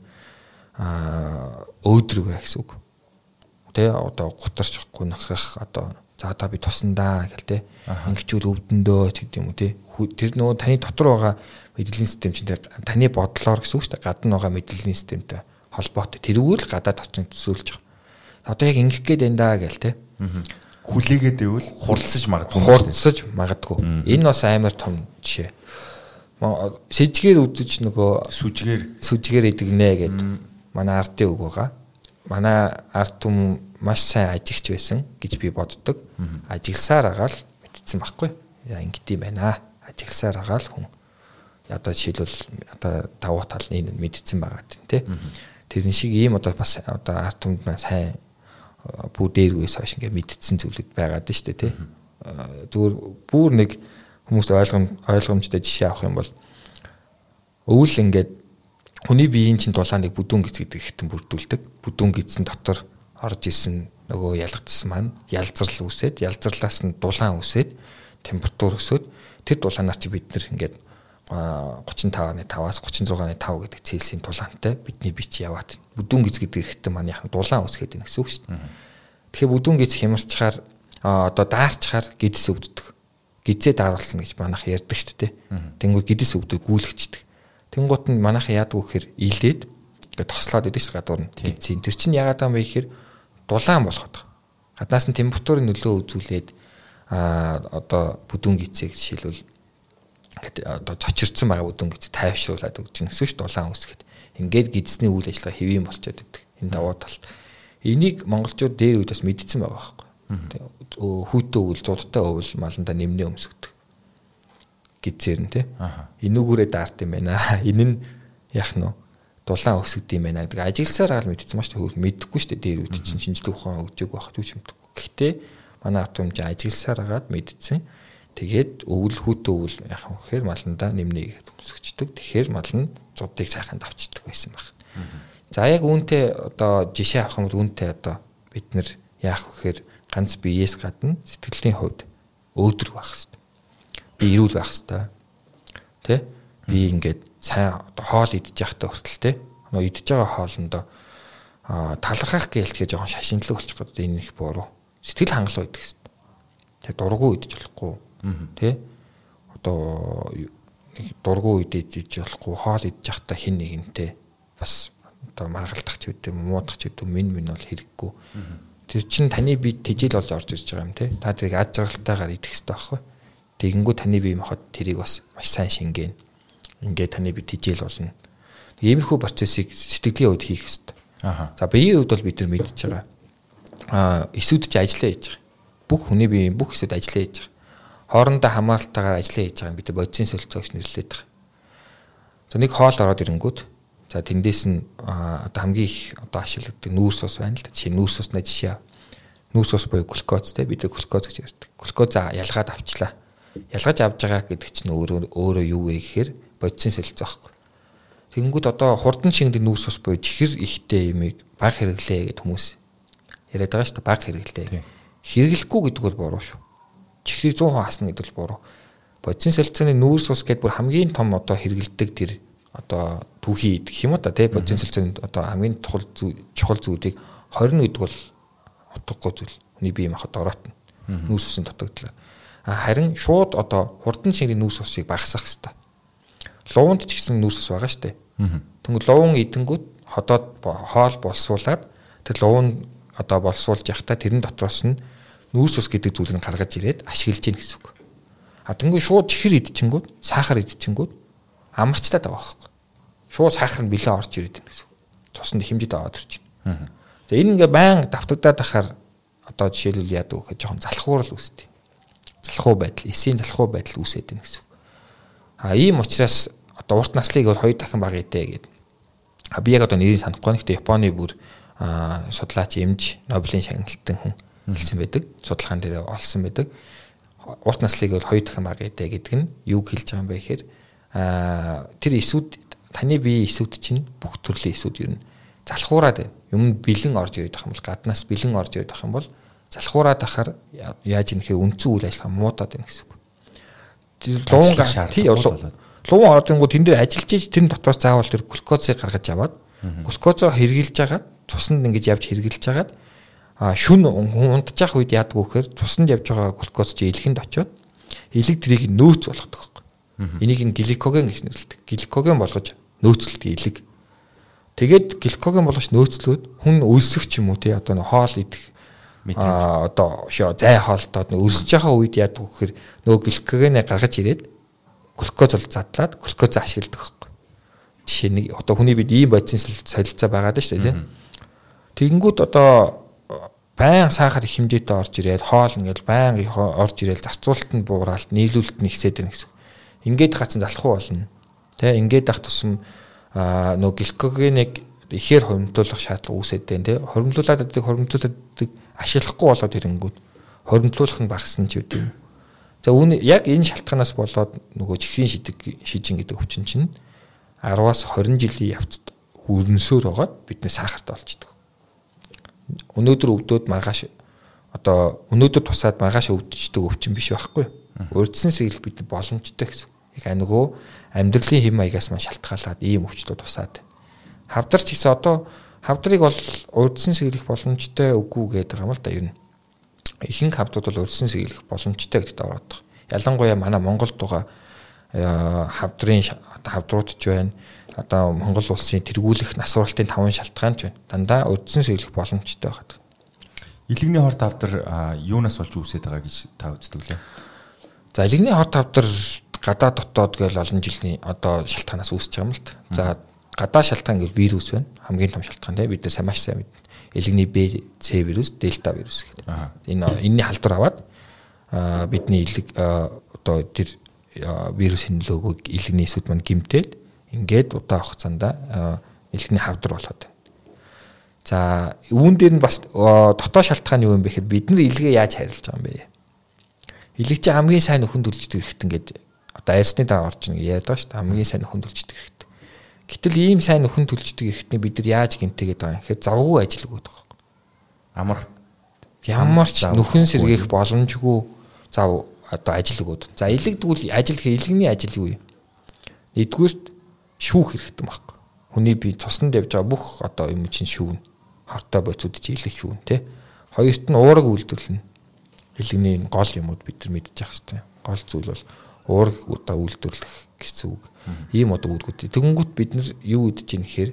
өөдрөг байх гэсэн үг. Тэ одоо гутарчихгүй нахрах одоо за одоо би тусандаа гэл тэ ингэчүүл өвдөндөө гэдэг юм уу тэ. Тэр нөгөө таны дотор байгаа мэдрэлийн систем чинь таны бодлоор гэсэн үг шүү дээ. Гадна байгаа мэдрэлийн системтэй холбоотой. Тэрүүл гадаад орчин төсөөлж байгаа. Одоо яг ингэх гээд байна да гэл тэ. Хүлээгээд байвал хурцсаж магадгүй хурцсаж магадгүй. Энэ бас амар том жишээ. Сэжгээр үдэж нөгөө сүжгээр. сүжгээр идэгнэ гэд манай артын үг байгаа. Манай арт түм маш сайн ажигч байсан гэж би боддог. Ажигласаар агаал мэдсэн байхгүй. Яа ингэт юм байна. Ажигласаар агаал хүн одоо жишээлбэл одоо давуу тал нь мэдсэн байгаа тийм тий. Тэрэн шиг ийм одоо бас одоо арт түмд маань сайн бүр дээргээс хойш ингээ мэдсэн зүйлүүд байгаад дээ тий. Зүгээр бүр нэг хүмүүс ойлгом ойлгомжтой жишээ авах юм бол өвөл ингээд хүний биеийн чинь дулааныг бүдүүн гиз гэдэг ихтэн бүрдүүлдэг. Бүдүүн гизэн дотор орж исэн нөгөө ялгдсан маань ялзрал үсээд ялзрлаас нь дулаан үсээд температур өсөөд тэр дулаанаар чи бид нэр ингээд 35.5-аас 36.5 гэдэг Цельсийн дулаантай бидний бие чи яваад бүдүүн гиз гэдэг ихтэн маань яхан дулаан үсгээд байна гэсэн үг шүү дээ. Тэгэхээр бүдүүн гиз хямарчаар одоо даарчаар гидс өвддөг. Гизээ дааруулна гэж манайх ярьдаг шүү дээ. Тэнгүү гидс өвдөг гүйлгчдэг. Тэнгуут нь манайхан яадаг вэ гэхээр илээд ингээд тослоод идэв ш гадуур нь гидсийн. Тэр чинь яагаад юм бэ гэхээр дулаан байгаа. Гаднаас нь температурын нөлөө үзүүлээд а одоо бүдүүн гизээ жишээлбэл ингээд одоо цочирдсан байгаа бүдүүн гизээ тайвшруулад өгч гэнэ гэсэн ш дулаан үсгэхэд. Ингээд гидсний үйл ажиллагаа хэвийн болчиход идэг. Энэ давуу талт. Энийг монголчууд дээр үед бас мэдсэн байгаа байхгүй. Хүүтэн өвөл, зудтай өвөл маланда нэмнээ өмсгдөг. Гидсээр нь тий. Энүүгээрээ даарт юм байна. Энэ нь яах нь дулаан өсгд юм байна гэдэг ажигласаар гал мэдсэн маш төгөл мэдэхгүй шүү дээ дээр үед чинь шинжлэх ухаан өгжөөг байх ч мэдгүй. Гэхдээ манай авто хэмжээ ажигласаар агаад мэдсэн. Тэгээд өвөл хүүтэн өвөл яах вэ гэхээр маландаа нэмнэ гэдэг өмсгчдөг. Тэгэхээр мал нь зудыг сайхан давчдаг байсан баг. За яг үүнтэй одоо жишээ авах юм бол үүнтэй одоо бид нэр яах вэ гэхээр ганц биеэс гадна сэтгэлийн хувьд өөдрөг байх хэрэгтэй. Би эрүүл байх хэрэгтэй. Тэ? Би ингээд сайн хоол идэж явахдаа хүртэл те нөө идэж байгаа хоолндоо талархах гээл тэгээ жоохон шашинлаг болчих гээд энэ их буруу. Сэтгэл хангалуун идэх хэрэгтэй. Тэг дургу идэж болохгүй. Тэ? Одоо дургу идэж болохгүй хоол идэж явахдаа хин нэгэнтэй бас одоо маргалдах ч үгүй муудах ч үгүй мэн мэн бол хэрэггүй. Тэр чин таны бие тэжээл болж орж ирж байгаа юм те. Та тэрийг аж жаргалтайгаар идэх хэрэгтэй байхгүй. Тэгэнгүү таны бие махад тэрийг бас маш сайн шингээн ингээд таны би тижэл болно. Иймэрхүү процессыг сэтгэлийн хувьд хийх хэрэгтэй. Аа. За биеийн хувьд бол бид нар мэдж байгаа. Аа эсүүд чи ажиллаа хийж байгаа. Бүх хүний биеийн бүх эсүүд ажиллаа хийж байгаа. Хоорондоо хамааралтайгаар ажиллаа хийж байгаа бид бодисын солилцоогч нэрлээд байгаа. За нэг хоол ороод ирэнгүүт за тэндээс нь одоо хамгийн их одоо ашигладаг нүүрс ус байна л да. Жишээ нүүрс уснаа жишээ. Нүүрс ус буюу глюкоз те бид глюкоз гэж ярьдаг. Глюкоз ялгаад авчлаа. Ялгаж авж байгаа гэдэг чинь өөрөө өөрөө юу вэ гэхээр бодисын солилцоо байхгүй. Тэгэнгүүт одоо хурдан шингэдэг нүүрс ус буюу чихэр ихтэй юмыг баг хэрэглээ гэд хүмүүс яриад байгаа шүү дээ баг хэрэглээ. Хэрэглэхгүй гэдэг бол буруу шүү. Чихрийг 100% хасна гэдэг бол буруу. Бодисын солилцооны нүүрс ус гэдэг бүр хамгийн том одоо хэрэглэдэг тэр одоо түүхий гэх юм уу та тий бодисын солилцооны одоо хамгийн чухал чухал зүйлийг 20 гэдэг бол утгагүй зүйл. Хүний бие махад ороотно. Нүүрс усын дутагдлаа. Харин шууд одоо хурдан шингэдэг нүүрс усыг багасгах хэрэгтэй луунд ч гэсэн нүүрс ус байгаа шүү дээ. Тэнгүүд луван идэнгүүд ходоод хоол болсуулаад тэр луван одоо болсуулж явахдаа тэрэн дотроос нь нүүрс ус гэдэг зүйлийг гаргаж ирээд ашиглаж гин гэсэн үг. А тэнгүүд шууд чихэр идчихэнгүүд сахар идчихэнгүүд амарчлаад байгаа байхгүй. Шууд сахар нь бэлэн орж ирээд гэсэн үг. Цуснд хэмжээд аваад ирж байна. За энэ ингээ баян давтагдаад ахаар одоо жишээлбэл яадаг вэ гэхэд жоохон залхуурал үүсдэг. Залхуу байдал, эсийн залхуу байдал үүсээд байна гэсэн. А ийм учраас одоо урт наслыг бол хоёр дахин бага идэ гэдэг. А би яг одоо нэрийг санахгүй нэгтэй Японы бүр судлаач эмж Нобелийн шагналтан хүн хэлсэн байдаг. Судалгаан дээр олсон байдаг. Урт наслыг бол хоёр дахин бага идэ гэдэг нь юу хэлж байгаа юм бэ гэхээр тэр эсүүд таны биеийн эсүүд чинь бүх төрлийн эсүүд ер нь залхуураад байна. Юм бэлэн орж ирээд байх юм бол гаднаас бэлэн орж ирээд байх юм бол залхуураад ахаар яаж юм гэхээр үндсэн үйл ажиллагаа муудаад байна гэсэн үг. Луун тий луун ордонгууд тэн дээр ажиллаж иж тэр дотоос заавал тэр глюкозыг гаргаж аваад глюкозоо хэрглэж агаад цуснд ингэж явж хэрглэж агаад шүн унтж явах үед яадаг гэхээр цуснд явж байгаа глюкоз чи элхэнд очиод элэг трийг нөөц болгодог байхгүй. Энийг нь гликоген гэж нэрлэдэг. Гликоген болгож нөөцлөлт элэг. Тэгээд гликоген болгож нөөцлөөд хүн өлсөх ч юм уу тий одоо хоол идэх а одоо зай хоолтоод өсөж байгаа үед яадаг вэ гэхээр нөгөө гликогенээ гаргаж ирээд глюкоз бол задлаад глюкоз ашигладаг байхгүй. Жишээ нэг одоо хүний бид ийм бодисын солилцоо байгаа даа шүү дээ тийм. Тэгэнгүүт одоо баян сахар их хэмжээтэй орж ирээд хоол ингээл баян орж ирээд зарцуулалт нь бууралт нийлүүлэлт нь ихсээд байна гэсэн. Ингээд гацсан залхуу болно. Тэ ингээд ах тусам нөгөө гликогеныг ихээр хоримтлуулах шаардлага үүсээд байна тий. Хоримтлуулаад байдаг хоримтлуулаад байдаг ашиглахгүй болоод ирэнгүүт хоримтлуулах нь багассан ч үгүй. За үүн яг энэ шалтгаанаас болоод нөгөө чихрийн шидэг шижин гэдэг өвчин чинь 10-аас 20 жилийн явцад хүрнсөөр байгаад бидний сахарт олждаг. Өнөөдөр өвдөд маргааш одоо өнөөдөр тусаад маргааш өвдчихдэг өвчин биш байхгүй. Урдсан сэглэх бид боломжтой гэсэн. Яг анигөө амьдралын хэм маягаас маань шалтгаалаад ийм өвчлүүд тусаад. Хавдар ч гэсэн одоо хавдрыг бол урдсан сэглэх боломжтой үгүй гэдэг юм л да ер нь ихэнх хавдрууд бол өрсөн сэглэх боломжтой гэдэгт ороод байгаа. Ялангуяа манай Монголд байгаа э, хавдрын хавдрууд ч байна. Одоо Монгол улсын тэргүүлэх насваралтын таван шалтгаан ч байна. Дандаа өрсөн сэглэх боломжтой байгаа. Илэгний хорт хавдар юунаас болж үүсээд байгаа гэж та үздэг лээ. За илэгний хорт хавдар гадаа дотоод гэж олон жилийн одоо шалтгаанаас үүсэж байгаа юм л та. За гадаа шалтгаан гэж вирус байна. Хамгийн том шалтгаан тийм бид нар маш сайн мэднэ элэгний B C вирус, дельта вирус гэдэг. Энэ энэний халдвар аваад бидний элэг одоо тэр вирусын нөлөөгөө элэгний эсүүд маань гимтээд ингээд удаан хугацаанд элэгний хавдар болоод. За үүн дээр нь бас дотоод шалтгаан юу юм бэ гэхэд бид нар илгээ яаж харилцаж байгаа юм бэ? Илэг чи хамгийн сайн нөхөнд үлждэг хэрэгт ингээд одоо арьсны дараа орж ийн яриад байгаа шүү дээ. Хамгийн сайн нөхөнд үлждэг хэрэгт. Гэтэл ийм сайн нөхөн төлждөг эрхтний бид нар яаж гинтэйгээд байгаа юм гэхээр завгүй ажил өгöd байгаа юм. Амарх ямар ч нөхөн сэргийх боломжгүй зав одоо ажил өгöd. За илэгдвэл ажил гэх илэгний ажил юу юм? Нэгдүгürt шүүх хэрэгтэй байхгүй. Хүний бие цуснд явж байгаа бүх одоо юм чинь шүүн. Хортой боцууд чи илэх шүүн тий. Хоёрт нь уураг үйлдвэрлэнэ. Илэгний гол юмуд бид нар мэдчих хэвээр. Гол зүйл бол уураг одоо үйлдвэрлэх гэсэн үг. Ийм одоо үүргүүд. Тэгэнгүүт бид нар юу үдэж ийн гэхээр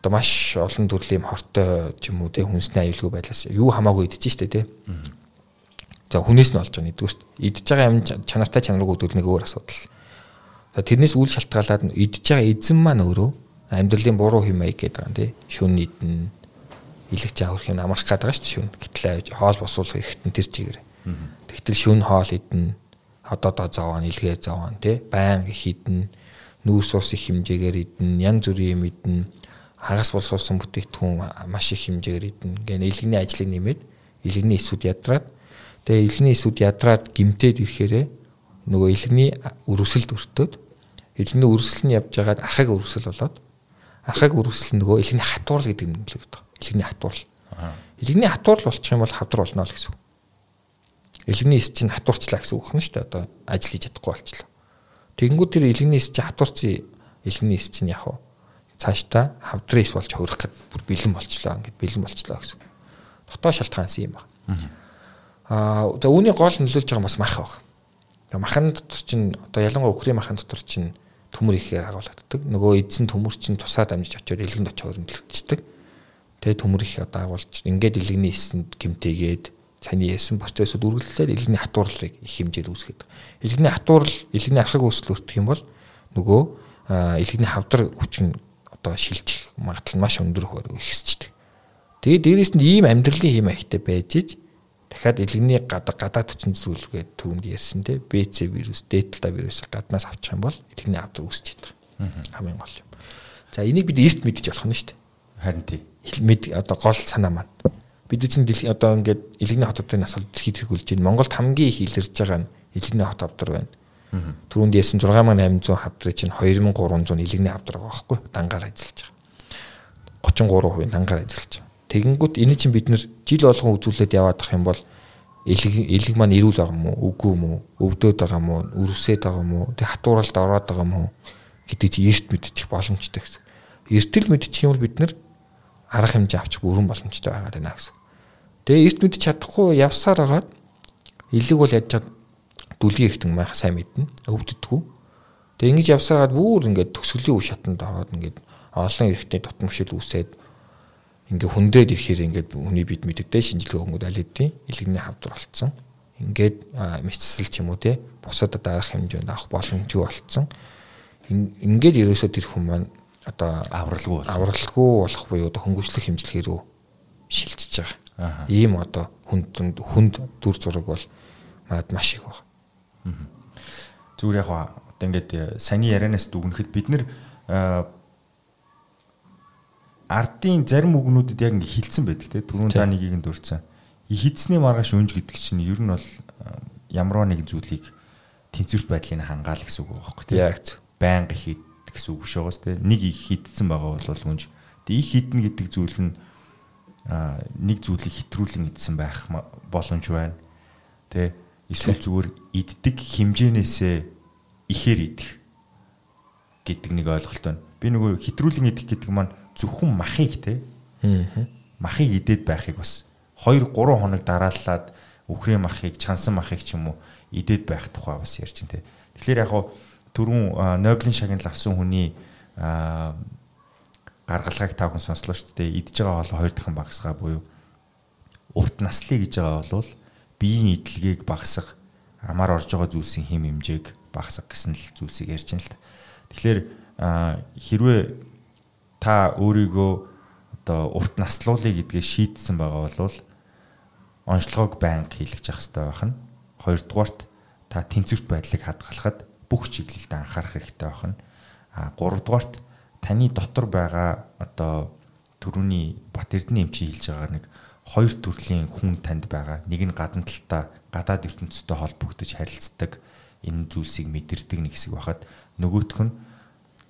одоо маш олон төрлийн хортой ч юм уу те хүнсний аюулгүй байлаас юу хамаагүй идэж штэ те. За хүнээс нь олж байгаа нэгдүгээр идэж байгаа юм чанартай чанаргүй нэг өөр асуудал. Тэрнээс үл шалтгаалаад идэж байгаа эзэн маань өөрөө амьдралын буруу хэм маяг гэдэг юм те. Шүн идэн илэг хөрх юм амарх гээд байгаа шүү дээ шүн. Гэтэл хоол босуулах хэрэгтэн тэр чигээр. Тэгтэл шүн хоол идэн одоодоо зовоон илгээ зовоон тий байн их хідэн нүүрс ус их хэмжээгээр идэн янз бүрийн юм идэн хагас болсуулсан бүтээгдэхүүн маш их хэмжээгээр идэн гэн илгэний ажлыг нэмээд илгэний эсүүд ядраад тэгээ илгэний эсүүд ядраад гимтээд ирэхээрээ нөгөө илгэний өрөсөлд өртөөд илгэний өрөсөл нь явж байгаад ахыг өрөсөл болоод ахыг өрөсөл нөгөө илгэний хатуурл гэдэг юм л гэдэг. Илгэний хатуурл. Илгэний хатуурл болчих юм бол хавдар болно л гэсэн үг элэгний эс чинь хатуурчлаа гэсэн үг байна шүү дээ. Одоо ажил хийж чадахгүй болчлоо. Тэгэнгүүт тэр элэгний эс чинь хатуурцсан элэгний эс чинь яг цаашдаа хавдрын эс болж хөрөх гэд бүр бэлэн болчлоо. Ингээд бэлэн болчлоо гэсэн. Дотоо шалтгаанс юм байна. Аа тэгээ үүний гол нөлөөлж байгаа бас мах баг. Тэгээ махан дотор чинь одоо ялангуяа өхрийн махан дотор чинь төмөр ихээр агуулдаг. Нөгөө эзэн төмөр чинь тусаа дамжиж очиод илгэнд очиод өрнөлдчихдэг. Тэгээ төмөр их одоо агуулж ингээд илгэний эсэнд гимтээгээд цаний ясан процессыг үргэлжлээд илгэний хатуурлыг их хэмжээд үүсгэж. Илгэний хатуурл илгэний архаг үүсэл өртөх юм бол нөгөө илгэний хавдар хүчин одоо шилжих магадлал маш өндөр ихсчдэг. Тэгээ дээрээс нь ийм амьдралын хэм маягтай байж иж дахиад илгэний гадаа гадаад хүчин зүйлгээд түрүүнд ярьсан те БЦ вирус, дельта вирус гаднаас авчих юм бол илгэний хавдар үүсч байдаг. Хамгийн гол юм. За энийг бид эрт мэдчих болох нь шүү дээ. Харин тий. Мэд одоо гол санаа маань. Бид чинь одоо ингээд илгэний хот хотын асуулт дэлхийд хэрэгүүлж байна. Монголд хамгийн их илэрж байгаа нь илгэний хот хавдар байна. Түрүүнд ярьсан 6800 хавдрын чинь 2300 илгэний хавдар байгаа байхгүй дангаар ажиллаж байгаа. 33% дангаар ажиллаж байгаа. Тэгэнгүүт энэ чинь бид нэр жил болгон үзүүлээд яваад ах юм бол элэг элэг маань ирүүл байгаа юм уу үгүй юм уу өвдөд байгаа юм уу үрвсэд байгаа юм уу тэг хатууралд ороод байгаа юм уу гэдэг чи эрт мэдчих боломжтой гэсэн. Эртэл мэдчих юм бол бид нэр арга хэмжээ авчих бүрэн боломжтой байгаа даа гэсэн. Тэгээ эрт мэдчих чадахгүй явсаар хагаад элэг бол яаж чад дүлгийн ихтэн майх сайн мэднэ өвддөггүй. Тэгээ ингэж явсараад бүр ингээд төсгөлийн үе шатанд ороод ингээд олон эрэгтэй дотмошил үсээд ингээ хүндээд ирэхээр ингээд хүний бид мэддээ шинжилгээ өнгөд аль хэдийн илэгний хавдар болцсон. Ингээд мэсцэл ч юм уу те бусад дараах хэмжээнд авах боломжгүй болцсон. Ингээд ерөөсөө тэр хүн маань одоо авралгүй авралгүй болох буюу одоо хөнгөвчлөх хэмжлэгээр рүү шилжиж байгаа. Ийм одоо хүнд хүнд дүр зураг бол манад маш их байна. Зүгээр яг одоо ингээд э, саяны ярианаас дүгнэхэд бид нэр э, ардын зарим үгнүүдэд яг ингээд хилцсэн байдаг те түрүүн та нэгийг нь дурдсан. Хидсний маргааш өнж гэдэг чинь ер нь бол э, ямар нэгэн зүйлийг тэнцвэрт байдлыг хангаал гэсэн үг байхгүй те. Яг байнга хид гэсэн үг шүү дээ. Нэг их хидсэн байгаа бол өнж. Тэг их хиднэ гэдэг зүйл нь нэг зүйлийг хэтрүүлэн идсэн байх боломж байна. Тэ эсвэл зүгээр иддэг хэмжээнээсээ ихээр идэх гэдэг нэг ойлголт байна. Би нөгөө хитрүүлэн идэх гэдэг маань зөвхөн махыг те махыг идээд байхыг бас 2 3 хоног дарааллаад үхрийн махыг чансан махыг ч юм уу идээд байх тухай бас ярьж байна те. Тэгэхээр яг түрүүн Нобелийн шагнал авсан хүний гаргалгааг тав хүн сонслоо шүү дээ. Идж байгаа хоолой хоёр дахин багасгаа буюу урт наслыг гэж байгаа бол биеийн идэлгийг багасгах амар орж байгаа зүйлсийн хэм хэмжээг багасгах гэсэн л зүйлсийг ярьж байна л та. Тэгэхээр хэрвээ та өөрийгөө одоо урт наслуулъя гэдгээ шийдсэн байгаа бол онцлогоог байнга хийлгэж явах хэрэгтэй байх нь. Хоёрдугаарт та тэнцвэрт байдлыг хадгалахад бүх чиглэлд анхаарах хэрэгтэй байх нь. А гуравдугаарт таны дотор байгаа одоо төрөний Бат Эрдэнэ эмчийн хэлж байгаа нэг хоёр төрлийн хүн танд байгаа. Нэг нь гадна талтай гадаад ертөнцтэй холбогдож харилцдаг. Энэ зүйлсийг мэдэрдэг нэг хэсэг байхад нөгөөх нь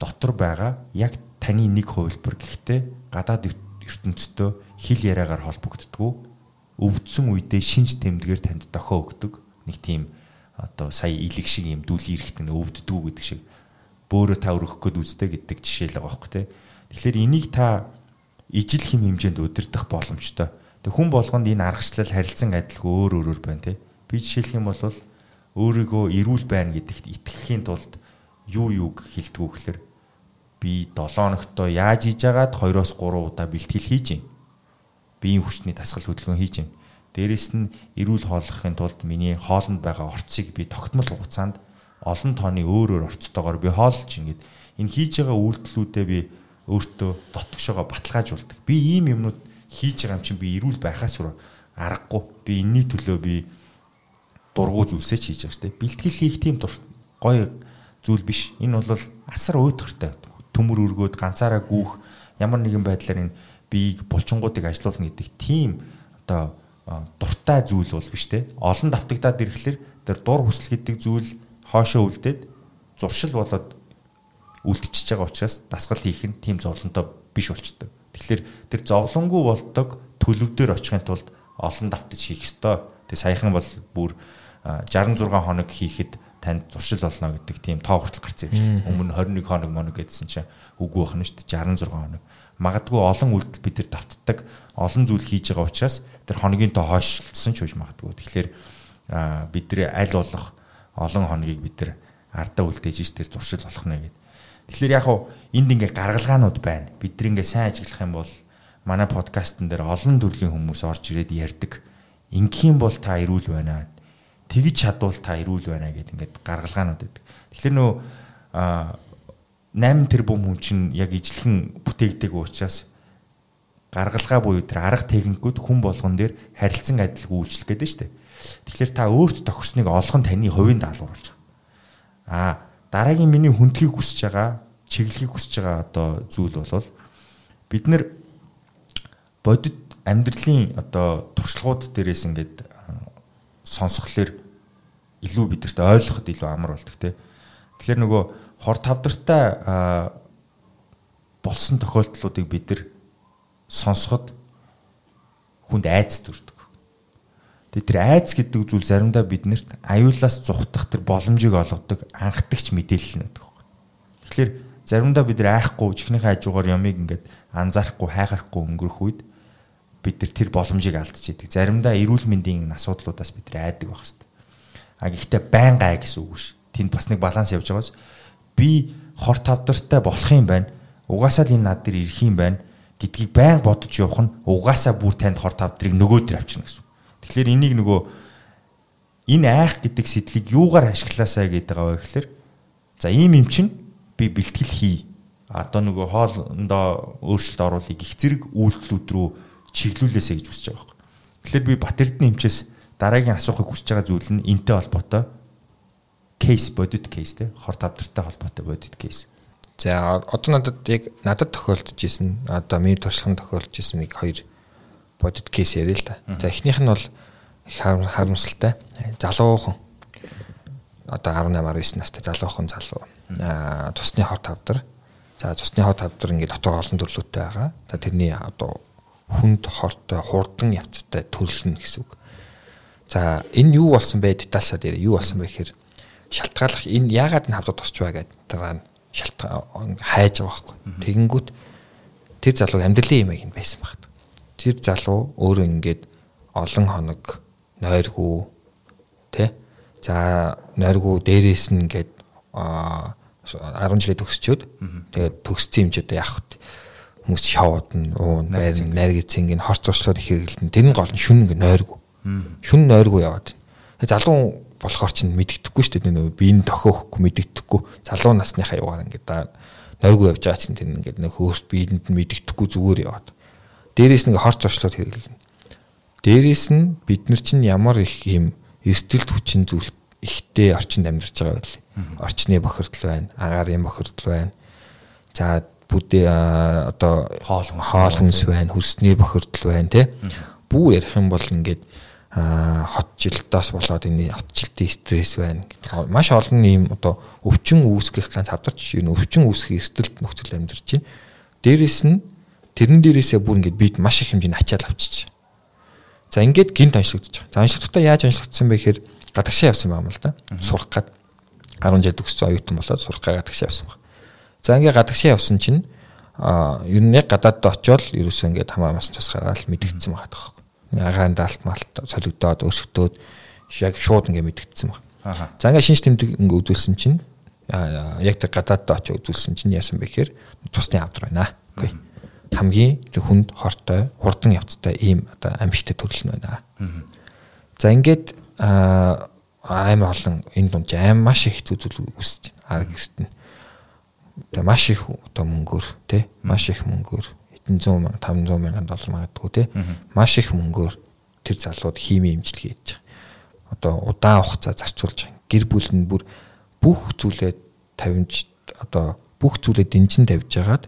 дотор байгаа яг таны нэг хувилбар. Гэхдээ гадаад ертөнцтэй хил яриагаар холбогддгүү өвдсөн үедээ шинж тэмдгээр танд дохио өгдөг нэг тийм одоо сая илэг шиг юм дүүлийн эрэхтэн өвддгүү гэдэг шиг бөөрө та өргөх гээд үздэг гэдэг жишээ л байгаа байхгүй тий. Тэгэхээр энийг та ижил хим хэмжээнд удирдах боломжтой. Тэг хүн болгонд энэ аргачлал харилцан адилгүй өөр өөрөөр байна тий. Би жишээлх юм бол өөрийгөө эрүүл байна гэдэгт итгэхийн тулд юу юуг хилдэг вэ гэхээр би 7 хоногтой яаж хийж агаад 2-оос 3 удаа бэлтгэл хийж гин. Биеийн хүчний дасгал хөдөлгөөн хийж гин. Дээрэс нь эрүүл хооллохын тулд миний хоолнд байгаа орцыг би тогтмол хугацаанд олон тооны өөр өөр орцтойгоор би хооллож ингээд энэ хийж байгаа үйлдэлүүдээ би өөртөө дотгошоогоо баталгаажуулдаг. Би ийм юмнууд хийж байгаа юм чинь би эрүүл байхаас өөр аргагүй. Би энэний төлөө би дургу зүйлсээ ч хийж байгаа шүү дээ. Бэлтгэл хийх тийм гоё зүйл биш. Энэ бол асар уйтгартай. Төмөр өргөөд ганцаараа гүүх ямар нэгэн байдлаар энэ биеийг булчингуудыг ажилуулна гэдэг тийм одоо дуртай зүйл бол биш те. Олон давтагдаад ирэхлээр тэр дур хүсэл гэдэг зүйл хоошоо үлдээд зуршил болоод үлдчихэж байгаа учраас дасгал хийх нь тийм зовлонтой биш болчтой. Тэгэхээр тэр зовлонгүй болдог төлөвдөр очихын тулд олон давтаж хийх ёстой. Тэг саяхан бол бүр 66 хоног хийхэд танд зуршил болно гэдэг тийм тоо хүртэл гарсан юм шиг. Өмнө 21 хоног моног гэдсэн чинь үгүй байна шүү дээ 66 хоног. Магадгүй олон үйлдэл бид нар давтдаг олон зүйл хийж байгаа учраас тэр хоногийн тоо хойшлсон ч үж магадгүй. Тэгэхээр бид нар аль болох олон хоногийг бид нар ардаа үлдээж ш тэр зуршил болох нэ гэд. Тэгэхээр яг уу энд ингээ гаргалгаанууд байна. Бид нар ингээ сайн ажиглах юм бол манай подкастн дээр олон төрлийн хүмүүс орж ирээд ярьдаг. Ингийн бол та ирүүл байна. Тэгж чадвал та ирүүл байна гэд ингээд гаргалгаанууд байдаг. Тэгэхээр нөө 8 тэрбум хүн чинь яг ижлэхэн бүтээгдэг учраас гаргалгаа буюу тэр арга техникүүд хүн болгон дээр харилцан адилгүй үйлчлэх гэдэг нь шүү дээ. Тэгэхээр та өөрт тохирсныг олгон таны хувийн даалгавар болж байгаа. Аа дараагийн миний хүндхийг хүсэж байгаа, чиглэлийг хүсэж байгаа одоо зүйл бол бид нэр бодит амьдралын одоо туршлагууд дээрээс ингээд сонсхолоор илүү бидэрт ойлгоход илүү амар болдог те. Тэгэхээр нөгөө хор тавдартай болсон тохиолдлуудыг бид нар сонсоход хүнд айц төрдөг. Тэгээ тэр айц гэдэг зүйл заримдаа биднэрт аюулаас зүхтах тэр боломжийг олгодог анхдагч мэдээлэл байдаг. Тэгэхээр заримдаа бид айхгүй чихнийхээ хажуугаар ямиг ингээд анзаарахгүй хайхарахгүй өнгөрөх үед бид тэр боломжийг алдчихэдэг. Заримдаа эрүүл мэндийн асуудлуудаас бид айдаг байх хэвээр. А гэхдээ байнга ай гэсэн үг ш. Тэнд бас нэг баланс явж байгаас би хор тавдартай болох юм байна. Угаасаа л энэ над дээр ирэх юм байна гэдгийг байн бодож явах нь угаасаа бүр танд хор тавдрыг нөгөө төр авчирна гэсэн. Тэгэхээр энийг нөгөө энэ айх гэдэг сэтлийг юугаар ашиглаасаа гэдэг байгаа вэ гэхээр за ийм юм чинь би бэлтгэл хий. Одоо нөгөө хоолндоо өөрчлөлт оруулах их зэрэг үйлдэлүүд рүү чиглүүлээсэ гэж үсэж байгаа байхгүй. Тэгэхээр би Батэрдны эмчээс дараагийн асуухыг хүсэж байгаа зүйл нь энтэй холбоотой кейс бодит кейс те хор тавдартай холбоотой бодит кейс. За одоо надад яг надад тохиолдож исэн одоо миний туршлаганд тохиолдож исэн нэг хоёр бодит кейс яриа л да. За эхнийх нь бол их харамсалтай. Залуухан одоо 18 19 настай залуухан залуу. Аа цусны хот тавдар. За цусны хот тавдар ингээд дотор олон төрлөөтэй байгаа. За тэрний одоо хүнд хортой хурдан явцтай төрлөн гэсэн үг. За энэ юу болсон бэ детальсаад ярэ. Юу болсон бэ гэхээр шалтгааллах энэ яагаад энэ хавцад тусч байгаа гэдэг нь шалтгаан хайж байгаа байхгүй. Тэгэнгүүт тэр залуу амьдралын юм аяг байсан багт. Тэр залуу өөрөө ингээд олон хоног нойргүй тэ? За нойргүй дээрээс нь ингээд 10 жилээ төгсчөөд тэгээд төгссөн яах вэ? Хүмүүс шавууд нь уу байр найргиц ингээд хорц уршлууд их хэрэгэлтэн тэр нь гол нь шүн ингээд нойргүй шүн нойргүй яваад. Залуу болохоор ч мэддэхгүй шүү дээ. Нөгөө биеийн тохиохгүй мэддэхгүй залуу насныхаа югаар ингээд нойргүй явж байгаа чинь тэр ингээд нэг хөөс биеинд нь мэддэхгүй зүгээр яваад. Дээрээс нэг хорц орчлоод хэрэглэнэ дээрээс нь бид нар чинь ямар их юм эрсдэлт хүчин зүйл ихтэй орчинд амьдарч байгаа байл орчны бохирдол байна агаарын бохирдол байна за бүдээ одоо хоол хоол хүнс байна хөрсний бохирдол байна тий бүү ярих юм бол ингээд хот жилдээс болоод энэ хот жилтийн стресс байна. Маш олон ийм одоо өвчин үүсгэх ганц хавдарч энэ өвчин үүсгэх эрсдэлт нөхцөл амьдарч байна. Дээрээс нь тэрэн дээрээсээ бүр ингээд бид маш их хэмжээний ачаал авчиж. За ингээд гинт онцлогдож байгаа. За онцлогдоо яаж онцлогдсон бэ гэхээр гадагшаа явсан юм л да. Сурах гад 10 жил төгссөн оюутан болоод сурах гад гадагшаа явсан байна. За ингээд гадагшаа явсан чинь а ер нь яг гадаадд очиод ерөөсөө ингээд хамаамаас тус гараад мэдгдсэн байгаа тоххой агаан даалт малт солигдоод өрсөлдөөд яг шууд ингээ мэдгдсэн баг. За ингээ шинж тэмдэг ингээ үзүүлсэн чинь яг тэр гадаадд очиж үзүүлсэн чинь яасан бэ гэхээр цусны авдар байна. Окей. Хамгийн хүнд хортой, хурдан явцтай ийм одоо амьжтай төрөл нь байна. За ингээд амар олон энэ дунд аим маш их зүзүүл үсэж байна. Арга гэрт нь. Тэгээ маш их одоо мөнгөөр тий маш их мөнгөөр 100 мянга 500 мянган доллар магадгүй те маш их мөнгөөр тэр залууд хими имчилгээ хийж байгаа. Одоо удаан хугацаа зарцуулж байгаа. Гэр бүл нь бүр бүх зүйлээ тавьж одоо бүх зүйлээ дэнжин тавьж агаад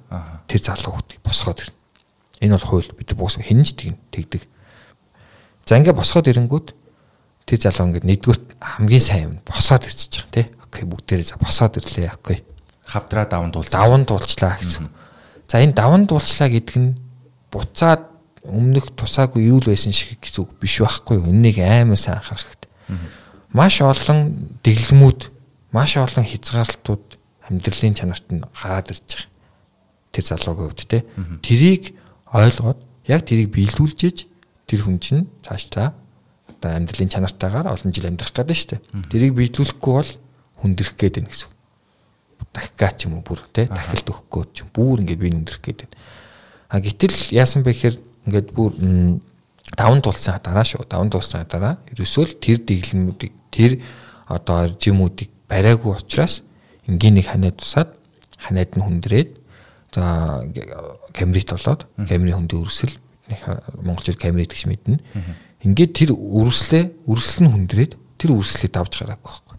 тэр залуу хүүхдийг босгоод ирнэ. Энэ бол хууль бид бус хинж тэгнэ тэгдэг. За ингээ босгоод ирэнгүүт тэр залуу ингээ нэгдүгээр хамгийн сайн юм босоод ирчихэж байгаа тий. Окей бүгдээрээ за босоод ирлээ. Окей. Хавдраа даван дуулцлаа. Даван дуулцлаа гэсэн. За энэ даван дуулчлаа гэдэг нь буцаад өмнөх тусаагүй юу л байсан шиг гэсэн үг биш байхгүй юу? Энийг сайн анхаарах хэрэгтэй. Маш олон дэглэмүүд, маш олон хязгаарлалтууд амьдралын чанарт нь гараад ирж байгаа. Тэр залуугийн хувьд те. Тэрийг ойлгоод яг тэрийг биелүүлж иж тэр хүн чинь цаашдаа одоо амьдралын чанартаагаар олон жил амьдрах гэдэг нь шүү дээ. Тэрийг биелүүлэхгүй бол хүндрэх гээд байна гэсэн үг. дахигаа ч юм уу бүр тий дахилт өгөхгүй ч бүр ингээд би өндрөх гээд байна. А гэтэл яасан бэ гэхээр ингээд бүр даван тулсан дараа шүү. Даван тулсан дараа ерөөсөө л тэр дэглэмүүдийг тэр одоо жимүүдийг бариагүй учраас энгийн нэг ханаад тусаад ханаад нь хүндрээд за камерит болоод камерын хөндөө өрсөл монголчууд камерит гэж мэднэ. Ингээд тэр өрслөө өрсөл нь хүндрээд тэр өрслийг давж гараагүй байхгүй.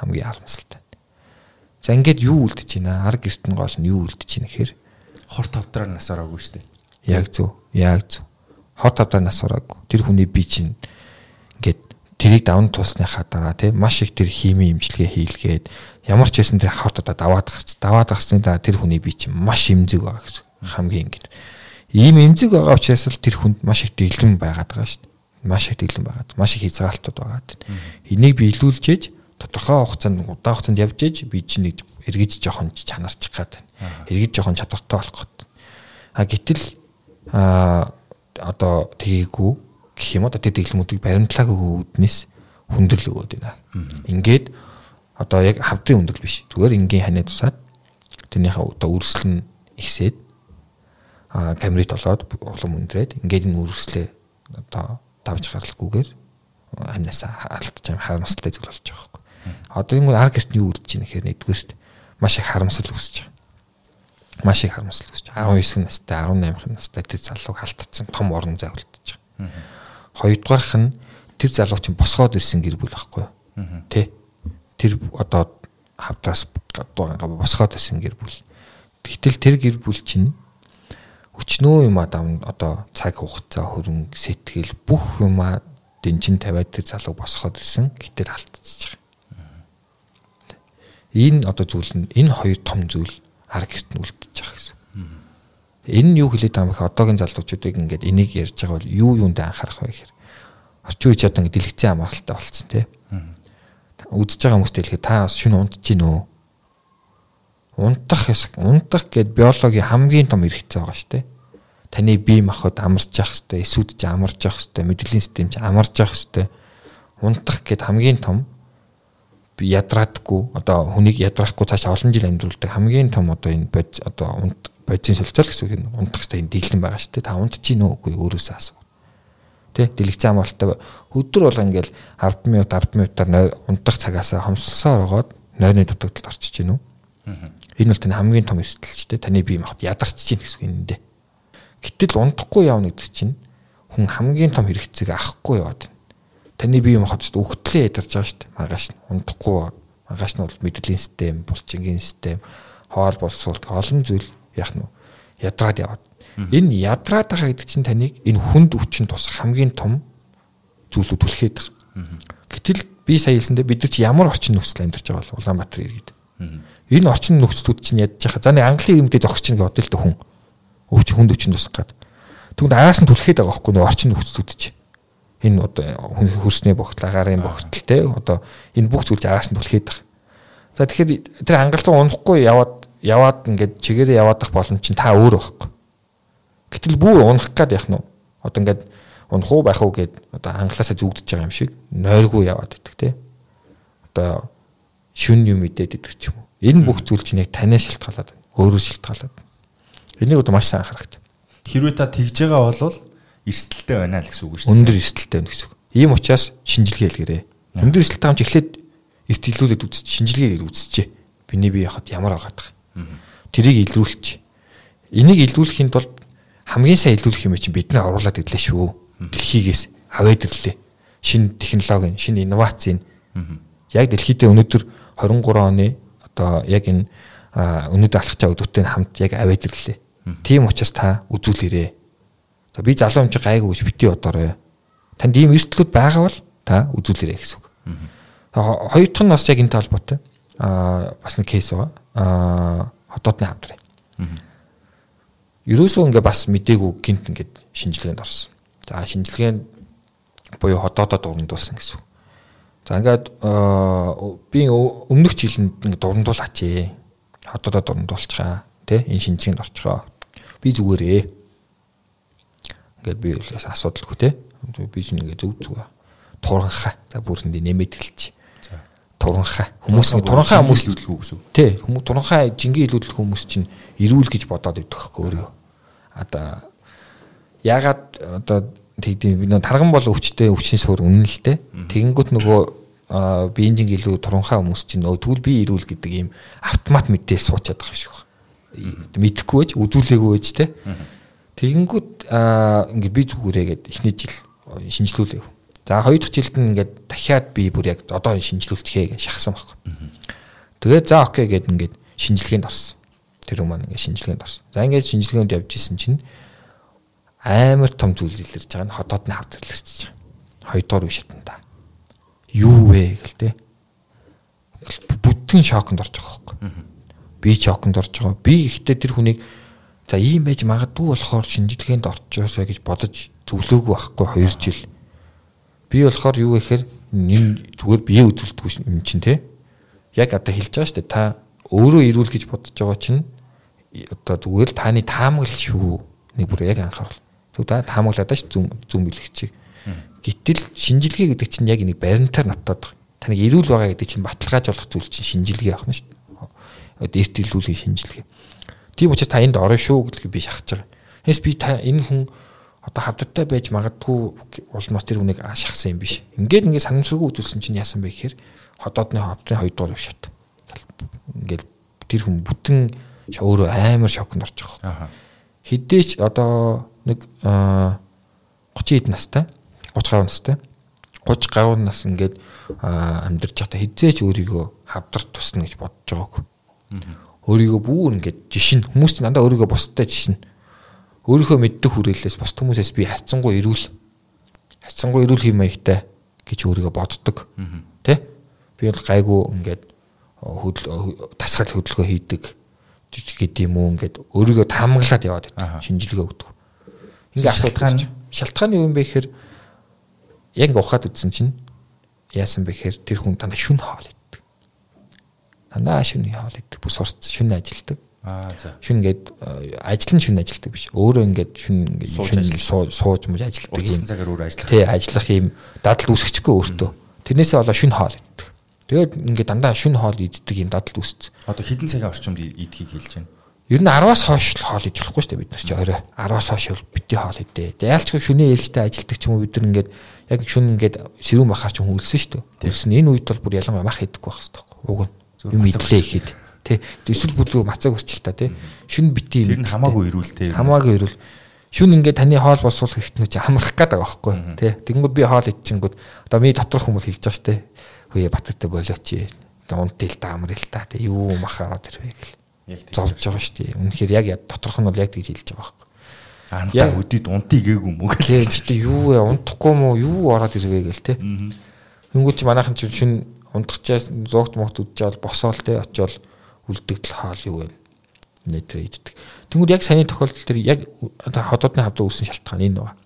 Хамгийн харамсалтай. За ингээд юу үлдэж байна? Ар гэрт нь гол нь юу үлдэж байна гэхээр хор тавдраар нас ороогүй шүү дээ. Яг зөв. Яг зөв. Хор тавдраар нас ороогүй. Тэр хүний бие чинь ингээд тэрийг давн туусныхаа дараа тийм маш их тэр хими имчилгээ хийлгээд ямар ч байсан тэр хот одоо даваад гарч даваад гарсны дараа тэр хүний бие чинь маш имзэг байгаа гэсэн хамгийн ингээд ийм имзэг байгаа учраас л тэр хүнд маш их дэглэм байгаад байгаа шүү дээ маш их дэглэм байгаад маш их хязгаарлалтууд байгаа. Энийг биелүүлж ээж тодорхой хугацаанд удаан хугацаанд явж ээж би чинь нэг эргэж жоохон чанарчих гад байна. Эргэж жоохон чадвартай болох гээд. А гэтэл а одоо тгийгүү гэх юм одоо тэр дэглэмүүдийг баримтлаагүй үүднээс хүндрэл өгөөд байна. Ингээд одоо яг хавдрын хүндрэл биш. Зүгээр энгийн ханаа тусаад тэрнийхээ одоо үрсэл нь ихсээд а камерит болоод улам өндрээд ингээд энэ үрслээ одоо давж гарахгүйгээр ханаасаа алдчих юм харамсалтай зүйл болж байгаа байхгүй. Одоо энэ ар гэрт нь юу үлдэж байна гэхээр нэгдүгээрт маш их харамсал үүсэж байгаа. Маш их харамсал үүсэж 19 настай 18 настай тэр залууг халтцсан том орон зай үлдэж байгаа. Хоёрдугаарх нь тэр залуу чинь босгоод ирсэн гэр бүл байхгүй юу? Тэ? Тэр одоо хавдраас босгоод ирсэн гэр бүл. Тэгтэл тэр гэр бүл чинь өчнөө юм аа одоо цаг хугацаа хөрөнгө сэтгэл бүх юм аа дэнчин тавиад тэр залуу босгоод ирсэн гэтэл алдчихж байгаа. Энэ одоо зүйл нь энэ хоёр том зүйл ар гэрт нь үлдчихэж байгаа. Энэ нь юу хэлээд байгаа юм бэ? Одоогийн залуучуудыг ингээд энийг ярьж байгаа бол юу юунд анхаарах вэ гэхээр орчин үеч одоо ингээд дэлгэцэн амралттай болцсон тий. Үдж байгаа хүмүүст хэлэхэд та бас шинэ унтж гин үү? Унтах унтах гэд биологийн хамгийн том хэрэгцээ байгаа шүү дээ. Таны бие махбод амарч явах хэвээр, эсүүд ч амарч явах хэвээр, мэдрэлийн систем ч амарч явах хэвээр. Унтах гэд хамгийн том ядраадаггүй одоо хүнийг ядраахгүй цаашаа олон жил амьдруулдаг хамгийн том одоо энэ бод одоо унт бодис солилцоол гэсэн үг нь унтах энэ дийлэн байгаа шүү дээ. Та унтж гин үү үгүй өөрөөсөө асуу. Тэ дэлгэцэн амралтай өдөр болго ингээл 10 минут 10 минутаар унтах цагаасаа хомсолсоор байгаад нойрны дутагдалд орчиж гин үү. Энэ бол таны хамгийн том эсдэл ч дээ. Таны бие махбод ядарч гин гэсэн үг энэ. Гэтэл унтахгүй явна гэдэг чинь хүн хамгийн том хэрэгцээг авахгүй яваад таны бие махбод өгтлээ ядарч байгаа шүү дээ. Маргааш нь унтахгүй маргааш нь бол мэдрэлийн систем, булчингийн систем, хоол боловсруулалт олон зүйл яах нь ядраад яваад. Энэ ядраад байгаа гэдэг чинь таныг энэ хүнд өвчин тус хамгийн том зүйлүүд түлхээд байгаа. Гэтэл би сая хэлсэндээ бид нар чи ямар орчин нөхцөл амьдарч байгаа бол Улаанбаатар иргэд. Энэ орчин нөхцлүүд чинь ядж байгаа. За нэг Английн иргэдээ зогсож байгаа бодъё л хүн. Өвч хүнд өвчин тусах гад. Тэгвэл араас нь түлхээд байгаа байхгүй нэг орчин нөхцлүүд чинь энэ одоо хөрсний богтол агарын богтол те одоо энэ бүх зүйл араас нь түлхээд байгаа. За тэгэхээр тэр хангалт руу унахгүй яваад яваад ингээд чигээрээ яваад ах боломж чинь та өөр байхгүй. Гэтэл бүр унах гад яах нь одоо ингээд унах уу байх уу гэд одоо англиасаа зүгдэж байгаа юм шиг нойргүй яваад идэх те. Одоо шүн юм идээд идэх ч юм уу. Энэ бүх зүйл чинь яг танаа шилтгаалаад байна. Өөрөө шилтгаалаад. Энийг одоо маш сайн анхаарах. Хэрвээ та тэгж байгаа бол эрсдэлтэй байна л гэсэн үг шүү дээ. Өндөр эрсдэлтэй байна гэсэн үг. Ийм учраас шинжилгээ хэлгээрээ. Өндөр эрсдэлтэй хамж эхлээд эрт илүүлээд үзэж шинжилгээгээр үзчихэ. Биний бие яхад ямар байгаа. Тэрийг илрүүлчих. Энийг илрүүлэхийн тулд хамгийн сайн илрүүлэх юм чинь бидний оруулаад ирлээ шүү. Дэлхийгээс аваад ирлээ. Шинэ технологийн, шинэ инновацийн яг дэлхийдээ өнөөдөр 23 оны одоо яг энэ өнөөдөр алхачаа өдөртэй хамт яг аваад ирлээ. Тийм учраас та үзүүлээрээ За би залуу юм чи гайгүй гэж бити бодоорой. Танд ийм эрсдлүүд байгаа бол та үзүүлээрэй гэсэн үг. Хоёр дахь нь бас яг энэ талбартай. Аа бас нэг кейс байгаа. Хотоодны хамтрын. Ерөөсөө ингээ бас мдээгүй гинт ингээд шинжилгээнд орсон. За шинжилгээнд буюу хотоодоо дурандуулсан гэсэн үг. За ингээд би өмнөх жилэнд ингээ дурандуулаач ээ. Хотоодоо дурандуулчихаа. Тэ энэ шинжилгээнд орчихоо. Би зүгээрээ Ингээд би асуудалгүй те. Би чинь ингээд зөв зүгээр туурхаа. За бүрсэнд нэмээд эхэлчих. Туранхай. Хүмүүс нь туранхай хүмүүс илүүдэлгүй гэсэн. Тий, хүмүүс туранхай жингийн илүүдэл хүмүүс чинь ирүүл гэж бодоод идэх байхгүй өөрөө. Одоо ягаад одоо тэгдэв би нөө тарган бол өвчтэй өвчний суур үнэн л дээ. Тэгэнгүүт нөгөө биенжин илүү туранхай хүмүүс чинь нөө тэгвэл би ирүүл гэдэг ийм автомат мэдээ суучаад байгаа шиг байна. Мэдхгүй байж үзүүлээгүй байж те. Тэгэнгүүт ингээд би зүгээрээ гээд эхний жил шинжилүүлээ. За хоёр дахь жилд нь ингээд дахиад би бүр яг одоо шинжилүүлчихээ гэж шахсан байхгүй. Тэгээд за окей гэд ингээд шинжилгээнд орсон. Тэр хүмүүс ингээд шинжилгээнд орсон. За ингээд шинжилгээнд явж исэн чинь амар том зүйл илэрч байгаа нь хотоодны хавд илэрч байгаа. Хоёрдугаар үе шатанда. Юу вэ гэл те. Бүтэн шоконд орж байгаа байхгүй. Би шоконд орж байгаа. Би ихтэй тэр хүнийг за ийм байж магадгүй болохоор шинжилгээнд орчихоосоо гэж бодож зөвлөөгүй байхгүй 2 жил Би болохоор юу гэхээр энэ зүгээр бие үзүүлдэггүй юм чинь те. Яг одоо хэлж байгаа шүү дээ. Та өөрөө ирүүл гэж бодож байгаа чинь одоо зүгээр л таны таамаглал шүү. Нэг бүр яг анхаарал. Тэг та таамаглаад ш зүм зүм бэлгчиг. Гэтэл шинжилгээ гэдэг чинь яг нэг баримтаар натаад байгаа. Таныг ирүүл байгаа гэдэг чинь баталгаажуулах зүйл чинь шинжилгээ авах нь шүү дээ. Дээрт илүүлгийн шинжилгээ. Тийм учраас та энд орно шүү гэдгийг би шахаж байгаа. Тэс би та энэ хүн одоо хавдтай байж магадгүй улмаас тэр хүнийг шахсан юм биш. Ингээд ингээд санамсаргүй үзүүлсэн чинь яасан бэ гэхээр ходоодны хавдрын хоёр дугаар шат. Ингээд тэр хүн бүтэн өөрөө амар шокнд орж байгаа. Хідээч одоо нэг 30 хэд настай 30 гаруй настай 30 гаруй нас ингээд амьдарч байхдаа хизээч өөрийгөө хавдарт тусна гэж бодож байгааг. Өөрийгөө бүр ингээд жишин хүмүүс ч дандаа өөрийгөө бусдад жишин өөрийнхөө мэддэг хүрээлээс бос хүмүүсээс би хайцсангуй ирүүл хайцсангуй ирүүл хэм маягтай гэж өөрийгөө боддог. Тэ? Би бол гайгүй ингээд тасгал хөдөлгөөн хийдэг гэдэг юм уу ингээд өөрийгөө таамаглаад яваад байдаг. Шинжилгээ өгдөг. Ингээ асуудал шалтгаан юу юм бэ гэхээр яг ухаад үзсэн чинь яасан бэ гэхээр тэр хүн дандаа шүн хоол иддэг. Дандаа шүн хоол иддэг. Бүс урц шүн ажилдаг. Аа за. Шүн ингээд э, ажил нь шүн ажилдаг биш. Өөрөө ингээд шүн ингээд шүн сууж мууж ажилдаг юм. Уртсан цагаар өөрөө ажиллах. Тий, ажиллах юм дадал үүсгэчихгүй өөртөө. Тэрнээсээ болоо шүн хоол иддэг. Тэгээд ингээд дандаа шүн хоол иддэг юм дадал үүсч. Одоо хэдэн цагийн орчимд идхийг хэлж байна. Ер нь 10-аас хойш хоол идэж болохгүй шүү дээ бид нар чи орой 10-аас хойш бол бити хоол идэ. Яалч шүнээ ээлжтэй ажилдаг ч юм уу бид нар ингээд яг шүн ингээд сэрүүн бахаар ч хөлсөн шүү дээ. Тэрс нь энэ үед бол бүр ялангуяа мах идэхгүй байх хэрэгтэй. Уг нь юм идлээ ихэд. Тэ эсвэл бүзүү мацаг өрчил та тий. Шүн бити юм. Тэр нь хамаагүй ирүүлтэй. Хамаагүй ирүүл. Шүн ингээд таны хоол болсуулах хэрэгтэй чи хамрах гээд байгаа байхгүй тий. Тэгэнгүүт би хоол идчихэнгүүт одоо ми доторх хүмүүс хэлж байгаа штэ. Хөөе баттай болооч. Унтил та амрил та тий. Юу махаараад ирвэ гэл. Зовж байгаа штэ. Үнэхээр яг доторх нь бол яг тэгж хэлж байгаа байхгүй. Антаа өдөд унтыг гээгүй юм уу гэж. Тий юу вэ? Унтахгүй мó юу ороод ирвэ гэл тий. Тэнгүүт чи манайхан чи шүн унтахчаас зугт могт үдчихэл босоол тий очиол үлдэгдэл хаал юу вэ? Нэтэр иддэг. Тэнгүүд яг саяны тохиолдол төр яг одоо ходоодны хавд үүсэн шалтгаан энэ байна.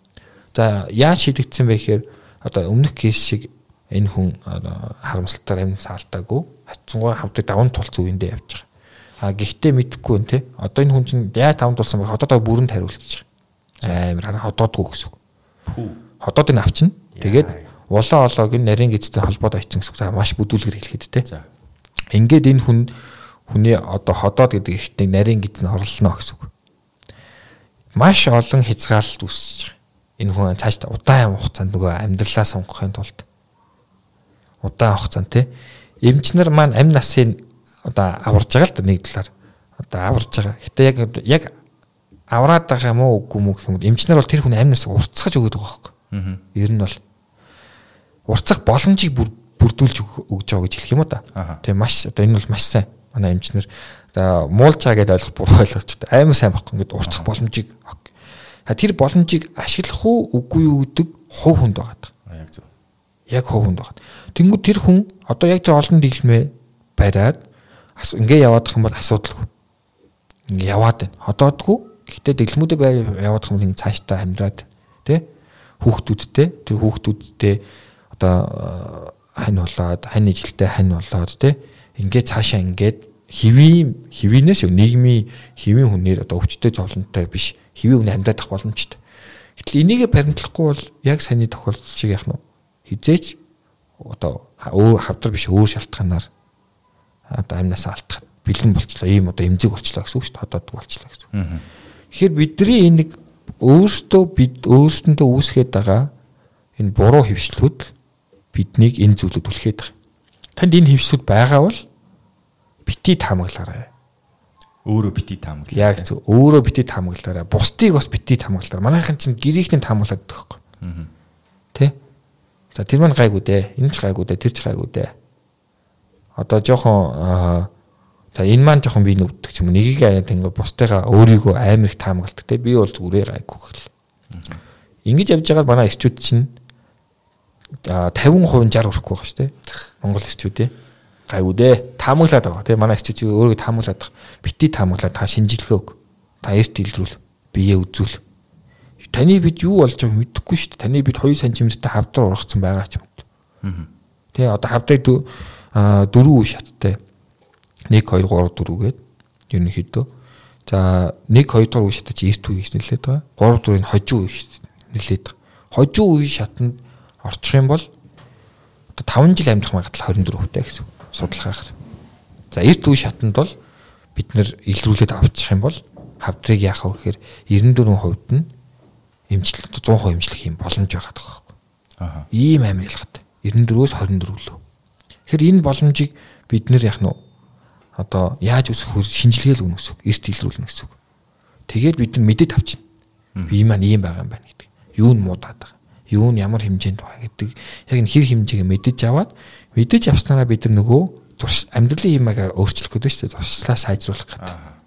За яаж шийдэгдсэн бэ гэхээр одоо өмнөх кейс шиг энэ хүн харамсалтаар амин саалтаагүй хатсангой хавдаг даван тулц үеиндээ явж байгаа. А гэхдээ мэдхгүй нэ тэ. Одоо энэ хүн чинь яаж даван тулсан бэ? Ходоодоо бүрэнд хариулчих. Амар хараа ходоодгүй гэсэн үг. Ходоодыг авчна. Тэгээд улаан олоог нь нарийн гизтэй холбоод очсон гэсэн үг. Маш бүдүүлгэр хэлэхэд тэ. Ингээд энэ хүн хүний одоо ходоод гэдэг ихтэй нарийн гидс нь орлоно гэсэн үг. Маш олон хязгаарлалт үүсэж байгаа. Энэ хүн цааш удаан хугацаанд нөгөө амьдралаа сонгохын тулд удаан хугацаанд тий эмчнэр маань амь насын одоо аварж байгаа л да нэг талаар одоо аварж байгаа. Гэтэ яг яг авраад байгаа юм уу үгүй мүү гэх юм. Эмчнэр бол тэр хүний амь насыг уртсгаж өгöd байгаа байхгүй. Аа. Ер нь бол уртсах боломжийг бүрдүүлж өгж байгаа гэж хэлэх юм уу та. Тэгээ маш одоо энэ бол маш сайн манай эмчнэр байгаа гэдээ ойлгох буруу ойлгож та амар сайн байхгүй ингээд урцах боломжийг тэр боломжийг ашиглах уу үгүй юу гэдэг хувь хүнд байгаа. Яг зөв. Яг хувь хүнд байгаа. Тэнгүүд тэр хүн одоо яг тэр олон дийлмээ бариад ингээ яваадах юм бол асуудалгүй. Ингээ яваад байна. Ходоодгүй. Гэхдээ дэглэмүүдээ бай яваадах юм ингээ цааштай амьдраад тий хүүхдүүдтэй тэр хүүхдүүдтэй одоо хань болоод хань ижилтэй хань болоод тий ингээд цаашаа ингээд хэвийн хэвийнээс нийгмийн хэвийн хүнээр одоо өвчтөй зовлонтой биш хэвийн хүн амьдаад ах боломжтой. Гэтэл энийг баримтлахгүй бол яг саний тохиолдол шиг яах нь хизээч одоо өөр хавдар биш өөр шалтгаанаар одоо амнаас алдах бэлэн болчлоо ийм одоо эмзэг болчлоо гэсэн үг шүү дээ ходоод болчлоо гэсэн. Тэгэхээр бидний энийг өөрсдөө бид өөрсөндөө үүсгээд байгаа энэ буруу хөвшлүүд биднийг энэ зүйлүүд түлхээд байгаа. Танд энэ хөвшлүүд байгаа бол бити таамаглаарай. Өөрөө бити таамаглаа. Яг зөв. Өөрөө бити таамаглаарай. Бусдыг бас бити таамаглаарай. Манайхан чинь гэрээхний таамаглаад байхгүй. Тэ? За тэр маань гайгүй дээ. Энэ ч гайгүй дээ. Тэр ч гайгүй дээ. Одоо жоохон за энэ маань жоохон би нүвддэг юм. Нэгийг аяа тэнгэ бусдыгаа өөрийгөө амар их таамагладаг те. Би бол зүгээрээ гайгүй гэл. Ингэж явж байгаа манай эрчүүд чинь 50% 60 хүрэхгүй байгаа шүү дээ. Монгол эрчүүд ээ гайгүй дээ. Таамаглаад байгаа. Тэгээ манай чи өөрийгөө таамаглаад байгаа. Бити таамаглаад та шинжилгээ өг. Та эрт илрүүл. Бие үзүүл. Таны бид юу болж байгааг мэдэхгүй шүү дээ. Таны бид 2 см-тэй хавдар ургацсан байгаа ч юм. Тэгээ одоо хавдаг дөрвөн үе шаттай. 1 2 3 4 гээд ерөнхийдөө. За 1 2 дугаар үе шаттай чи эрт үе гэж нэлээд байгаа. 3 дугаар нь хожуу үе гэж нэлээд байгаа. Хожуу үе шатанд орчих юм бол 5 жил амьдрах магадлал 24 хүнтэй гэсэн судалгаагаар. За эрт үе шатанд бол бид нэр илрүүлээд авчих юм бол хавдрыг яах вэ гэхээр 94% нь эмчлэл 100% эмчлэх юм боломж байгаа байхгүй. Аа. Ийм амин ялгатай. 94-өөс 24 лөө. Тэгэхээр энэ боломжийг бид нэр яах нь одоо яаж өсөх хөр шинжилгээл өгнө гэсэн үг. Эрт илрүүлнэ гэсэн үг. Тэгээд бид нар мэдээд авчина. Би маань ийм байгаа юм байна гэдэг. Юу нь муудаад байгаа. Юу нь ямар хэмжээнд байгаа гэдэг яг энэ хэр хэмжээгээ мэдэж аваад мэдээж авснараа бид нар нөгөө амьдралын юмаа өөрчлөх гэдэг шүү дээ. Туршлаа сайжруулах гэдэг.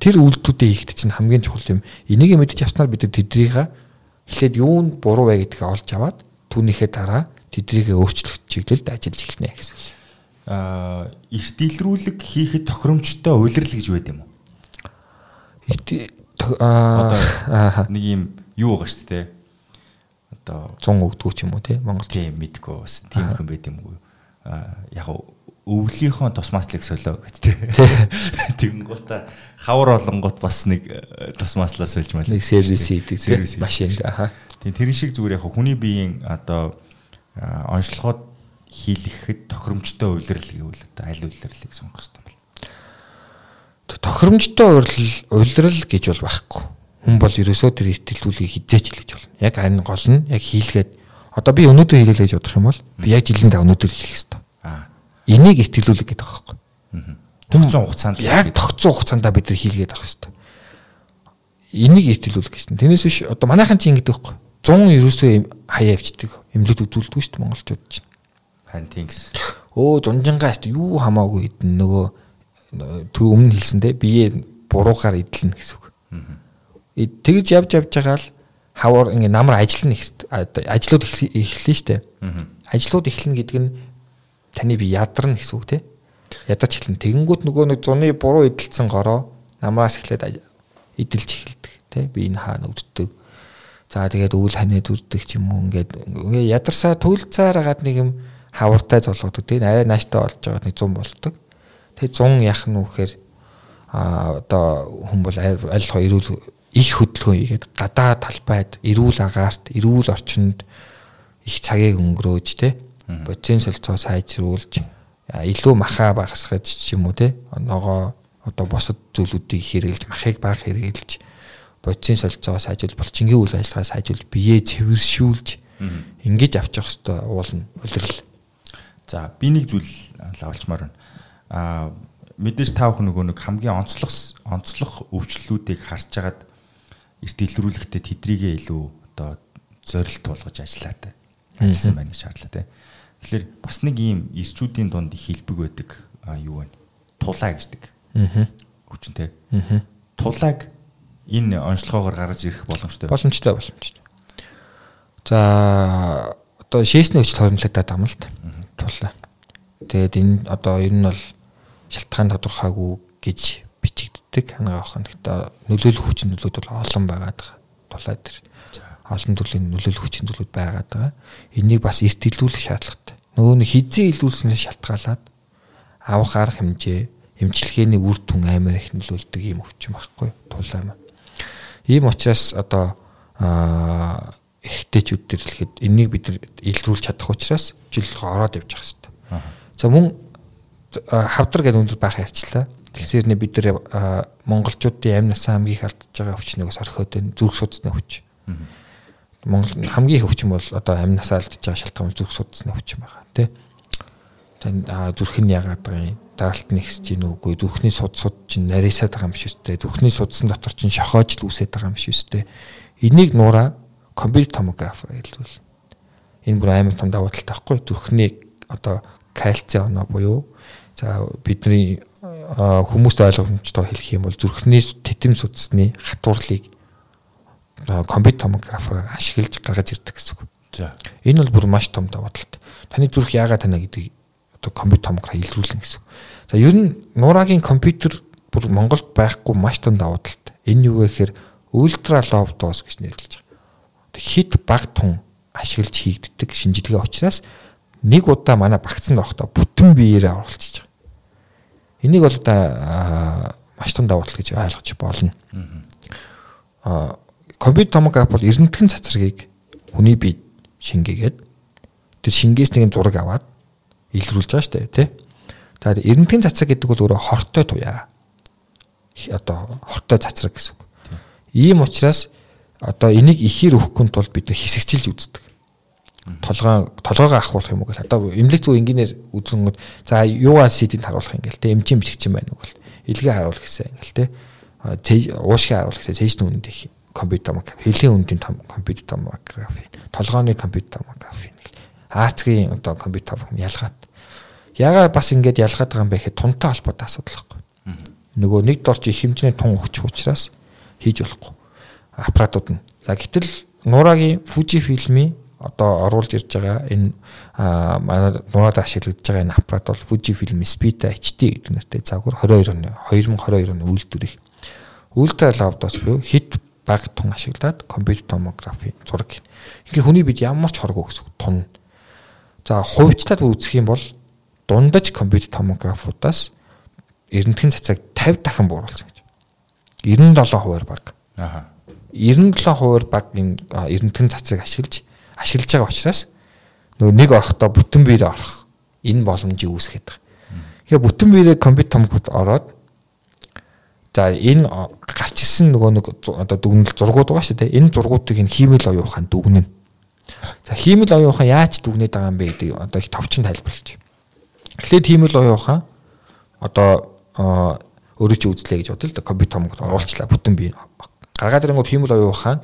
Тэр үйлдэлүүдээ хийхэд чинь хамгийн чухал юм. Энийг мэдээж авснаар бид тэдрийг эхлээд юу нь буруу вэ гэдгийг олж аваад түүнийхээ дараа тэдрийг өөрчлөх чиглэлд ажиллаж эхэлнэ гэсэн. Аа, эрт илрүүлэг хийхэд тохиромжтой уйлрал гэж байд юм уу? Аа, нэг юм юу байгаа шүү дээ. Одоо 100 өгдгүү ч юм уу те Монгол. Тийм мэдгүй бас тийм хүн байд юм уу? Яг өвлийнхөө тосмааслыг солио гэдэг. Тэгэнгүүтээ хавар олонгот бас нэг э, тосмааслаа сольж мал. Нэг сервис хийдэг машинд аха. Тийм тэрэн шиг зүгээр яг хүний биеийн одоо онцлогоод хийлгэхэд тохиромжтой уйлрал гэвэл одоо аль уйлралыг сонгох хэрэгтэй бол. Тохиромжтой уйлрал уйлрал гэж бол байхгүй. Хүн бол ерөөсөө тэр итгэлүүлгийг хизээч хэлж болно. Яг харин гол нь яг хийлгээд Одоо би өнөөдөр хийлээ гэж бодох юм бол би яг жилийн даа өнөөдөр хийх. Энийг ихтгэлүүлэх гэдэг байхгүй. Тогтсон хугацаанд яг тогтсон хугацаанд бид нар хийлгээд авах хэрэгтэй. Энийг ихтгэлүүлэх гэсэн. Тэрнээс биш одоо манайхан чинь ингэдэг байхгүй. 100 ерөөсөө хаяа авчдаг. Эмнэлэг үзүүлдэг шүү дээ монголчууд чинь. Харин тийм гэсэн. Өө зунжангаа шүү юу хамаагүй идэн нөгөө түр өмнө хэлсэндээ бие буруугаар идэлнэ гэсэн үг. Тэгж явж явж байгаа л хавар ингээ намар ажиллана ажлууд эхлэн штэ. Ажлууд эхлэн гэдэг нь таны би ядарна гэсэн үг те. Ядарч эхлэн. Тэгэнгүүт нөгөө нэг зуны буруу эдэлсэн гороо намраас эхлээд эдэлж эхэлдэг те. Би энэ хаана өвддөг. За тэгээд үйл ханиад үздэг ч юм уу ингээд ингээ ядарсаа төлцаар хагаад нэг юм хавартай золгодог те. арай нааштай болж байгаа нэг 100 болдог. Тэгээд 100 яах нь вэхээр а одоо хүн бол аль эрүүл их хөдөлгөөн хийгээд гадаа талбайд эрүүл агаарт эрүүл орчинд их цагийг өнгөрөөж те бодисын солилцоо сайжруулж илүү махаа багасгаж ч юм уу те ногоо одоо босод зүйлүүдийг хэрэгжилж махыг бага хэрэгжилж бодисын солилцоо сайжруулж булчингийн үйл ажиллагаа сайжруулж биеэ цэвэршүүлж ингэж авчих хэвээр уулна улирал. За би нэг зүйл лавлчмаар байна. Аа мэдээж та бүхэн нөгөө нэг хамгийн онцлог онцлог өвчлөлүүдийг харж агаад эрт илрүүлэхдээ тэдрийгээ илүү одоо зорилт болгож ажиллаад ажилласан байна гэж харлаа те. Тэгэхээр бас нэг ийм ирчүүдийн дунд их хэлбэг байдаг юу вэ? Тулаа гэждэг. Аа. Те. Аа. Тулааг энэ онцлогоогоор гаргаж ирэх боломжтой. Боломжтой боломжтой. За одоо шээсний хүчил хоримтлагдаад ам л та. Тулаа. Тэгээд энэ одоо ер нь бол шалтгаан тодорхойгүй гэж бичигддэг хангаа авах нь. Гэтэ нөлөөлөх хүчин зүйлүүд бол олон байгаа. Тулаа дээр олон төрлийн нөлөөлөх хүчин зүйлүүд байгаад байгаа. Энийг бас эртэлүүлэх шаардлагатай. Нөгөө нэг хизээ илүүлснээс шалтгаалаад авах арга хэмжээ, эмчилгээний үр дүн амар их нөлөөлдөг юм өвчин байхгүй тулаа маань. Ийм учраас одоо эрэгтэйчүүд төр хэлэхэд энийг бид илрүүлж чадах учраас жилдээ ороод явж явах хэрэгтэй. За мөн хавдар гэдэг өндөр байх ярьчлаа. Тэгэхээр нэ бид нар монголчуудын амь насаа хамгийн их алдж байгаа өвчнөөс орхиод байна. Зүрх судасны өвч. Монгол хамгийн их өвчин бол одоо амь насаа алдж байгаа шалтгаан зүрх судасны өвчин байгаа тий. Танд зүрх нь яагаад байгаа юм? Даралт нэгсэж гин үгүй зүрхний суд суд чинь нарийсаад байгаа юм биш үстэй. Зүрхний судсан дотор чинь шохоож л үсээд байгаа юм биш үстэй. Энийг нуура компьютер томограф хэлбэл. Энэ бүр амар том давуу талтай байхгүй зүрхний одоо кальци оноо буюу за бидний хүмүүст ойлгомжтой хэлэх юм бол зүрхний титэм судасны хатуурлыг компьютер томографаар ашиглаж гаргаж ирдэг гэсэн үг. За. Энэ бол бүр маш том даваа талтай. Таны зүрх яагаад тана гэдэг одоо компьютер томограф илрүүлнэ гэсэн. За ер нь нурагийн компьютер бүр Монголд байхгүй маш том даваа талтай. Энэ юу вэ гэхээр ультра лов доз гэж нэрлэж байгаа. Хит баг тун ашиглаж хийгддэг шинжилгээ учраас нэг удаа манай багцанд орохдоо бүтэн биеэрээ оруулчихж байгаа. Энийг бол одоо маш том давуу тал гэж ойлгож болно. Аа компьютер томограф бол эрдэнэтхэн цацрагийг хүний бие шингээгээд тэр шингээс нэгэн зураг аваад илрүүлж байгаа шүү дээ тий. За эрдэнэтхэн цацраг гэдэг бол өөрөө хортой туяа. Одоо хортой цацраг гэсэн үг. Ийм учраас одоо энийг ихээр өгөхгүй тул бид хэсэгчилж үздэг. Толгоо толгоогоо ахуулах юм уу гэл одоо эмнэлэг зүг инженеэр үзэнгүүд за юугаа сидэнд харуулах юм гээл те эмчийн бичгч юм байна уу гэл. Илгээ харуулах гэсэн ингээл те уушгийн харуулах гэсэн цэжний үнэнд их компьютер томографи хэлийн үнэний том компьютер томографи толгооны компьютер томографи арцгийн одоо компьютер ялгаад. Ягаад бас ингэж ялгаад байгаа юм бэ гэхэд тунтай холбоотой асуудал байхгүй. Нөгөө нэг дорч их хэмжээний тун өгчих учраас хийж болохгүй. Аппаратууд нь. За гэтэл нурагийн Fuji фильмийн одоо оруулж ирж байгаа энэ манай нураад ашиглагдж байгаа энэ аппарат бол Fujifilm Spita HD гэдэг нэртэй. Загвар 22 оны 2022 оны үйлдвэрийг. Ультра лавдос буюу хит баг тун ашиглаад компьютер томографи зураг. Ингээ хүний бид ямар ч хоргоо гэсэн тун. За хувьчлаад үзэх юм бол дундаж компьютер томографуудаас эрдэнэтхэн цацаг 50 дахин бууруулсан гэж. 97% баг. Аха. 97% баг энэ эрдэнэтхэн цацаг ашиглаж ашиглаж байгаа учраас нөгөө нэг орохдоо бүтэн биеэр орох энэ боломжийг үүсгэж байгаа. Тэгэхээр бүтэн биеэр компьютер томгот ороод за энэ гарч ирсэн нөгөө нэг одоо дүгнэлт зургууд байгаа шүү дээ. Энэ зургуудыг энэ хиймэл оюун ухаан дүгнэнэ. За хиймэл оюун ухаан яаж дүгнээд байгаа юм бэ гэдэг одоо их товчон тайлбарлаж. Эхлээд хиймэл оюун ухаан одоо өөрөө чи үзлээ гэж да компьютер томгот оруулчлаа бүтэн бие гаргаад ирэнгүүт хиймэл оюун ухаан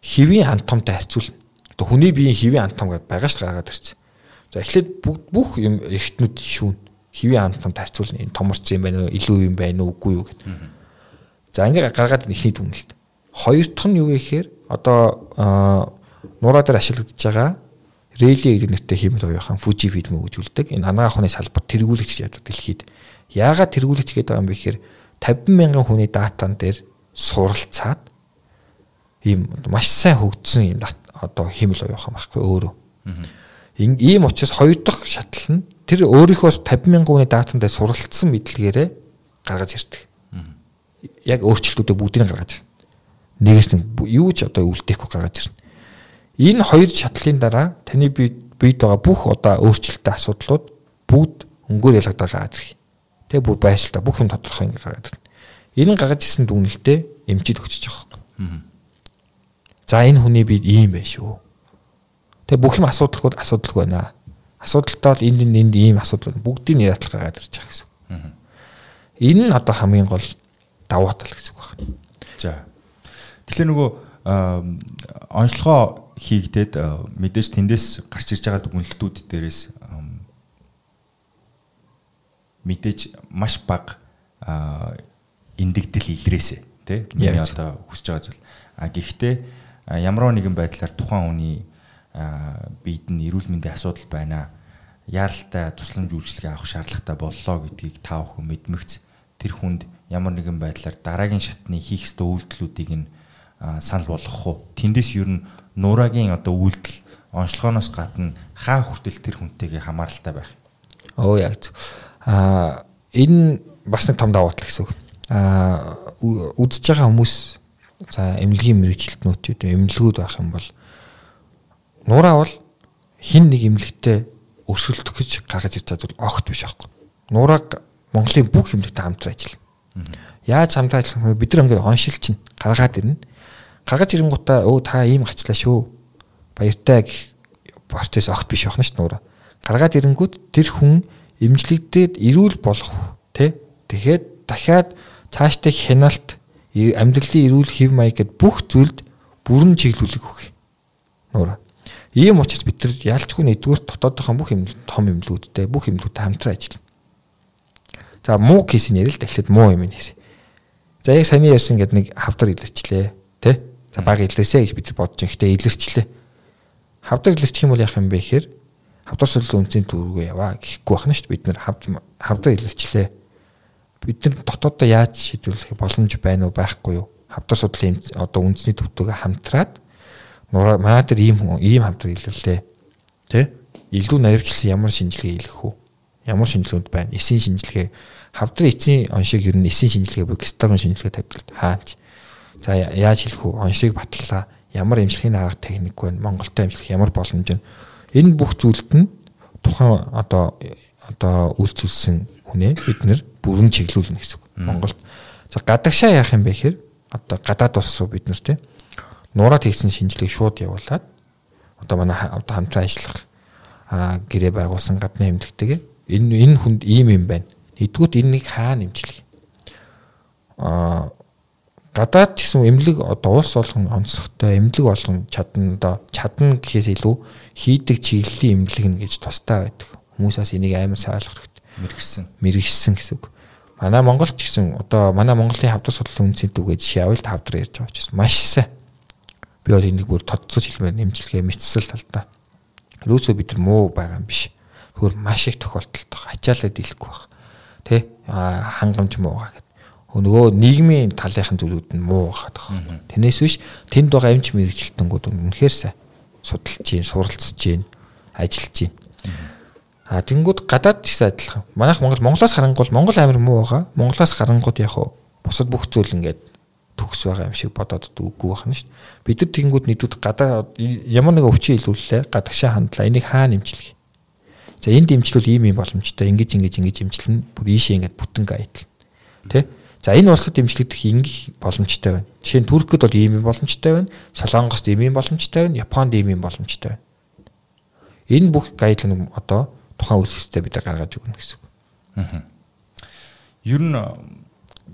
хэвийн антомтой харьцуулна Одоо хүний биеийн хэвийн антом гэдээ байгаа ш гаргаад ирсэн. За эхлээд бүх юм эргэтнүүд шүүн хэвийн антомд харьцуулна энэ томорцсон юм байна уу, илүү юм байна уу, үгүй юу гэдэг. За ингээ гаргаад ихний дүнэлт. Хоёр дахь нь юу вэ гэхээр одоо нураа дээр ашиглагдж байгаа Рейли гэдэг нэртэй хиймэл оюухан Fuji фильм өгүүлдэг. Энэ анагаах хүний салбар тэргүүлэгч яадаг дэлхийд. Яагаад тэргүүлэгч гэдэг юм бэ гэхээр 50 мянган хүний датан дээр суралцаад ийм маш сайн хөгжсөн ийм одоо химэл оюухан байхгүй өөрөө. Ийм учраас хоёр дахь шатал нь тэр өөрийнхөө 50 мянган хүний даатанд суралцсан мэдлэгээрээ гаргаж ирдэг. Яг өөрчлөлтүүдээ бүгдийг гаргаж ирнэ. Нэгээс нэг юу ч одоо үлдээхгүй гаргаж ирнэ. Энэ хоёр шатлын дараа таны бие бийд байгаа бүх одоо өөрчлөлттэй асуудлууд бүгд өнгөөр ялгадаад гараад ирэх. Тэгээ бүр байшилтаа бүх юм тодорхой ингэ гараад ирнэ. Энэ гаргаж ирсэн дүгнэлтэд эмчид өгчөж байгаа юм. За энэ хүний бие ийм байх шүү. Тэгээ бүх юм асуудалгүй асуудалгүй байна. Асуудалтай бол энд энд ийм асуудал бүгдийг нэрэлт гаргаад ирж байгаа гэсэн. Энэ нь одоо хамгийн гол давуу тал гэсэн үг байна. За. Тэгэхээр нөгөө онцлогоо хийгдээд мэдээж тэндээс гарч ирж байгаа дүгнэлтүүд дээрээс мэдээж маш бага эндэгдэл илрээсэ тий миний одоо хүсэж байгаа зүйл а гэхдээ ямар нэгэн байдлаар тухайн хүний биед нь эрүүл мэндийн асуудал байна. Яаралтай тусламж үйлчилгээ авах шаардлагатай боллоо гэдгийг та бүхэн мэдмэгц тэр хүнд ямар нэгэн байдлаар дараагийн шатны хийх ёстой үйлдэлүүдийг нь санал болгох уу. Тэндээс ер нь нурагийн одоо үйлдэл онцлогооноос гадна хаа хүртэл тэр хүнтэйгээ хамааралтай байх. Оо яг. Аа энэ бас нэг том давуу тал гэсэн үг. Аа үзэж байгаа хүмүүс за эмнэлгийн мэрэгчлэтнүүд үү эмнэлгүүд байх юм бол нураа бол хин нэг имлэгтэй өрсөлдөх гэж гаргаж ирж байгаа зүйл огт биш аахгүй. Нурааг Монголын бүх имлэгтэй хамтран ажиллана. Яаж хамтран ажиллах вэ? Бид нар ингээд оншилж чинь гаргаад ирнэ. Гаргаж ирэнгуудаа өө та ийм гацлаа шүү. Баяртай гэх процесс огт биш байна шүү нураа. Гаргаад ирэнгүүт тэр хүн имжлэгдээд ирүүл болох тий. Тэгэхээр дахиад цаашдаа хяналт амьдралын эрүүл хэв маяг гэд бүх зүйлд бүрэн чиглүүлэг өгөх. Нуураа. Ийм учраас бид нар ялчгүй нэгдүгээр дотоодынхон бүх том юмлуудтай бүх юмлуудтай хамтран ажиллана. За муу кейсийг ярил дахиад муу юм нэр. За яг саний ярьсан гэдэг нэг хавдар илэрчлээ. Тэ? За баг илэрсэ гэж бид бодож байгаа. Гэтэ илэрчлээ. Хавдар илэрчих юм бол яах юм бэ гэхээр хавдар сүлэн үнцийн төргөө яваа гэхгүй байна шүү дээ. Бид нар хавдар илэрчлээ. Бид нар дотоодоо яаж шийдвэрлэх боломж байна уу байхгүй юу? Хавдар судлалын одоо үндэсний төвтөгөө хамтраад нураа маа тэр ийм ийм хамтран илэрлээ. Тэ? Илүү наривчлсан ямар шинжилгээ хийх үү? Ямар шинжилгээнд байна? Эсийн шинжилгээ хавдрын эцсийн оншиг ер нь эсийн шинжилгээ буюу гистогон шинжилгээ тавьдаг хаач. За яаж хэлэх үү? Оншиг батлаа. Ямар эмчилгээний арга техник байна? Монголтой эмчилэх ямар боломж байна? Энэ бүх зүйлд нь тухайн одоо одоо үйлчлүүлсэн хүнээ бид нэр бүрэн чиглүүлнэ гэсэн үг. Монголд. За гадагшаа яах юм бэ гэхээр одоо гадаад улс руу бид нар тийм нураад хийсэн шинжилгээг шууд явуулаад одоо манай одоо хамтран ажиллах гэрээ байгуулсан гадны эмнэлэгтэйгээ энэ энэ хүнд ийм юм байна. Нэгдүгürt энэ нэг хаа нэмжлэг. Аа гадаад ч гэсэн эмнэлэг одоо улс болгон онцлогтой эмнэлэг болгон чадна одоо чадна гэхээс илүү хийдэг чиглэлийн эмнэлэг нь гэж тустай байдаг. Хүмүүсээс энийг амар сайн ойлгох хэрэгтэй. Мэргэсэн. Мэргэсэн гэсэн үг. Манай Монгол ч гэсэн одоо манай Монголын хавдар судлалын үндэсний төвгөө жишээ авал тавдар ярьж байгаа учраас маш сайн би бол энийг бүр тодцож хэлмээр нэмжлэгээ мэдсэл талдаа. Юусоо бид нар муу байгаа юм биш. Зүгээр маш их тохиолдолд байгаа. Ачаалаад дийлэхгүй баг. Тэ? хангамж муу байгаа гэдэг. Нөгөө нийгмийн талынхын зүйлүүд нь муу байгаа. Тэрнээс биш тэнд байгаа эмч мэрэгчлэлтэнгүүд үнэхээр сайн судалж суралцж ажиллаж гин. А тэнгууд гадаад ч гэсэн адилхан. Манайх Монгол Монголоос харангуул Монгол амир муу байгаа. Монголоос харангууд яг бусад бүх зүйл ингээд төгс байгаа юм шиг бодоод үгүй байна шүү дээ. Бид нар тэгэнгүүт нийтүүд гадаа ямар нэг өвчин илүүллээ гадагшаа хандлаа энийг хаа нэмжлэх. За энд дэмжлэл ийм юм боломжтой ингэж ингэж ингэж дэмжлэн бүр ийшээ ингэж бүтэнг айтал. Тэ? За энэ улсад дэмжлэгдэх ингэх боломжтой байна. Жишээ нь Туркид бол ийм юм боломжтой байна. Солонгост ийм юм боломжтой байна. Японд ийм юм боломжтой байна. Энэ бүх гайдлын одоо тухайн үйлчлэлтэй бид гаргаж өгнө гэсэн үг. Аа. Ер нь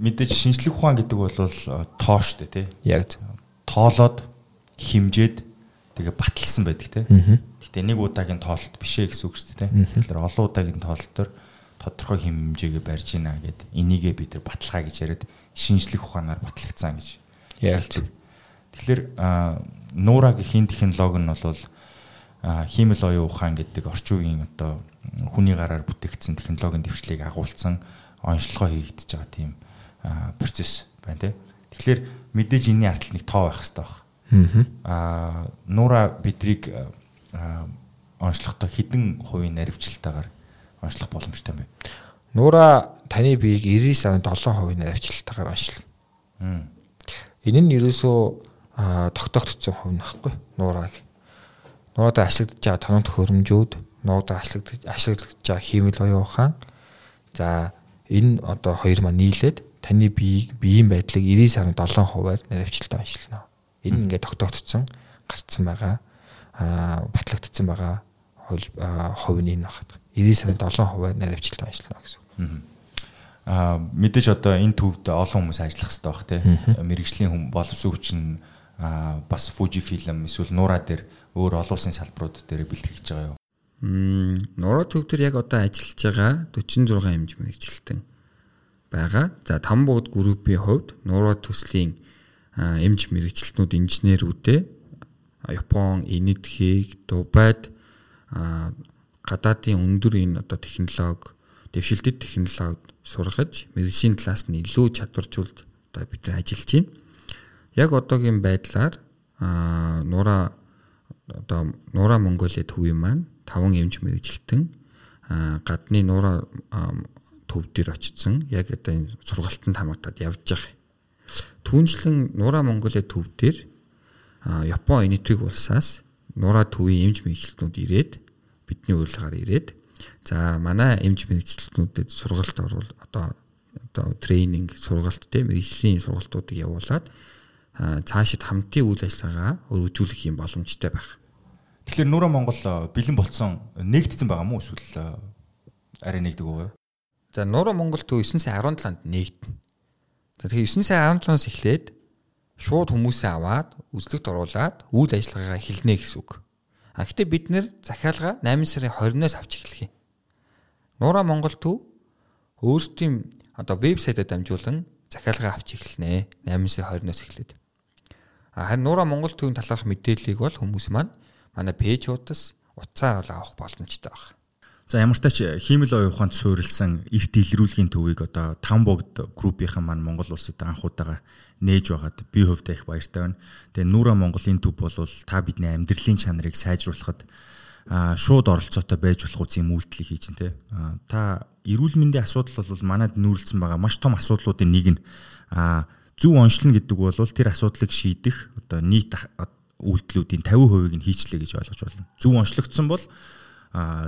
мэдээж шинжлэх ухаан гэдэг бол э, тоо штэ тий. Яг тоолоод химжээд тэгээ баталсан байдаг тий. Гэтэ нэг удаагийн тоолт бишээ гэсэн үг шүү дээ. Тэгэхээр олон удаагийн тоолтоор тодорхой хэмжээгээ барьж гинэ гэд энийгээ бид нар баталгаа гэж яриад шинжлэх ухаанаар батлагдсан гэж яалтыг. Тэгэхээр нуурагийн хин технологи нь бол хиймэл оюун ухаан гэдэг орчин үеийн одоо хүний гараар бүтээгдсэн технологийн дэвшлийг агуулсан онцлогоо хийгдэж байгаа тийм процесс байна тий. Тэгэхээр мэдээж энэний ардтал нэг тоо байх хэрэгтэй баг. Аа нуура бидрийг онцлохдоо хідэн хувийн наривчлалтаагаар онцлох боломжтой юм бэ? Нуура таны биеийг 99.7% наривчлалтаагаар онцлно. Энэ нь ерөөсөө тогтоогдсон хувь нөхгүй нуураг. Нуурад ашиглагдж байгаа тоног хөрөмжүүд, нуурад ашиглагдж ашиглагдж байгаа хиймэл оюун ухаан. За энэ одоо хоёр маань нийлээд таны биеийг биеийн байдлыг 99.7%-аар наривчлалтай оншилно. Энэ ингээд тогтоогдсон гарцсан байгаа аа батлагдсан байгаа хувь нь энэ багт 99.7%-аар наривчлалтай оншилно гэсэн. Аа мэдээж одоо энэ төвд олон хүмүүс ажиллах хэрэгтэй баг тий. Мэргэжлийн хүм боловсон хүчин бас Fujifilm эсвэл Nura дээр өөр олон улсын салбарууд дээр бэлтгэж байгаа юу? Мм Nura төв дээр яг одоо ажиллаж байгаа 46 хэмжээ мэрэгчлэлтэн байгаа. За там бууд группийн хувьд нуруу төслийн эмч мэрэгчлэтнүүд инженерүүдээ Япон, Энэтхийг, Дубайд гадаадын өндөр энэ одоо технологи, дэвшилтэд технологид сургаж медицин талаас нь илүү чадваржуулж одоо бид нар ажиллаж байна. Яг одоогийн байдлаар нура одоо нура Монголиа төвийн маань 5 эмч мэрэгчлэлтэн гадны нура төв дээр очсон яг одоо энэ сургалтанд хамаатаад явж байгаа. Түүнчлэн Нура Монголиа төв дээр Япон энетрик улсаас нураа төвийн эмч мэрэгчлэтнүүд ирээд бидний урилгаар ирээд за манай эмч мэрэгчлэтнүүдэд сургалт орвол одоо одоо тренинг сургалт те мэрэгжлийн сургалтуудыг явуулаад цаашид хамтын үйл ажиллагаа өргөжүүлэх юм боломжтой байх. Тэгэхээр Нура Монгол бэлэн болцсон нэгдсэн байгаа мó эсвэл арай нэгдэг үү? За Нура Монгол төв 9 сарын 17-нд нэгдэнэ. За тэгэхээр 9 сарын 17-наас эхлээд шууд хүмүүсээ аваад үзлэгт оруулаад үйл ажиллагаагаа эхэлнэ гэсэн үг. А гэтээ бид нэр захиалга 8 сарын 20-наас авч эхлэх юм. Нура Монгол төв өөрсдийн одоо вебсайтад дамжуулан захиалга авч эхэлнэ. 8 сарын 20-наас эхлээд. Харин Нура Монгол төвийн талаарх мэдээллийг бол хүмүүс маань манай пэйжуудаас утсаар бол авах боломжтой байна. За ямар ч тач хиймэл оюун ухаанд суурилсан эрт илрүүлгийн төвийг одоо Там богд группийнхан маань Монгол улсад анхудаага нээж байгаад би хувьдаа их баяртай байна. Тэгээ Нура Монголын төв бол та бидний амьдралын чанарыг сайжруулахад шууд оролцоотой байж болох үс юм үйлдэл хийж байна те. Та эрүүл мэндийн асуудал бол манад нүүрлсэн байгаа маш том асуудлуудын нэг нь зөв онцлно гэдэг бол тэр асуудлыг шийдэх одоо нийт үйлдэлүүдийн 50%-ийг нь хийчлээ гэж ойлгож байна. Зөв онцлогдсон бол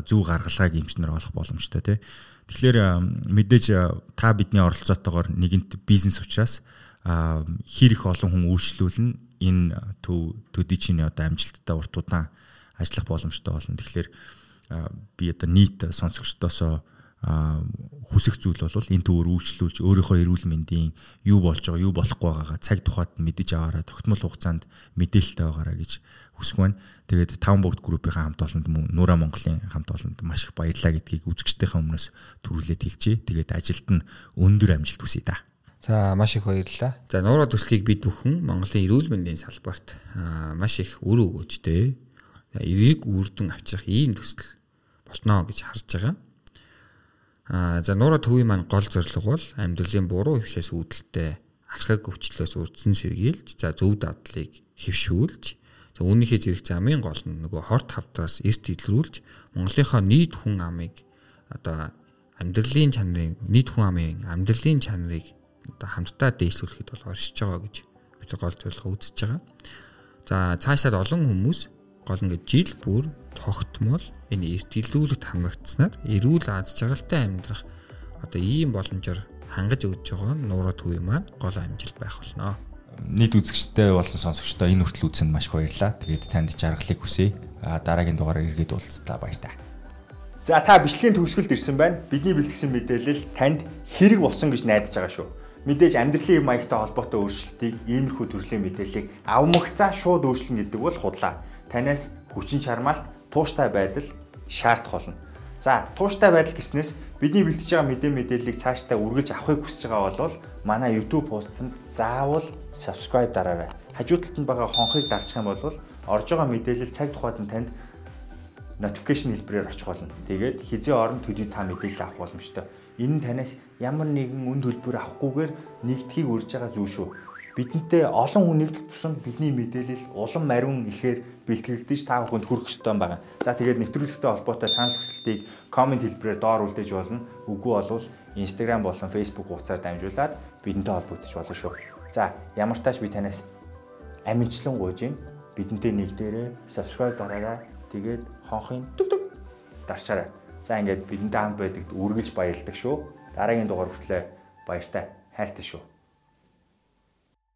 зөв гаргалгааг эмчнэр олох боломжтой тий. Тэгэхээр мэдээж та бидний оролцоотойгоор нэгэнт бизнес учраас хэр их олон хүн үйлчлүүлнэ энэ төв төдий чиний одоо амжилттай урт удаан ажиллах боломжтой болно. Тэгэхээр би одоо нийт сонсогчдоосоо хүсэх зүйл бол энэ төвөр үйлчлүүлж өөрийнхөө эрүүл мэндийн юу болж байгаа юу болохгүй байгаагаа цаг тухайд мэдэж аваараа тогтмол хугацаанд мэдээлэлтэй байгаараа гэж хүсэх байна. Тэгээд таван бүгд группийн хамт олонд мөн Нура Монголын хамт олонд маш их баярлаа гэдгийг үзэгчдийнхээ өмнөөс төрүүлээд хэлчихье. Тэгээд ажилд нь өндөр амжилт хүсье да. За маш их баярлалаа. За Нура төслийг бид бүхэн Монголын эрүүл мэндийн салбарт маш их үр өгөөжтэй. Эрийг үрдэн авчрах ийм төсөл болно гэж харж байгаа. Аа за нура төвийн маань гол зорилго бол амьдралын буруу хөвсөөс үүдэлтэй архаг өвчлөөс үрдсэн сэргийлж за зөв дадлыг хэвшүүлж за үүнийхээ зэрэг замын гол нь нөгөө хорт хавтраас эрт илрүүлж Монголынхоо нийт хүн амыг одоо амьдралын чанарын нийт хүн амын амьдралын чанарыг одоо хамтдаа дээшлүүлэхэд бол оршиж байгаа гэж бид гол зорилго үзэж байгаа. За цаашаад олон хүмүүс гол ингээд жил бүр тогтмол энэ эртгэлүүлэгт хамрагдсанаар эрүүл аз жаргалтай амьдрах одоо ийм боломжоор хангаж өгч байгаа нуураа төвийн маань гол амжилт байх болно. Нийт үзэгчтэй болон сонсогчдоо энэ хүртэл үзсэнд маш баярлалаа. Тэгээд танд жаргалыг хүсье. А дараагийн дугаараар иргэд уулзлаа баярлалаа. За та бичлэгийн төгсгөлд ирсэн байна. Бидний бэлтгэсэн мэдээлэл танд хэрэг болсон гэж найдаж байгаа шүү. Мэдээж амьдралын маягтай холбоотой өөрчлөлтийг иймэрхүү төрлийн мэдээллийг авмагцаа шууд өөрчлөн гэдэг бол худлаа. Танаас хүчин чармаалт тууштай байдал шаардах болно. За тууштай байдал гэснээс бидний бэлтэж байгаа мэдээ мэдээллийг цаашдаа үргэлж авахыг хүсэж байгаа бол манай YouTube пост-д заавал subscribe дараарай. Хажуу талд нь байгаа хонхыг дарчих юм бол орж байгаа мэдээлэл цаг тухайд нь танд notification хэлбэрээр очих болно. Тэгээд хизээ орон төдий та мэдээлэл авах боломжтой. Энэ нь танаас ямар нэгэн үн төлбөр авахгүйгээр нэгдхийг урьж байгаа зүйл шүү бидэнтэй олон хүн нэгдэх тусам бидний мэдээлэл улам мариун ихээр бэлтгэгдэж та бүхэнд хүрэх ёстой байгаа. За тэгээд нэвтрүүлэгтэй холбоотой санал хүсэлтийг комент хэлбэрээр доор үлдээж болно. Үгүй болвол Instagram болон Facebook хуудасаар дамжуулаад бидэнтэй холбогдож болно шүү. За ямар тааш би танаас амжилтлан гуйж юм. Бидэнтэй нэгдээрээ subscribe дараарай. Тэгээд хонхын дүг дүг дарчаарай. За ингээд бидэнтэй хамт байдагт үргэлж баярлдаг шүү. Дараагийн дугаар хүртлээр баяртай хайртай шүү.